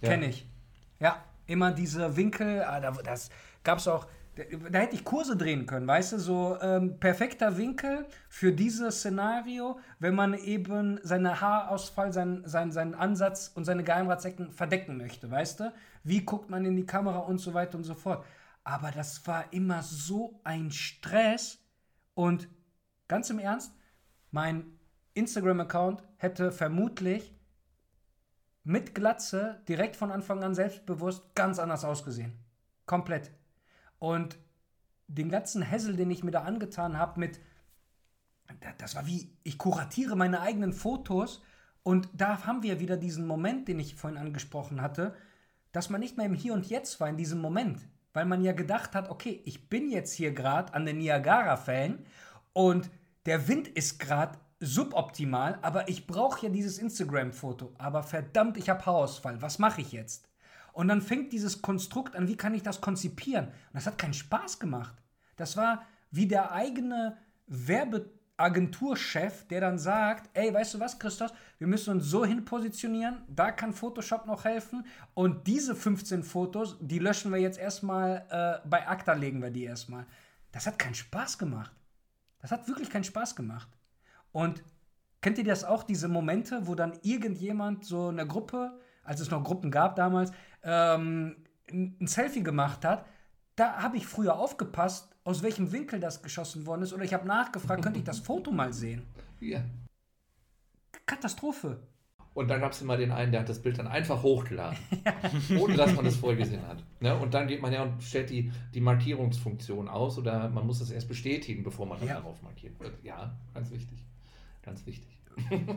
Ja. Kenn ich. Ja, immer diese Winkel, ah, das gab es auch da hätte ich Kurse drehen können, weißt du, so ähm, perfekter Winkel für dieses Szenario, wenn man eben seine Haarausfall, seinen, seinen, seinen Ansatz und seine Geheimratsecken verdecken möchte, weißt du? Wie guckt man in die Kamera und so weiter und so fort. Aber das war immer so ein Stress und ganz im Ernst, mein Instagram-Account hätte vermutlich mit Glatze direkt von Anfang an selbstbewusst ganz anders ausgesehen. Komplett. Und den ganzen Hassel, den ich mir da angetan habe, mit, das war wie, ich kuratiere meine eigenen Fotos und da haben wir wieder diesen Moment, den ich vorhin angesprochen hatte, dass man nicht mehr im Hier und Jetzt war in diesem Moment, weil man ja gedacht hat, okay, ich bin jetzt hier gerade an den Niagara-Fällen und der Wind ist gerade suboptimal, aber ich brauche ja dieses Instagram-Foto. Aber verdammt, ich habe Haarausfall. Was mache ich jetzt? Und dann fängt dieses Konstrukt an, wie kann ich das konzipieren? Und das hat keinen Spaß gemacht. Das war wie der eigene Werbeagenturchef, der dann sagt, ey, weißt du was, Christoph, wir müssen uns so hin positionieren, da kann Photoshop noch helfen und diese 15 Fotos, die löschen wir jetzt erstmal, äh, bei ACTA legen wir die erstmal. Das hat keinen Spaß gemacht. Das hat wirklich keinen Spaß gemacht. Und kennt ihr das auch, diese Momente, wo dann irgendjemand so eine Gruppe als es noch Gruppen gab damals, ähm, ein Selfie gemacht hat, da habe ich früher aufgepasst, aus welchem Winkel das geschossen worden ist, oder ich habe nachgefragt, könnte ich das Foto mal sehen? Ja. Katastrophe. Und dann gab es immer den einen, der hat das Bild dann einfach hochgeladen, ja. ohne dass man das vorher gesehen hat. Ne? Und dann geht man ja und stellt die, die Markierungsfunktion aus oder man muss das erst bestätigen, bevor man ja. darauf markiert wird. Ja, ganz wichtig. Ganz wichtig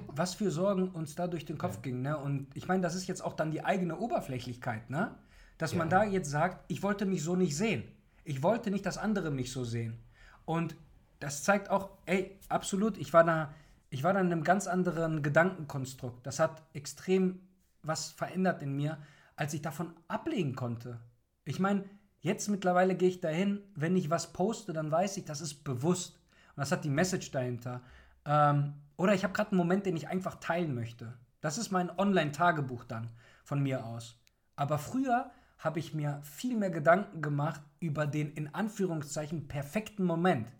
was für Sorgen uns da durch den Kopf ja. gingen. Ne? Und ich meine, das ist jetzt auch dann die eigene Oberflächlichkeit, ne? Dass ja. man da jetzt sagt, ich wollte mich so nicht sehen. Ich wollte nicht, dass andere mich so sehen. Und das zeigt auch, ey, absolut, ich war da, ich war da in einem ganz anderen Gedankenkonstrukt. Das hat extrem was verändert in mir, als ich davon ablegen konnte. Ich meine, jetzt mittlerweile gehe ich dahin, wenn ich was poste, dann weiß ich, das ist bewusst. Und das hat die Message dahinter. Ähm, oder ich habe gerade einen Moment, den ich einfach teilen möchte. Das ist mein Online-Tagebuch dann von mir aus. Aber früher habe ich mir viel mehr Gedanken gemacht über den in Anführungszeichen perfekten Moment.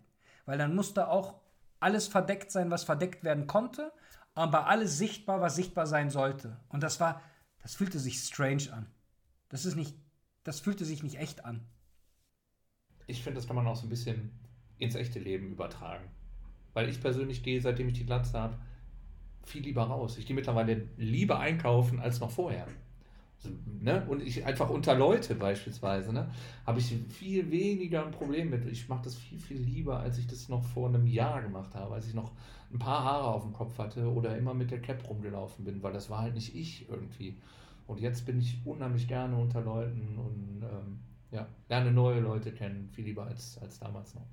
Weil dann musste auch alles verdeckt sein, was verdeckt werden konnte, aber alles sichtbar, was sichtbar sein sollte. Und das war, das fühlte sich strange an. Das ist nicht, das fühlte sich nicht echt an. Ich finde, das kann man auch so ein bisschen ins echte Leben übertragen. Weil ich persönlich gehe, seitdem ich die Glatze habe, viel lieber raus. Ich gehe mittlerweile lieber einkaufen als noch vorher. Also, ne? Und ich einfach unter Leute beispielsweise, ne? habe ich viel weniger ein Problem mit. Ich mache das viel, viel lieber, als ich das noch vor einem Jahr gemacht habe, als ich noch ein paar Haare auf dem Kopf hatte oder immer mit der Cap rumgelaufen bin, weil das war halt nicht ich irgendwie. Und jetzt bin ich unheimlich gerne unter Leuten und ähm, ja, lerne neue Leute kennen, viel lieber als, als damals noch.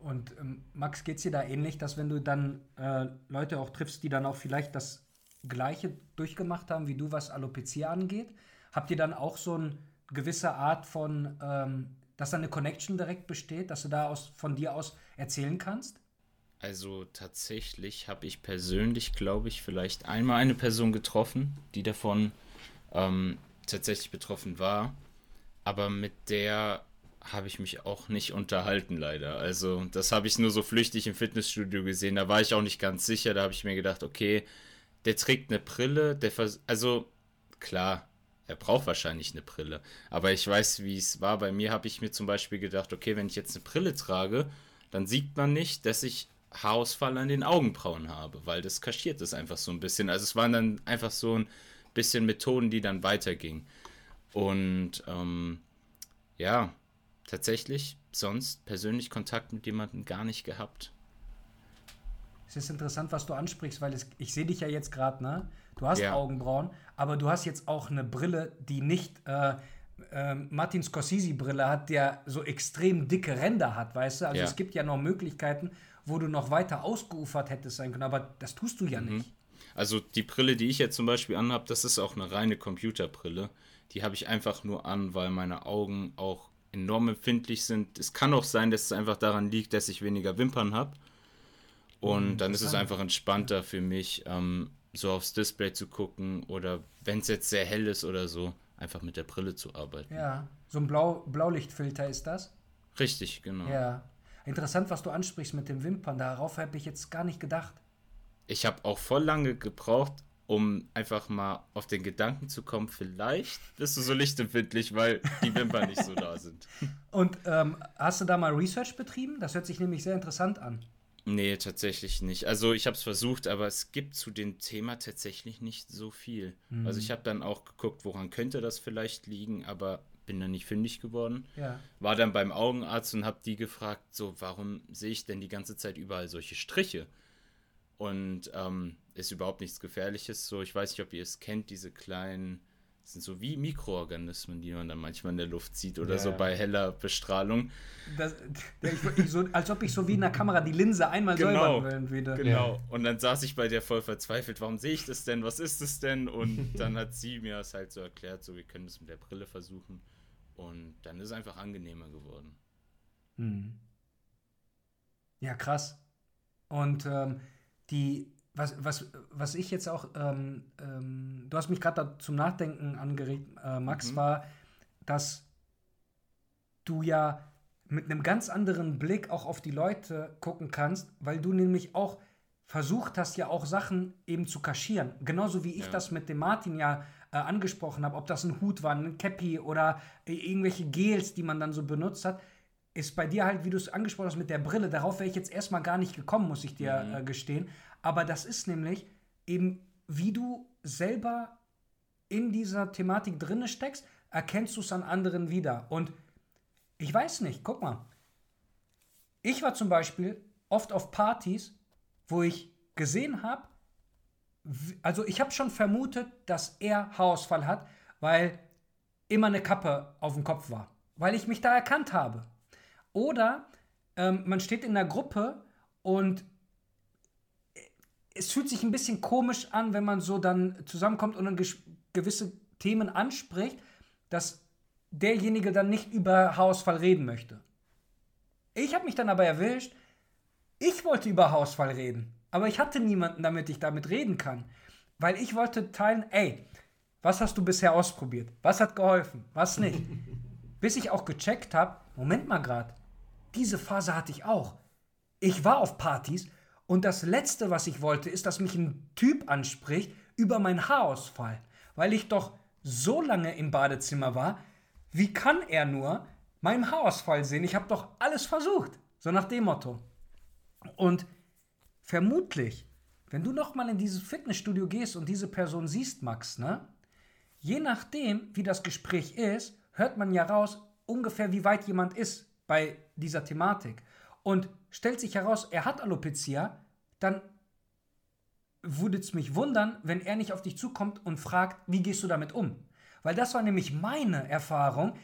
Und ähm, Max, geht es dir da ähnlich, dass wenn du dann äh, Leute auch triffst, die dann auch vielleicht das Gleiche durchgemacht haben wie du, was Alopecia angeht, habt ihr dann auch so eine gewisse Art von, ähm, dass da eine Connection direkt besteht, dass du da aus, von dir aus erzählen kannst? Also tatsächlich habe ich persönlich, glaube ich, vielleicht einmal eine Person getroffen, die davon ähm, tatsächlich betroffen war. Aber mit der habe ich mich auch nicht unterhalten, leider. Also, das habe ich nur so flüchtig im Fitnessstudio gesehen. Da war ich auch nicht ganz sicher. Da habe ich mir gedacht, okay, der trägt eine Brille. Der also, klar, er braucht wahrscheinlich eine Brille. Aber ich weiß, wie es war. Bei mir habe ich mir zum Beispiel gedacht, okay, wenn ich jetzt eine Brille trage, dann sieht man nicht, dass ich Haarausfall an den Augenbrauen habe, weil das kaschiert es einfach so ein bisschen. Also, es waren dann einfach so ein bisschen Methoden, die dann weitergingen. Und, ähm, ja, tatsächlich sonst persönlich Kontakt mit jemandem gar nicht gehabt. es ist interessant, was du ansprichst, weil es, ich sehe dich ja jetzt gerade, ne? Du hast Ja. Augenbrauen, aber du hast jetzt auch eine Brille, die nicht äh, äh, Martin Scorsese-Brille hat, der so extrem dicke Ränder hat, weißt du? Also Ja. es gibt ja noch Möglichkeiten, wo du noch weiter ausgeufert hättest sein können, aber das tust du ja Mhm. nicht. Also die Brille, die ich jetzt zum Beispiel anhabe, das ist auch eine reine Computerbrille. Die habe ich einfach nur an, weil meine Augen auch enorm empfindlich sind. Es kann auch sein, dass es einfach daran liegt, dass ich weniger Wimpern habe. Und dann ist es einfach entspannter für mich, ähm, so aufs Display zu gucken oder wenn es jetzt sehr hell ist oder so, einfach mit der Brille zu arbeiten. Ja, so ein Blau Blaulichtfilter ist das. Richtig, genau. Ja. Interessant, was du ansprichst mit den Wimpern. Darauf habe ich jetzt gar nicht gedacht. Ich habe auch voll lange gebraucht, um einfach mal auf den Gedanken zu kommen, vielleicht bist du so lichtempfindlich, weil die Wimpern nicht so da sind. Und ähm, hast du da mal Research betrieben? Das hört sich nämlich sehr interessant an. Nee, tatsächlich nicht. Also ich habe es versucht, aber es gibt zu dem Thema tatsächlich nicht so viel. Also ich habe dann auch geguckt, woran könnte das vielleicht liegen, aber bin dann nicht fündig geworden. Ja. War dann beim Augenarzt und habe die gefragt, so warum sehe ich denn die ganze Zeit überall solche Striche? Und ähm, ist überhaupt nichts Gefährliches. So, ich weiß nicht, ob ihr es kennt, diese kleinen, das sind so wie Mikroorganismen, die man dann manchmal in der Luft sieht oder Ja, so ja. bei heller Bestrahlung. Das, ich, ich so, als ob ich so wie in der Kamera die Linse einmal Genau. säubern will wieder. Genau. Und dann saß ich bei der voll verzweifelt, warum sehe ich das denn? Was ist das denn? Und dann hat sie mir das halt so erklärt, so wir können das mit der Brille versuchen. Und dann ist es einfach angenehmer geworden. Hm. Ja, krass. Und ähm, die, was, was, was ich jetzt auch, ähm, ähm, du hast mich gerade zum Nachdenken angeregt, äh, Max, Mhm. war, dass du ja mit einem ganz anderen Blick auch auf die Leute gucken kannst, weil du nämlich auch versucht hast, ja auch Sachen eben zu kaschieren. Genauso wie ich Ja. das mit dem Martin ja äh, angesprochen habe, ob das ein Hut war, ein Cappy oder äh, irgendwelche Gels, die man dann so benutzt hat, ist bei dir halt, wie du es angesprochen hast mit der Brille, darauf wäre ich jetzt erstmal gar nicht gekommen, muss ich dir Mhm. äh, gestehen. Aber das ist nämlich eben, wie du selber in dieser Thematik drinne steckst, erkennst du es an anderen wieder. Und ich weiß nicht, guck mal. Ich war zum Beispiel oft auf Partys, wo ich gesehen habe, also ich habe schon vermutet, dass er Haarausfall hat, weil immer eine Kappe auf dem Kopf war, weil ich mich da erkannt habe. Oder ähm, man steht in einer Gruppe und es fühlt sich ein bisschen komisch an, wenn man so dann zusammenkommt und dann gewisse Themen anspricht, dass derjenige dann nicht über Haarausfall reden möchte. Ich habe mich dann aber erwischt, ich wollte über Haarausfall reden, aber ich hatte niemanden, damit ich damit reden kann. Weil ich wollte teilen, ey, was hast du bisher ausprobiert? Was hat geholfen? Was nicht? Bis ich auch gecheckt habe, Moment mal grad, diese Phase hatte ich auch. Ich war auf Partys und das Letzte, was ich wollte, ist, dass mich ein Typ anspricht über meinen Haarausfall. Weil ich doch so lange im Badezimmer war, wie kann er nur meinen Haarausfall sehen? Ich habe doch alles versucht. So nach dem Motto. Und vermutlich, wenn du noch mal in dieses Fitnessstudio gehst und diese Person siehst, Max, ne? Je nachdem, wie das Gespräch ist, hört man ja raus, ungefähr wie weit jemand ist bei dieser Thematik. Und stellt sich heraus, er hat Alopecia, dann würde es mich wundern, wenn er nicht auf dich zukommt und fragt, wie gehst du damit um? Weil das war nämlich meine Erfahrung,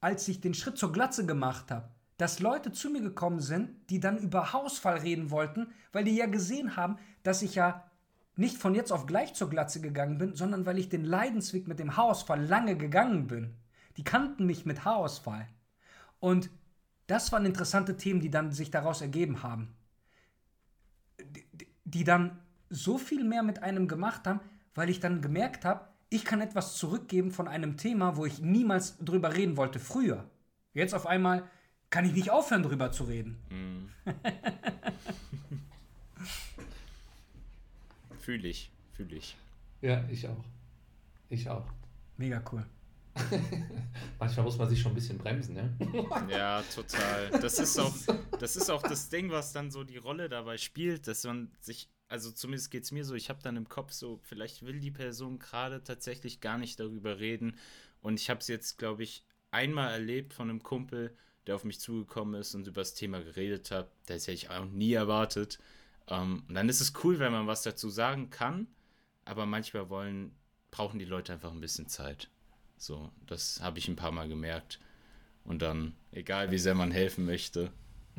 als ich den Schritt zur Glatze gemacht habe. Dass Leute zu mir gekommen sind, die dann über Hausfall reden wollten, weil die ja gesehen haben, dass ich ja nicht von jetzt auf gleich zur Glatze gegangen bin, sondern weil ich den Leidensweg mit dem Haarausfall lange gegangen bin. Die kannten mich mit Haarausfall. Und das waren interessante Themen, die dann sich daraus ergeben haben. Die, die dann so viel mehr mit einem gemacht haben, weil ich dann gemerkt habe, ich kann etwas zurückgeben von einem Thema, wo ich niemals drüber reden wollte früher. Jetzt auf einmal kann ich nicht aufhören, drüber zu reden. Fühle ich, fühle ich. Ja, ich auch. Ich auch. Mega cool. Manchmal muss man sich schon ein bisschen bremsen, ne? Ja, total. Das ist auch, das ist auch das Ding, was dann so die Rolle dabei spielt, dass man sich, also zumindest geht es mir so, ich habe dann im Kopf so, vielleicht will die Person gerade tatsächlich gar nicht darüber reden. Und ich habe es jetzt, glaube ich, einmal erlebt von einem Kumpel, der auf mich zugekommen ist und über das Thema geredet hat. Das hätte ich auch nie erwartet. Ähm, und dann ist es cool, wenn man was dazu sagen kann, aber manchmal wollen, brauchen die Leute einfach ein bisschen Zeit. So, das habe ich ein paar Mal gemerkt. Und dann, egal wie sehr man helfen möchte,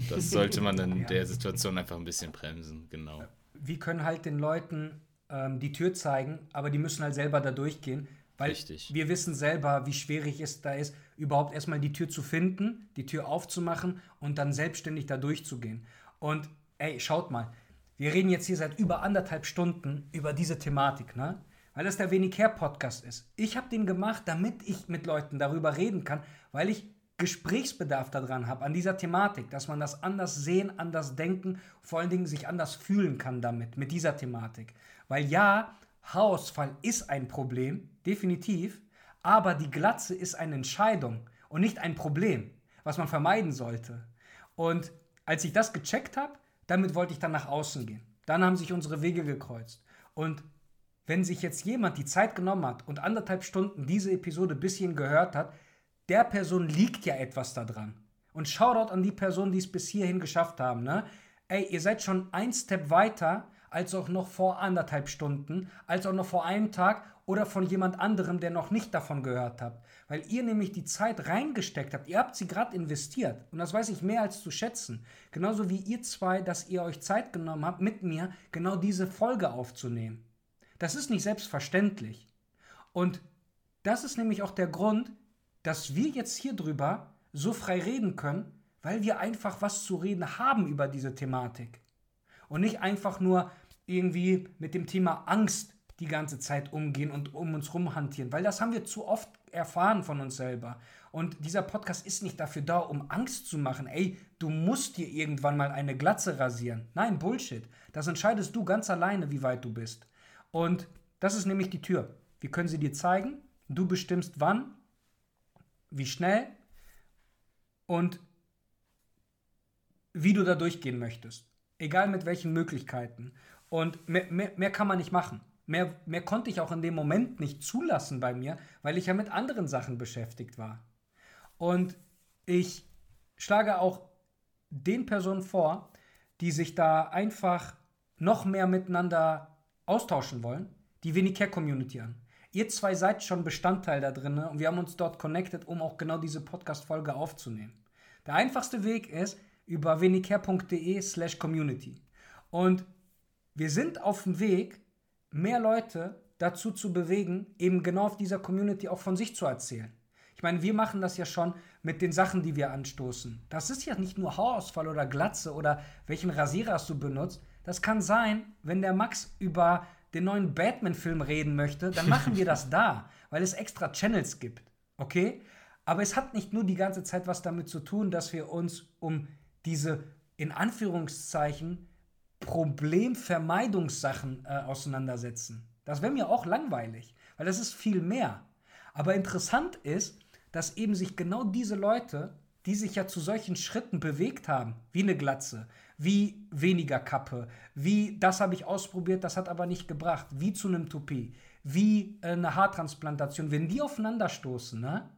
das sollte man in ja. der Situation einfach ein bisschen bremsen, genau. Wir können halt den Leuten ähm, die Tür zeigen, aber die müssen halt selber da durchgehen. Weil Richtig. wir wissen selber, wie schwierig es da ist, überhaupt erstmal die Tür zu finden, die Tür aufzumachen und dann selbstständig da durchzugehen. Und ey, schaut mal, wir reden jetzt hier seit über anderthalb Stunden über diese Thematik, ne? Weil das der Wenig Care Podcast ist. Ich habe den gemacht, damit ich mit Leuten darüber reden kann, weil ich Gesprächsbedarf daran habe, an dieser Thematik, dass man das anders sehen, anders denken, vor allen Dingen sich anders fühlen kann damit, mit dieser Thematik. Weil ja, Haarausfall ist ein Problem, definitiv, aber die Glatze ist eine Entscheidung und nicht ein Problem, was man vermeiden sollte. Und als ich das gecheckt habe, damit wollte ich dann nach außen gehen. Dann haben sich unsere Wege gekreuzt. Und wenn sich jetzt jemand die Zeit genommen hat und anderthalb Stunden diese Episode bis hierhin gehört hat, der Person liegt ja etwas daran. Und Shoutout an die Personen, die es bis hierhin geschafft haben. Ne? Ey, ihr seid schon ein Step weiter als auch noch vor anderthalb Stunden, als auch noch vor einem Tag oder von jemand anderem, der noch nicht davon gehört hat. Weil ihr nämlich die Zeit reingesteckt habt. Ihr habt sie gerade investiert. Und das weiß ich mehr als zu schätzen. Genauso wie ihr zwei, dass ihr euch Zeit genommen habt, mit mir genau diese Folge aufzunehmen. Das ist nicht selbstverständlich. Und das ist nämlich auch der Grund, dass wir jetzt hier drüber so frei reden können, weil wir einfach was zu reden haben über diese Thematik. Und nicht einfach nur irgendwie mit dem Thema Angst die ganze Zeit umgehen und um uns rumhantieren, weil das haben wir zu oft erfahren von uns selber. Und dieser Podcast ist nicht dafür da, um Angst zu machen. Ey, du musst dir irgendwann mal eine Glatze rasieren. Nein, Bullshit. Das entscheidest du ganz alleine, wie weit du bist. Und das ist nämlich die Tür. Wir können sie dir zeigen. Du bestimmst wann wie schnell und wie du da durchgehen möchtest. Egal mit welchen Möglichkeiten. Und mehr, mehr, mehr kann man nicht machen. Mehr, mehr konnte ich auch in dem Moment nicht zulassen bei mir, weil ich ja mit anderen Sachen beschäftigt war. Und ich schlage auch den Personen vor, die sich da einfach noch mehr miteinander austauschen wollen, die Wenig Care Community an. Ihr zwei seid schon Bestandteil da drin und wir haben uns dort connected, um auch genau diese Podcast-Folge aufzunehmen. Der einfachste Weg ist über wenigcare.de slash community. Und wir sind auf dem Weg, mehr Leute dazu zu bewegen, eben genau auf dieser Community auch von sich zu erzählen. Ich meine, wir machen das ja schon mit den Sachen, die wir anstoßen. Das ist ja nicht nur Haarausfall oder Glatze oder welchen Rasierer hast du benutzt. Das kann sein, wenn der Max über den neuen Batman-Film reden möchte, dann machen wir das da, weil es extra Channels gibt. Okay? Aber es hat nicht nur die ganze Zeit was damit zu tun, dass wir uns um diese in Anführungszeichen Problemvermeidungssachen äh, auseinandersetzen. Das wäre mir auch langweilig, weil das ist viel mehr. Aber interessant ist, dass eben sich genau diese Leute, die sich ja zu solchen Schritten bewegt haben, wie eine Glatze, wie weniger Kappe, wie das habe ich ausprobiert, das hat aber nicht gebracht, wie zu einem Toupet, wie äh, eine Haartransplantation, wenn die aufeinanderstoßen, ne,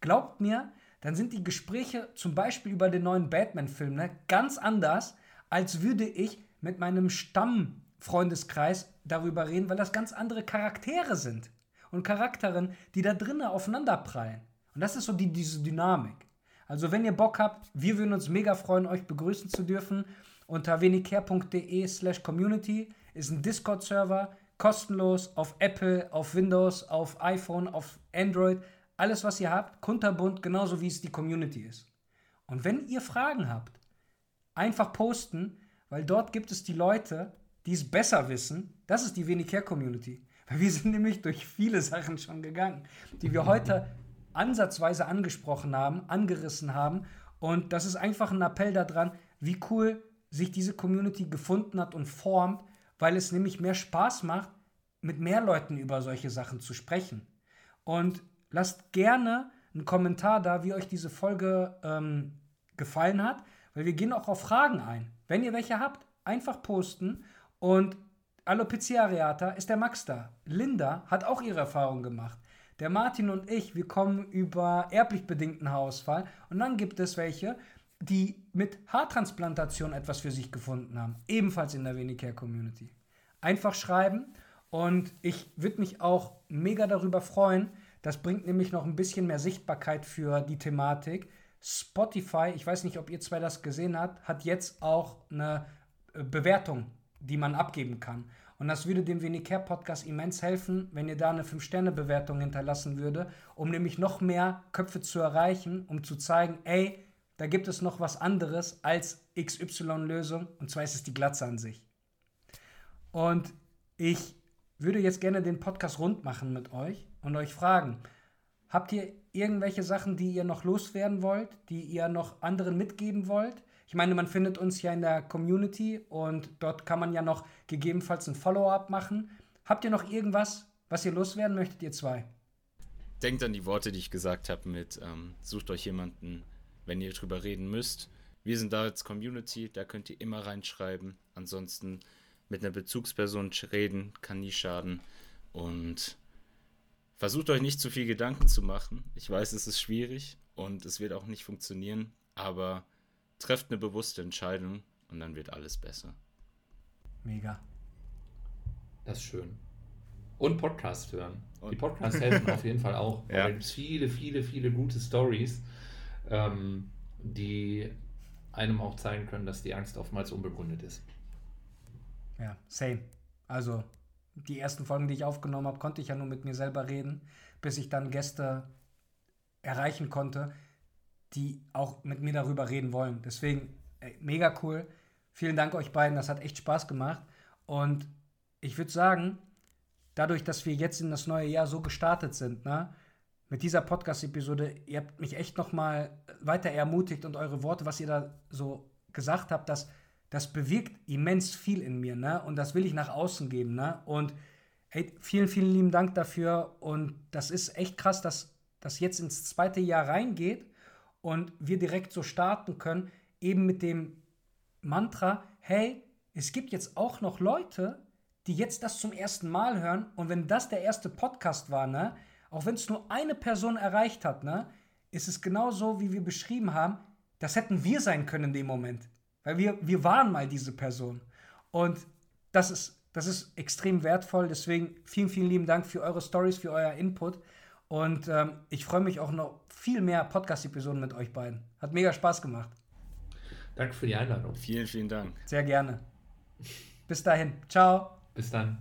glaubt mir, dann sind die Gespräche zum Beispiel über den neuen Batman-Film ne, ganz anders, als würde ich mit meinem Stammfreundeskreis darüber reden, weil das ganz andere Charaktere sind und Charakteren, die da drinnen aufeinanderprallen. Und das ist so die, diese Dynamik. Also wenn ihr Bock habt, wir würden uns mega freuen, euch begrüßen zu dürfen. Unter wenigcare.de slash community ist ein Discord-Server, kostenlos auf Apple, auf Windows, auf iPhone, auf Android. Alles, was ihr habt, kunterbunt, genauso wie es die Community ist. Und wenn ihr Fragen habt, einfach posten, weil dort gibt es die Leute, die es besser wissen. Das ist die Wenig Community. Weil wir sind nämlich durch viele Sachen schon gegangen, die wir heute ansatzweise angesprochen haben, angerissen haben. Und das ist einfach ein Appell daran, wie cool sich diese Community gefunden hat und formt, weil es nämlich mehr Spaß macht, mit mehr Leuten über solche Sachen zu sprechen. Und lasst gerne einen Kommentar da, wie euch diese Folge ähm, gefallen hat, weil wir gehen auch auf Fragen ein. Wenn ihr welche habt, einfach posten. Und Alopecia areata ist der Max da. Linda hat auch ihre Erfahrung gemacht. Der Martin und ich, wir kommen über erblich bedingten Haarausfall und dann gibt es welche, die mit Haartransplantation etwas für sich gefunden haben, ebenfalls in der Venicare Community. Einfach schreiben und ich würde mich auch mega darüber freuen. Das bringt nämlich noch ein bisschen mehr Sichtbarkeit für die Thematik. Spotify, ich weiß nicht, ob ihr zwei das gesehen habt, hat jetzt auch eine äh, Bewertung, die man abgeben kann. Und das würde dem Venicare Podcast immens helfen, wenn ihr da eine 5-Sterne-Bewertung hinterlassen würde, um nämlich noch mehr Köpfe zu erreichen, um zu zeigen, ey, da gibt es noch was anderes als XY-Lösung, und zwar ist es die Glatze an sich. Und ich würde jetzt gerne den Podcast rund machen mit euch und euch fragen, habt ihr irgendwelche Sachen, die ihr noch loswerden wollt, die ihr noch anderen mitgeben wollt? Ich meine, man findet uns ja in der Community und dort kann man ja noch gegebenenfalls ein Follow-up machen. Habt ihr noch irgendwas, was ihr loswerden möchtet, ihr zwei? Denkt an die Worte, die ich gesagt habe mit ähm, sucht euch jemanden, wenn ihr drüber reden müsst. Wir sind da als Community, da könnt ihr immer reinschreiben. Ansonsten mit einer Bezugsperson reden, kann nie schaden. Und versucht euch nicht zu viel Gedanken zu machen. Ich weiß, es ist schwierig und es wird auch nicht funktionieren, aber trefft eine bewusste Entscheidung und dann wird alles besser. Mega. Das ist schön. Und Podcast hören. Und? Die Podcasts helfen auf jeden Fall auch. Ja. Da gibt es viele, viele, viele gute Stories ähm, die einem auch zeigen können, dass die Angst oftmals unbegründet ist. Ja, same. Also die ersten Folgen, die ich aufgenommen habe, konnte ich ja nur mit mir selber reden, bis ich dann Gäste erreichen konnte, die auch mit mir darüber reden wollen. Deswegen ey, mega cool. Vielen Dank euch beiden, das hat echt Spaß gemacht. Und ich würde sagen, dadurch, dass wir jetzt in das neue Jahr so gestartet sind, ne, mit dieser Podcast-Episode, ihr habt mich echt nochmal weiter ermutigt und eure Worte, was ihr da so gesagt habt, das, das bewirkt immens viel in mir, ne? Und das will ich nach außen geben, ne? Und hey, vielen, vielen lieben Dank dafür. Und das ist echt krass, dass das jetzt ins zweite Jahr reingeht und wir direkt so starten können, eben mit dem Mantra, hey, es gibt jetzt auch noch Leute, die jetzt das zum ersten Mal hören. Und wenn das der erste Podcast war, ne? auch wenn es nur eine Person erreicht hat, ne, ist es genau so, wie wir beschrieben haben, das hätten wir sein können in dem Moment. Weil wir, wir waren mal diese Person. Und das ist, das ist extrem wertvoll. Deswegen vielen, vielen lieben Dank für eure Stories, für euer Input. Und ähm, ich freue mich auch noch viel mehr Podcast-Episoden mit euch beiden. Hat mega Spaß gemacht. Danke für die Einladung. Vielen, vielen Dank. Sehr gerne. Bis dahin. Ciao. Bis dann.